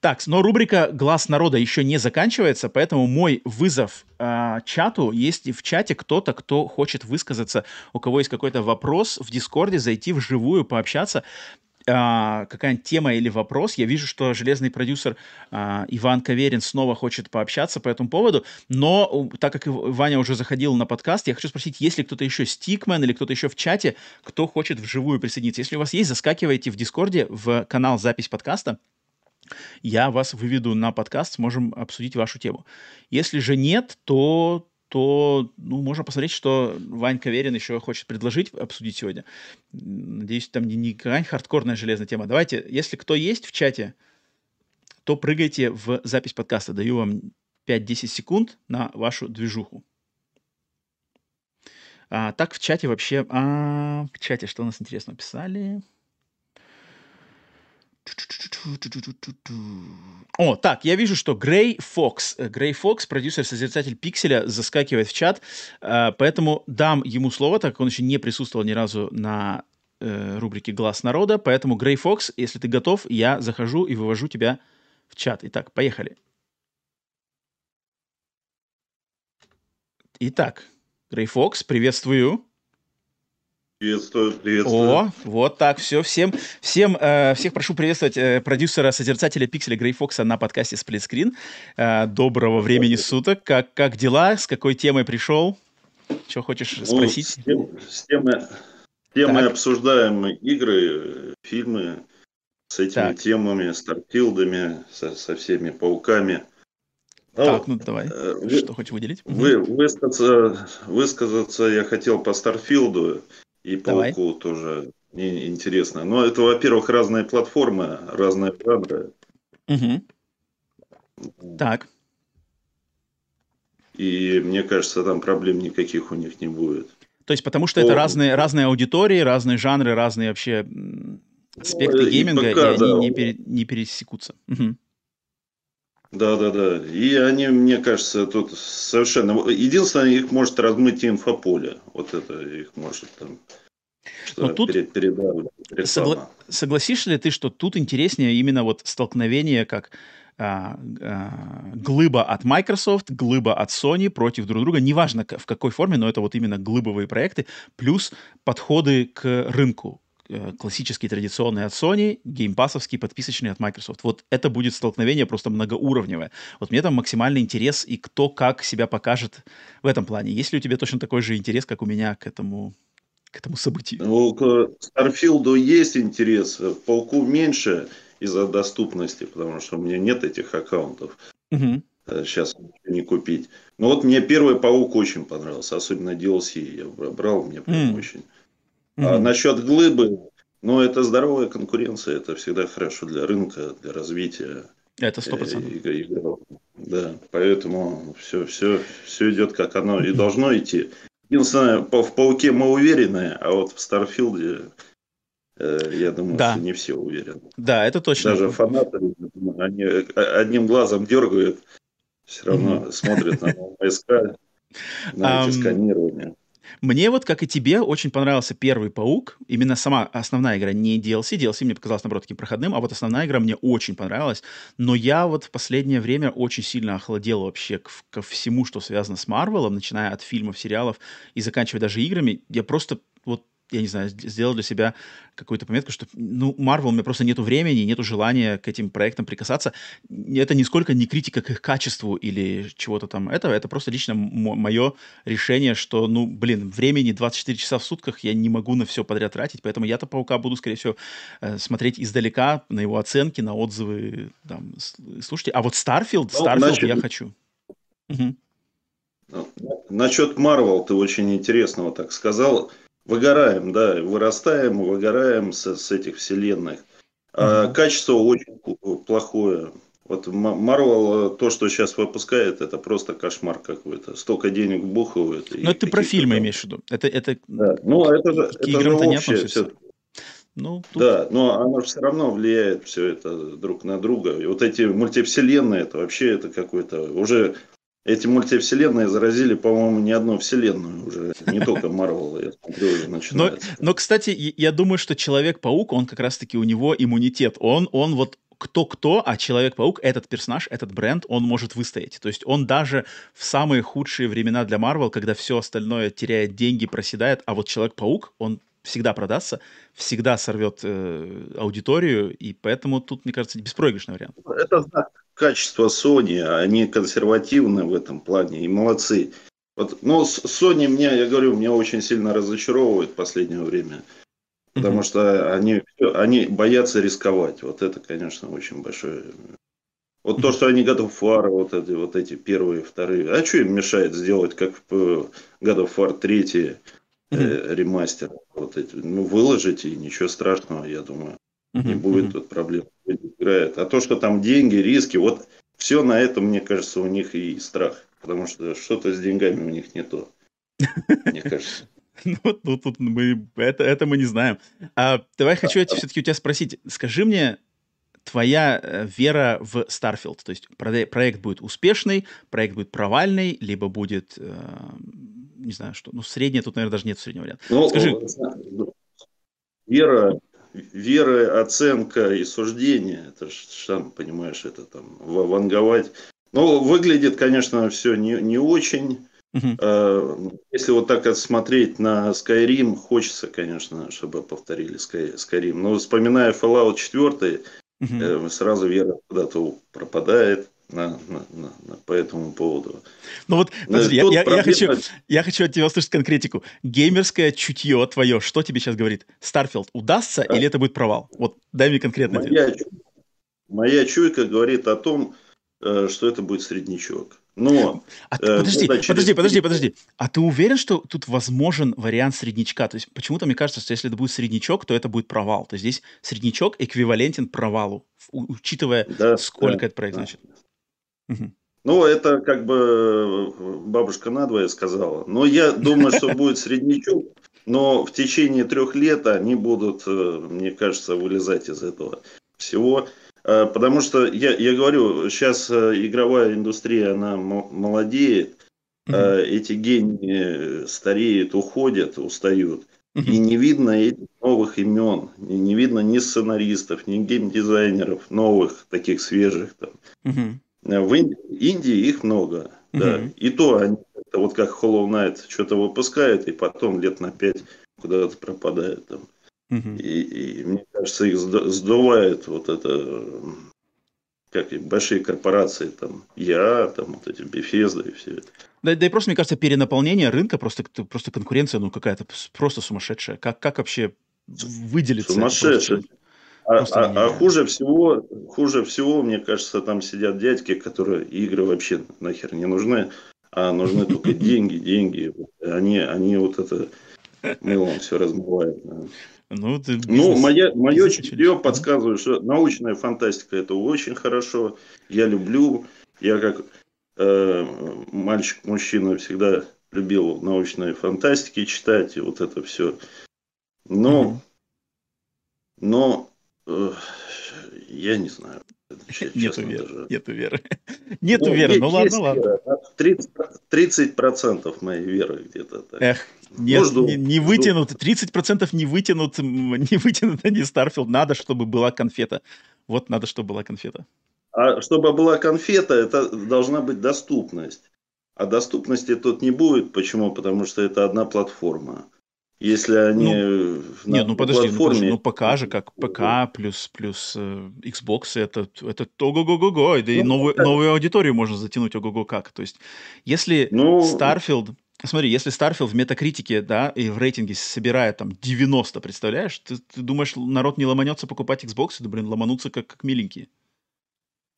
Так, но рубрика «Глаз народа» еще не заканчивается, поэтому мой вызов а, чату есть в чате кто-то, кто хочет высказаться, у кого есть какой-то вопрос в Дискорде, зайти вживую, пообщаться а, какая-нибудь тема или вопрос. Я вижу, что железный продюсер а, Иван Каверин снова хочет пообщаться по этому поводу, но так как Ваня уже заходил на подкаст, я хочу спросить, есть ли кто-то еще, Стикмен или кто-то еще в чате, кто хочет вживую присоединиться. Если у вас есть, заскакивайте в Дискорде, в канал запись подкаста, я вас выведу на подкаст, сможем обсудить вашу тему. Если же нет, то то ну, можно посмотреть, что Вань Каверин еще хочет предложить обсудить сегодня. Надеюсь, там не, не какая хардкорная железная тема. Давайте, если кто есть в чате, то прыгайте в запись подкаста. Даю вам 5-10 секунд на вашу движуху. А, так в чате вообще... А, в чате что у нас интересно писали? О, так, я вижу, что Грей Фокс, Грей Фокс, продюсер-созерцатель Пикселя, заскакивает в чат, поэтому дам ему слово, так как он еще не присутствовал ни разу на рубрике «Глаз народа», поэтому Грей Фокс, если ты готов, я захожу и вывожу тебя в чат. Итак, поехали. Итак, Грей Фокс, приветствую. Приветствую, приветствую. О, вот так, все. Всем, всем э, всех прошу приветствовать э, продюсера, содержателя пикселя Грей Фокса на подкасте Сплитскрин. Э, доброго времени суток. Как, как дела? С какой темой пришел? Что хочешь ну, спросить? С, тем, с темой, темой обсуждаем игры, фильмы с этими так. темами, старфилдами, со, со всеми пауками. Ну, так, ну давай. Э, вы, что хочешь выделить? Вы, высказаться, высказаться я хотел по Старфилду и Давай. Пауку тоже интересно. Но это, во-первых, разные платформы, разные жанры. Угу. Так. И мне кажется, там проблем никаких у них не будет. То есть потому что О, это разные, разные аудитории, разные жанры, разные вообще аспекты ну, гейминга, и, пока, и они да. не, пере, не пересекутся. Угу. Да, да, да. И они, мне кажется, тут совершенно... Единственное, их может размыть инфополе. Вот это их может там... Но тут перед, согла... согласишься ли ты, что тут интереснее именно вот столкновение как а, а, глыба от Microsoft, глыба от Sony против друг друга, неважно в какой форме, но это вот именно глыбовые проекты, плюс подходы к рынку, классический традиционный от Sony, геймпасовский подписочный от Microsoft. Вот это будет столкновение просто многоуровневое. Вот мне там максимальный интерес и кто как себя покажет в этом плане. Есть ли у тебя точно такой же интерес, как у меня к этому, к этому событию? Ну, к Starfield есть интерес, к Пауку меньше из-за доступности, потому что у меня нет этих аккаунтов. Угу. Сейчас не купить. Но вот мне первый Паук очень понравился, особенно DLC я брал, мне прям mm. очень. Mm-hmm. А насчет глыбы, ну, это здоровая конкуренция, это всегда хорошо для рынка, для развития. Это сто процентов. Да, поэтому все, все, все идет как оно и должно идти. Единственное, в Пауке мы уверены, а вот в Старфилде, э, я думаю, да. что не все уверены. Да, это точно. Даже фанаты, они одним глазом дергают, все равно mm-hmm. смотрят на [LAUGHS] МСК, на эти сканирования. Мне вот, как и тебе, очень понравился первый Паук. Именно сама основная игра, не DLC. DLC мне показалось, наоборот, таким проходным, а вот основная игра мне очень понравилась. Но я вот в последнее время очень сильно охладел вообще к, ко всему, что связано с Марвелом, начиная от фильмов, сериалов и заканчивая даже играми. Я просто вот я не знаю, сделал для себя какую-то пометку, что, ну, Marvel, у меня просто нету времени, нету желания к этим проектам прикасаться. Это нисколько не критика к их качеству или чего-то там этого, это просто лично мое решение, что, ну, блин, времени 24 часа в сутках я не могу на все подряд тратить, поэтому я-то Паука буду, скорее всего, э, смотреть издалека на его оценки, на отзывы, там, слушайте. А вот Starfield, ну, Starfield значит... я хочу. Угу. Насчет Marvel ты очень интересного так сказал выгораем, да, вырастаем, выгораем с, с этих вселенных. А mm-hmm. качество очень плохое. Вот Marvel, то, что сейчас выпускает, это просто кошмар какой-то. Столько денег бухают. Но это ты про фильмы имеешь в виду? Это, это... Да. Ну, это же, это же общее. Все... Ну, тут... Да, но оно же все равно влияет все это друг на друга. И вот эти мультивселенные, это вообще это какой-то уже эти мультивселенные заразили, по-моему, не одну вселенную уже, не только Марвел, я смотрю, уже начинается. Но, но, кстати, я думаю, что Человек-паук, он как раз-таки, у него иммунитет. Он, он вот кто-кто, а Человек-паук, этот персонаж, этот бренд, он может выстоять. То есть он даже в самые худшие времена для Марвел, когда все остальное теряет деньги, проседает, а вот Человек-паук, он всегда продастся, всегда сорвет э, аудиторию, и поэтому тут, мне кажется, беспроигрышный вариант. Это знак качества Sony, они консервативны в этом плане и молодцы. Вот, но Sony меня, я говорю, меня очень сильно разочаровывает в последнее время. Потому mm-hmm. что они, они боятся рисковать. Вот это, конечно, очень большое. Вот mm-hmm. то, что они of War, вот эти, вот эти первые, вторые. А что им мешает сделать, как в of War 3 mm-hmm. ремастер? Вот эти, ну, выложите, и ничего страшного, я думаю. Не будет тут проблем. Играет. А то, что там деньги, риски, вот все на этом, мне кажется, у них и страх. Потому что что-то с деньгами у них не то. Мне кажется. [LAUGHS] Ну, ну, тут мы, это, это мы не знаем. А, давай хочу все-таки у тебя спросить. Скажи мне, твоя э, вера в Starfield? То есть проект будет успешный, проект будет провальный, либо будет, э, не знаю что, ну, среднее, тут, наверное, даже нет среднего варианта. Ну, Скажи. Вера вера, оценка и суждение. Это же сам понимаешь, это там ванговать. Ну, выглядит, конечно, все не, не очень. Uh-huh. Если вот так смотреть на Skyrim, хочется, конечно, чтобы повторили Skyrim. Но вспоминая Fallout 4, uh-huh. сразу вера куда-то пропадает на, на, на, на, по этому поводу. Ну вот, подожди, я, я, проблема... я, хочу, я хочу от тебя услышать конкретику. Геймерское чутье твое, что тебе сейчас говорит? Starfield удастся а? или это будет провал? Вот дай мне конкретно. Моя, моя чуйка говорит о том, э, что это будет среднячок. Но... А, э, подожди, через... подожди, подожди, подожди. А ты уверен, что тут возможен вариант среднячка? То есть почему-то мне кажется, что если это будет среднячок, то это будет провал. То есть здесь среднячок эквивалентен провалу, учитывая, да, сколько да, этот проект да. значит. Ну, это как бы э, бабушка надвое сказала. Но я думаю, что будет среднячок. Но в течение трех лет они будут, э, мне кажется, вылезать из этого всего. Э, потому что, я, я говорю, сейчас игровая индустрия, она молодеет. Mm-hmm. Эти гении стареют, уходят, устают. Mm-hmm. И не видно этих новых имен. Не видно ни сценаристов, ни геймдизайнеров новых, таких свежих. Там. Mm-hmm. В Индии их много. Mm-hmm. Да. И то они, вот как Hollow Knight что-то выпускают, и потом лет на пять куда-то пропадают там. Mm-hmm. И, и мне кажется, их сдувает вот это как и большие корпорации, там, я, там, вот эти Bethesda и все это. Да, да и просто, мне кажется, перенаполнение рынка, просто, просто конкуренция, ну, какая-то просто сумасшедшая. Как, как вообще выделиться? Сумасшедшая. А, а, а хуже всего, хуже всего, мне кажется, там сидят дядьки, которые игры вообще нахер не нужны, а нужны только [LAUGHS] деньги, деньги. Они, они вот это мылом все размывают. Ну, ты ну моя, мое чутье подсказывает, что научная фантастика это очень хорошо. Я люблю, я как э, мальчик-мужчина всегда любил научные фантастики читать и вот это все. Но, но я не знаю. [LAUGHS] Нету веры. Даже. Нету веры. [LAUGHS] Нету ну, веры. Ну ладно, ладно. 30, 30% моей веры где-то. Так. Эх, нет, Может, не, не вытянут. 30% не вытянут, не [LAUGHS] вытянут они Starfield. Надо, чтобы была конфета. Вот надо, чтобы была конфета. А чтобы была конфета, это должна быть доступность. А доступности тут не будет. Почему? Потому что это одна платформа. Если они ну, на нет, ну подожди, ну, платформе... ну, ну ПК же как ПК плюс плюс э, Xbox это это ого-го-го-го, да и ну, новую, да. новую аудиторию можно затянуть ого-го как. То есть если ну, Starfield, смотри, если Starfield в метакритике, да, и в рейтинге собирает там 90, представляешь, ты, ты думаешь, народ не ломанется покупать Xbox? Да, блин, ломанутся как, как миленькие.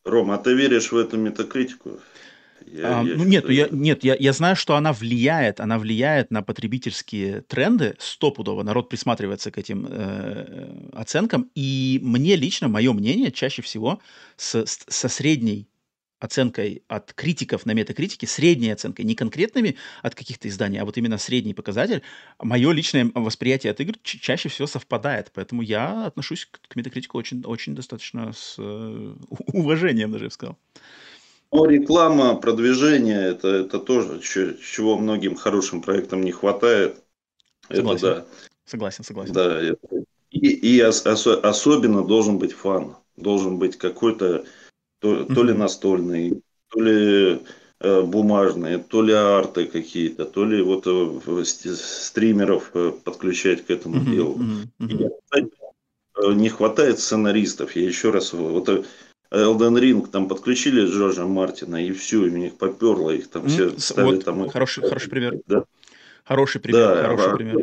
Ром, а ты веришь в эту метакритику? Я, а, я ну, нет, я, нет я, я знаю, что она влияет, она влияет на потребительские тренды стопудово. Народ присматривается к этим э, оценкам. И мне лично, мое мнение, чаще всего с, с, со средней оценкой от критиков на метакритике, средней оценкой, не конкретными от каких-то изданий, а вот именно средний показатель, мое личное восприятие от игр чаще всего совпадает. Поэтому я отношусь к, к метакритику очень, очень достаточно с э, уважением, даже я бы сказал. Но реклама, продвижение, это, это тоже, чего многим хорошим проектам не хватает. Согласен. Это, да. Согласен, согласен. Да, и, и ос, особенно должен быть фан. Должен быть какой-то, то, то ли настольный, то ли э, бумажные, то ли арты какие-то, то ли вот э, стримеров э, подключать к этому mm-hmm, делу. Mm-hmm, mm-hmm. И, не хватает сценаристов. Я еще раз вот Elden Ring там подключили Джорджа Мартина, и все, и у них поперло, их там все ставят вот там... Хороший, хороший пример. Да. Хороший пример, да, хороший а, пример.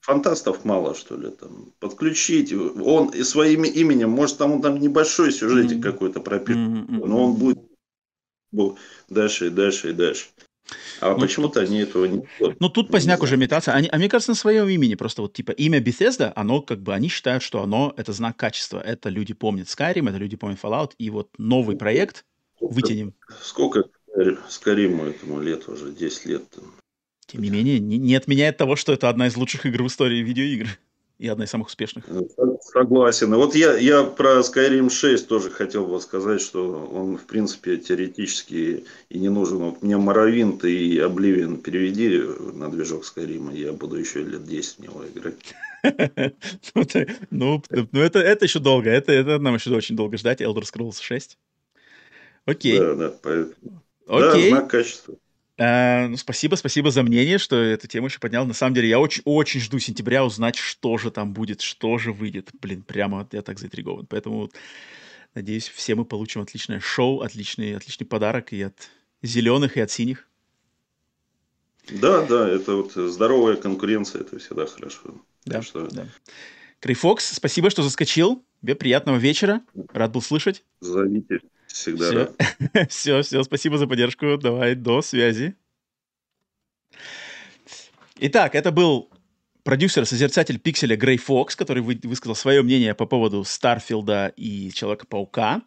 Фантастов мало, что ли, там. Подключить. Он и своим именем, может, там он там небольшой сюжетик mm-hmm. какой-то пропишет, mm-hmm. но он будет дальше и дальше и дальше. А ну, почему-то они этого не Ну, тут поздняк уже метаться. Они, а мне кажется, на своем имени. Просто вот типа имя Bethesda, оно как бы, они считают, что оно это знак качества. Это люди помнят Skyrim, это люди помнят Fallout. И вот новый проект вытянем. Сколько Skyrim этому лет уже? 10 лет. Тем не менее, не, не отменяет того, что это одна из лучших игр в истории видеоигр и одна из самых успешных. Согласен. Вот я, я про Skyrim 6 тоже хотел бы сказать, что он, в принципе, теоретически и не нужен. Вот мне Моровинт и Обливион переведи на движок Skyrim, я буду еще лет 10 в него играть. [LAUGHS] Ну, ну это, это еще долго. Это, это нам еще очень долго ждать. Elder Scrolls 6. Окей. Да, да. Окей. Да, знак качества. А, ну, спасибо, спасибо за мнение, что эту тему еще поднял. На самом деле, я очень, очень жду сентября узнать, что же там будет, что же выйдет. Блин, прямо я так заинтригован. Поэтому, надеюсь, все мы получим отличное шоу, отличный, отличный подарок и от зеленых, и от синих. Да, да, это вот здоровая конкуренция, это всегда хорошо. Да, что... да. Крейфокс, спасибо, что заскочил. Тебе приятного вечера. Рад был слышать. Зовите. Всегда все. рад. [LAUGHS] все, все, спасибо за поддержку. Давай, до связи. Итак, это был продюсер, созерцатель пикселя Grey Fox, который вы, высказал свое мнение по поводу Starfield'а и Человека-паука.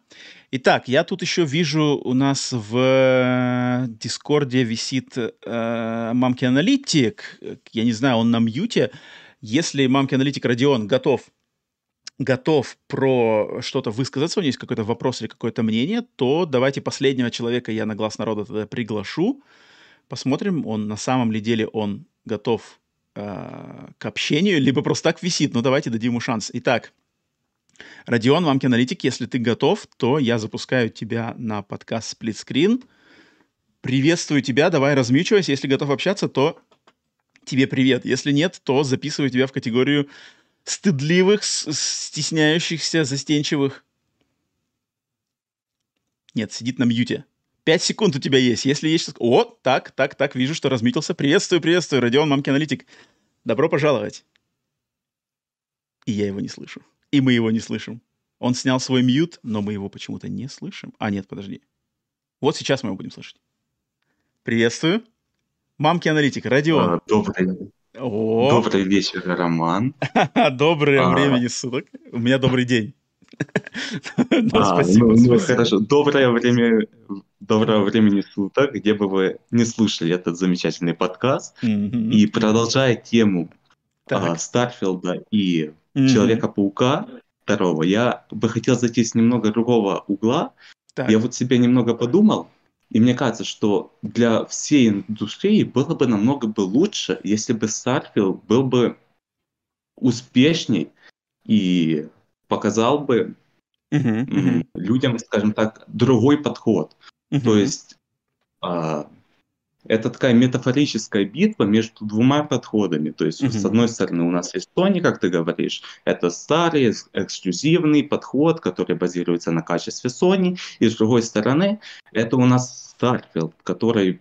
Итак, я тут еще вижу у нас в Дискорде висит э, мамкин аналитик. Я не знаю, он на мьюте. Если мамки аналитик Родион готов готов про что-то высказаться, у него есть какой-то вопрос или какое-то мнение, то давайте последнего человека я на глаз народа тогда приглашу. Посмотрим, он на самом ли деле он готов э, к общению, либо просто так висит. Ну, давайте дадим ему шанс. Итак, Родион, вам аналитик, если ты готов, то я запускаю тебя на подкаст Screen. Приветствую тебя, давай размьючивайся. Если готов общаться, то тебе привет. Если нет, то записываю тебя в категорию стыдливых, стесняющихся, застенчивых. Нет, сидит на мьюте. Пять секунд у тебя есть. Если есть... О, так, так, так, вижу, что размитился. Приветствую, приветствую, Родион, мамки аналитик. Добро пожаловать. И я его не слышу. И мы его не слышим. Он снял свой мьют, но мы его почему-то не слышим. А, нет, подожди. Вот сейчас мы его будем слышать. Приветствую. Мамки аналитик, Родион. А, добрый, о. Добрый вечер, Роман. [LAUGHS] Доброе а... времени суток. У меня добрый день. [LAUGHS] А, спасибо, ну, ну, хорошо. Доброе время, доброго времени суток, где бы вы не слушали этот замечательный подкаст. И продолжая тему а, Старфилда и Человека-паука второго, я бы хотел зайти с немного другого угла. Я вот себе немного подумал, и мне кажется, что для всей индустрии было бы намного бы лучше, если бы Starfield был бы успешней и показал бы uh-huh, uh-huh. людям, скажем так, другой подход. Uh-huh. То есть а, это такая метафорическая битва между двумя подходами. То есть, mm-hmm. с одной стороны, у нас есть Sony, как ты говоришь, это старый, эксклюзивный подход, который базируется на качестве Sony. И с другой стороны, это у нас Starfield, который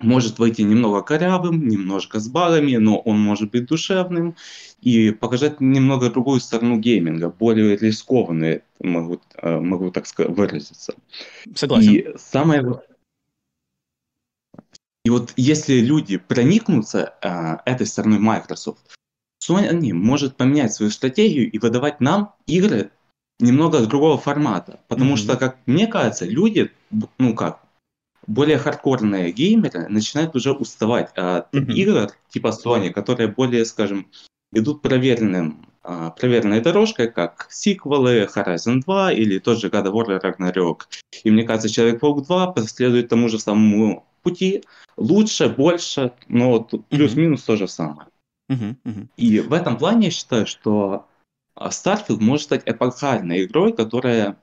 может выйти немного корявым, немножко с багами, но он может быть душевным и показать немного другую сторону гейминга, более рискованную, могу, э, могу так сказать, выразиться. Согласен. И самое, и вот если люди проникнутся э, этой стороной Microsoft, Sony может поменять свою стратегию и выдавать нам игры немного другого формата. Потому mm-hmm. что, как мне кажется, люди, ну как, более хардкорные геймеры начинают уже уставать от mm-hmm. игр типа Sony, которые более, скажем, идут проверенным, э, проверенной дорожкой, как сиквелы Horizon 2 или тот же God of War Ragnarok. И мне кажется, Человек-паук 2 последует тому же самому пути лучше, больше, но плюс-минус то же самое. И в этом плане я считаю, что а, Starfield может стать эпохальной игрой, которая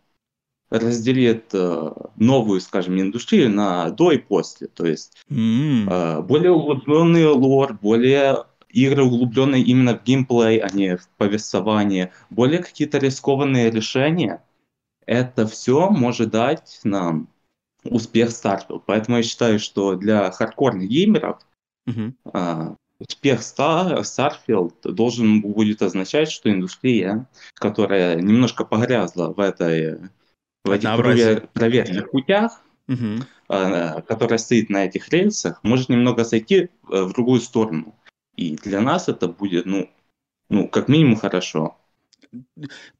разделит э, новую, скажем, индустрию на до и после. То есть mm-hmm. э, более углубленный лор, более игры углубленные именно в геймплей, а не в повествование, более какие-то рискованные решения. Это все может дать нам успех Starfield. Поэтому я считаю, что для хардкорных геймеров uh-huh. а, успех Star, Starfield должен будет означать, что индустрия, которая немножко погрязла в этой в этих провер, проверенных путях, uh-huh. а, которая стоит на этих рельсах, может немного сойти э, в другую сторону. И для нас это будет, ну, ну как минимум хорошо.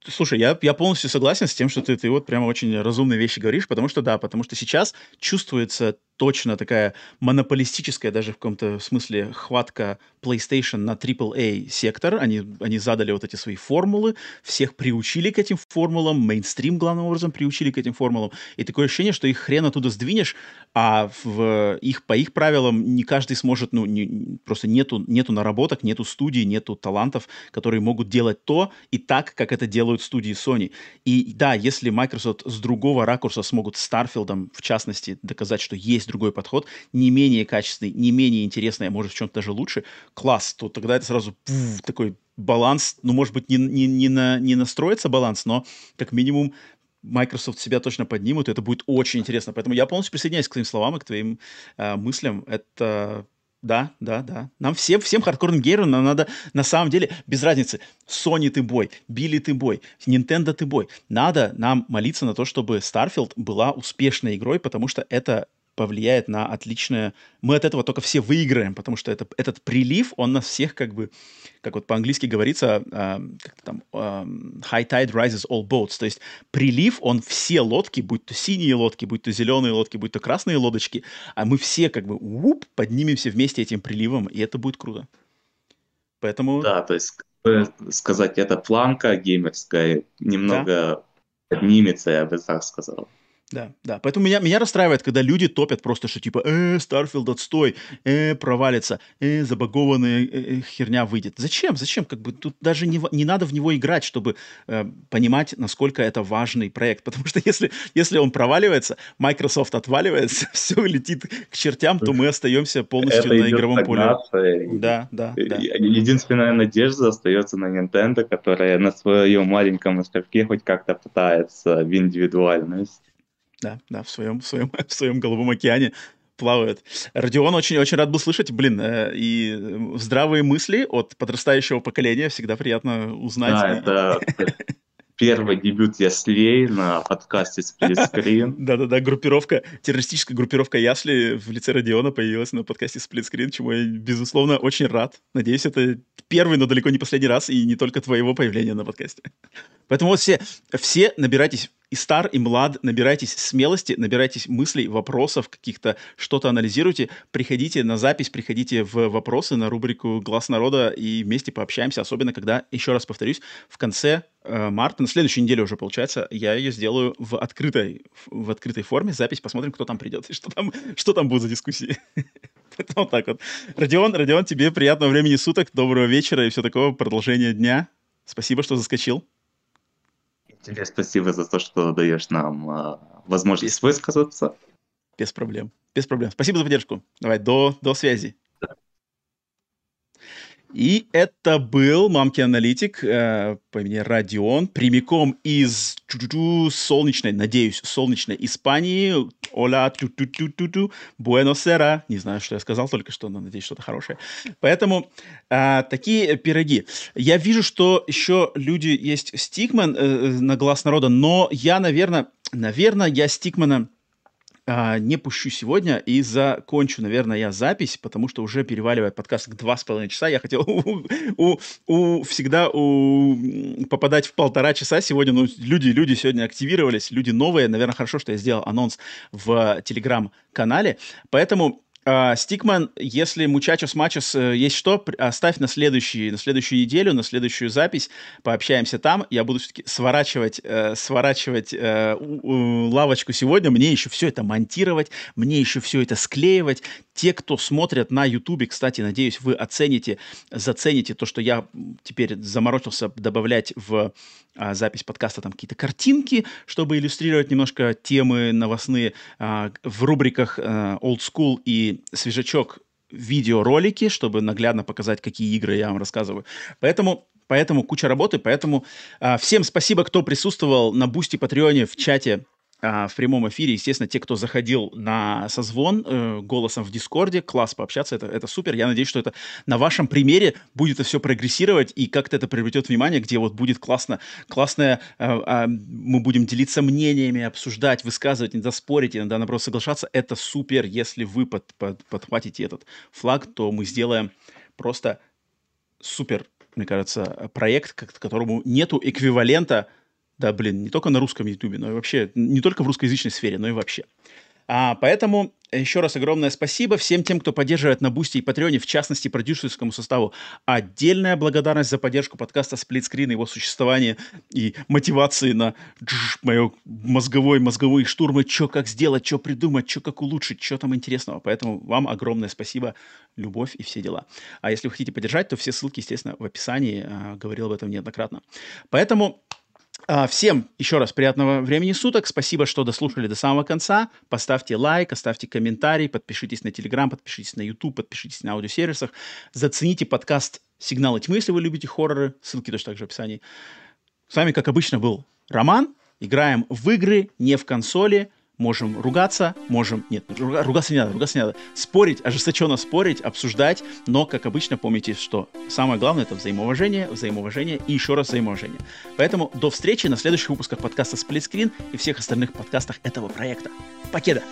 Слушай, я, я полностью согласен с тем, что ты, ты вот прямо очень разумные вещи говоришь, потому что да, потому что сейчас чувствуется точно такая монополистическая даже в каком-то смысле хватка PlayStation на AAA сектор. Они, они задали вот эти свои формулы, всех приучили к этим формулам, мейнстрим главным образом приучили к этим формулам. И такое ощущение, что их хрен оттуда сдвинешь, а в их, по их правилам не каждый сможет, ну, не, просто нету, нету наработок, нету студий, нету талантов, которые могут делать то и так, как это делают студии Sony. И да, если Microsoft с другого ракурса смогут Starfield, в частности, доказать, что есть есть другой подход, не менее качественный, не менее интересный, а может в чем-то даже лучше, класс, то тогда это сразу пуф, такой баланс, ну, может быть, не, не, не, на, не настроится баланс, но как минимум Microsoft себя точно поднимут, и это будет очень интересно. Поэтому я полностью присоединяюсь к твоим словам и к твоим э, мыслям. Это да, да, да. Нам всем, всем хардкорным геймерам нам надо, на самом деле, без разницы, Sony ты бой, Билли ты бой, Nintendo ты бой. Надо нам молиться на то, чтобы Starfield была успешной игрой, потому что это повлияет на отличное... Мы от этого только все выиграем, потому что это, этот прилив, он нас всех как бы, как вот по-английски говорится, э, как там, э, high tide rises all boats, то есть прилив, он все лодки, будь то синие лодки, будь то зеленые лодки, будь то красные лодочки, а мы все как бы уп, поднимемся вместе этим приливом, и это будет круто. Поэтому... Да, то есть сказать, эта планка геймерская немного да. поднимется, я бы так сказал. Да, да. Поэтому меня, меня расстраивает, когда люди топят просто, что типа, э, Starfield отстой, э, провалится, э, забагованная э, э, херня выйдет. Зачем? Зачем? Как бы тут даже не, не надо в него играть, чтобы э, понимать, насколько это важный проект. [LAUGHS] Потому что если, если он проваливается, Microsoft отваливается, [LAUGHS] все летит к чертям, то мы остаемся полностью это на игровом поле. Да, да, да. Единственная надежда остается на Nintendo, которая на своем маленьком островке хоть как-то пытается в индивидуальность да, да, в своем, в своем, [LAUGHS] в своем голубом океане плавает. Родион очень-очень рад был слышать, блин, э, и здравые мысли от подрастающего поколения всегда приятно узнать. Да, это [LAUGHS] первый дебют Яслей на подкасте Сплитскрин. [LAUGHS] Да-да-да, группировка, террористическая группировка Ясли в лице Родиона появилась на подкасте Сплитскрин, чему я, безусловно, очень рад. Надеюсь, это первый, но далеко не последний раз, и не только твоего появления на подкасте. Поэтому вот все, все набирайтесь и стар, и млад, набирайтесь смелости, набирайтесь мыслей, вопросов каких-то, что-то анализируйте, приходите на запись, приходите в вопросы на рубрику «Глаз народа» и вместе пообщаемся, особенно когда, еще раз повторюсь, в конце э, марта, на следующей неделе уже, получается, я ее сделаю в открытой, в открытой форме, запись, посмотрим, кто там придет и что там, что там будет за дискуссии. [LAUGHS] Поэтому вот так вот. Родион, Родион, тебе приятного времени суток, доброго вечера и все такого, продолжения дня. Спасибо, что заскочил. Тебе спасибо за то, что даешь нам э, возможность Без... высказаться. Без проблем. Без проблем. Спасибо за поддержку. Давай, до, до связи. И это был мамки аналитик э, по имени Родион, прямиком из солнечной, надеюсь, солнечной Испании. Оля, буэносера. Не знаю, что я сказал только что, но надеюсь, что-то хорошее. Поэтому э, такие пироги. Я вижу, что еще люди есть Стикман э, на глаз народа, но я, наверное, наверное, я Стикмана а, не пущу сегодня и закончу, наверное, я запись, потому что уже переваливает подкаст к два с половиной часа. Я хотел [LAUGHS] у, у, у, всегда у, попадать в полтора часа сегодня. Ну, люди, люди сегодня активировались, люди новые. Наверное, хорошо, что я сделал анонс в телеграм-канале. Поэтому Стикман, если Мучачос Мачос э, есть что, оставь на, следующий, на следующую неделю, на следующую запись, пообщаемся там. Я буду все-таки сворачивать, э, сворачивать э, лавочку сегодня. Мне еще все это монтировать, мне еще все это склеивать. Те, кто смотрят на Ютубе, кстати, надеюсь, вы оцените, зацените то, что я теперь заморочился добавлять в а, запись подкаста там какие-то картинки, чтобы иллюстрировать немножко темы новостные а, в рубриках а, Old School и Свежачок видеоролики, чтобы наглядно показать, какие игры я вам рассказываю. Поэтому Поэтому куча работы, поэтому а, всем спасибо, кто присутствовал на Бусти Патреоне в чате в прямом эфире. Естественно, те, кто заходил на созвон э, голосом в Дискорде, класс пообщаться, это, это супер. Я надеюсь, что это на вашем примере будет это все прогрессировать и как-то это привлечет внимание, где вот будет классно, классное, э, э, мы будем делиться мнениями, обсуждать, высказывать, иногда спорить, иногда наоборот соглашаться. Это супер. Если вы под, под, подхватите этот флаг, то мы сделаем просто супер мне кажется, проект, которому нету эквивалента, да, блин, не только на русском ютубе, но и вообще, не только в русскоязычной сфере, но и вообще. А, поэтому еще раз огромное спасибо всем тем, кто поддерживает на Бусти и Патреоне, в частности, продюсерскому составу. Отдельная благодарность за поддержку подкаста Split Скрин, его существование и мотивации на мое мозговой, мозговые штурмы, что как сделать, что придумать, что как улучшить, что там интересного. Поэтому вам огромное спасибо, любовь и все дела. А если вы хотите поддержать, то все ссылки, естественно, в описании. А, говорил об этом неоднократно. Поэтому всем еще раз приятного времени суток. Спасибо, что дослушали до самого конца. Поставьте лайк, оставьте комментарий, подпишитесь на Телеграм, подпишитесь на YouTube, подпишитесь на аудиосервисах. Зацените подкаст «Сигналы тьмы», если вы любите хорроры. Ссылки точно так же в описании. С вами, как обычно, был Роман. Играем в игры, не в консоли можем ругаться, можем... Нет, ругаться не надо, ругаться не надо. Спорить, ожесточенно спорить, обсуждать, но, как обычно, помните, что самое главное — это взаимоуважение, взаимоуважение и еще раз взаимоуважение. Поэтому до встречи на следующих выпусках подкаста «Сплитскрин» и всех остальных подкастах этого проекта. Покеда!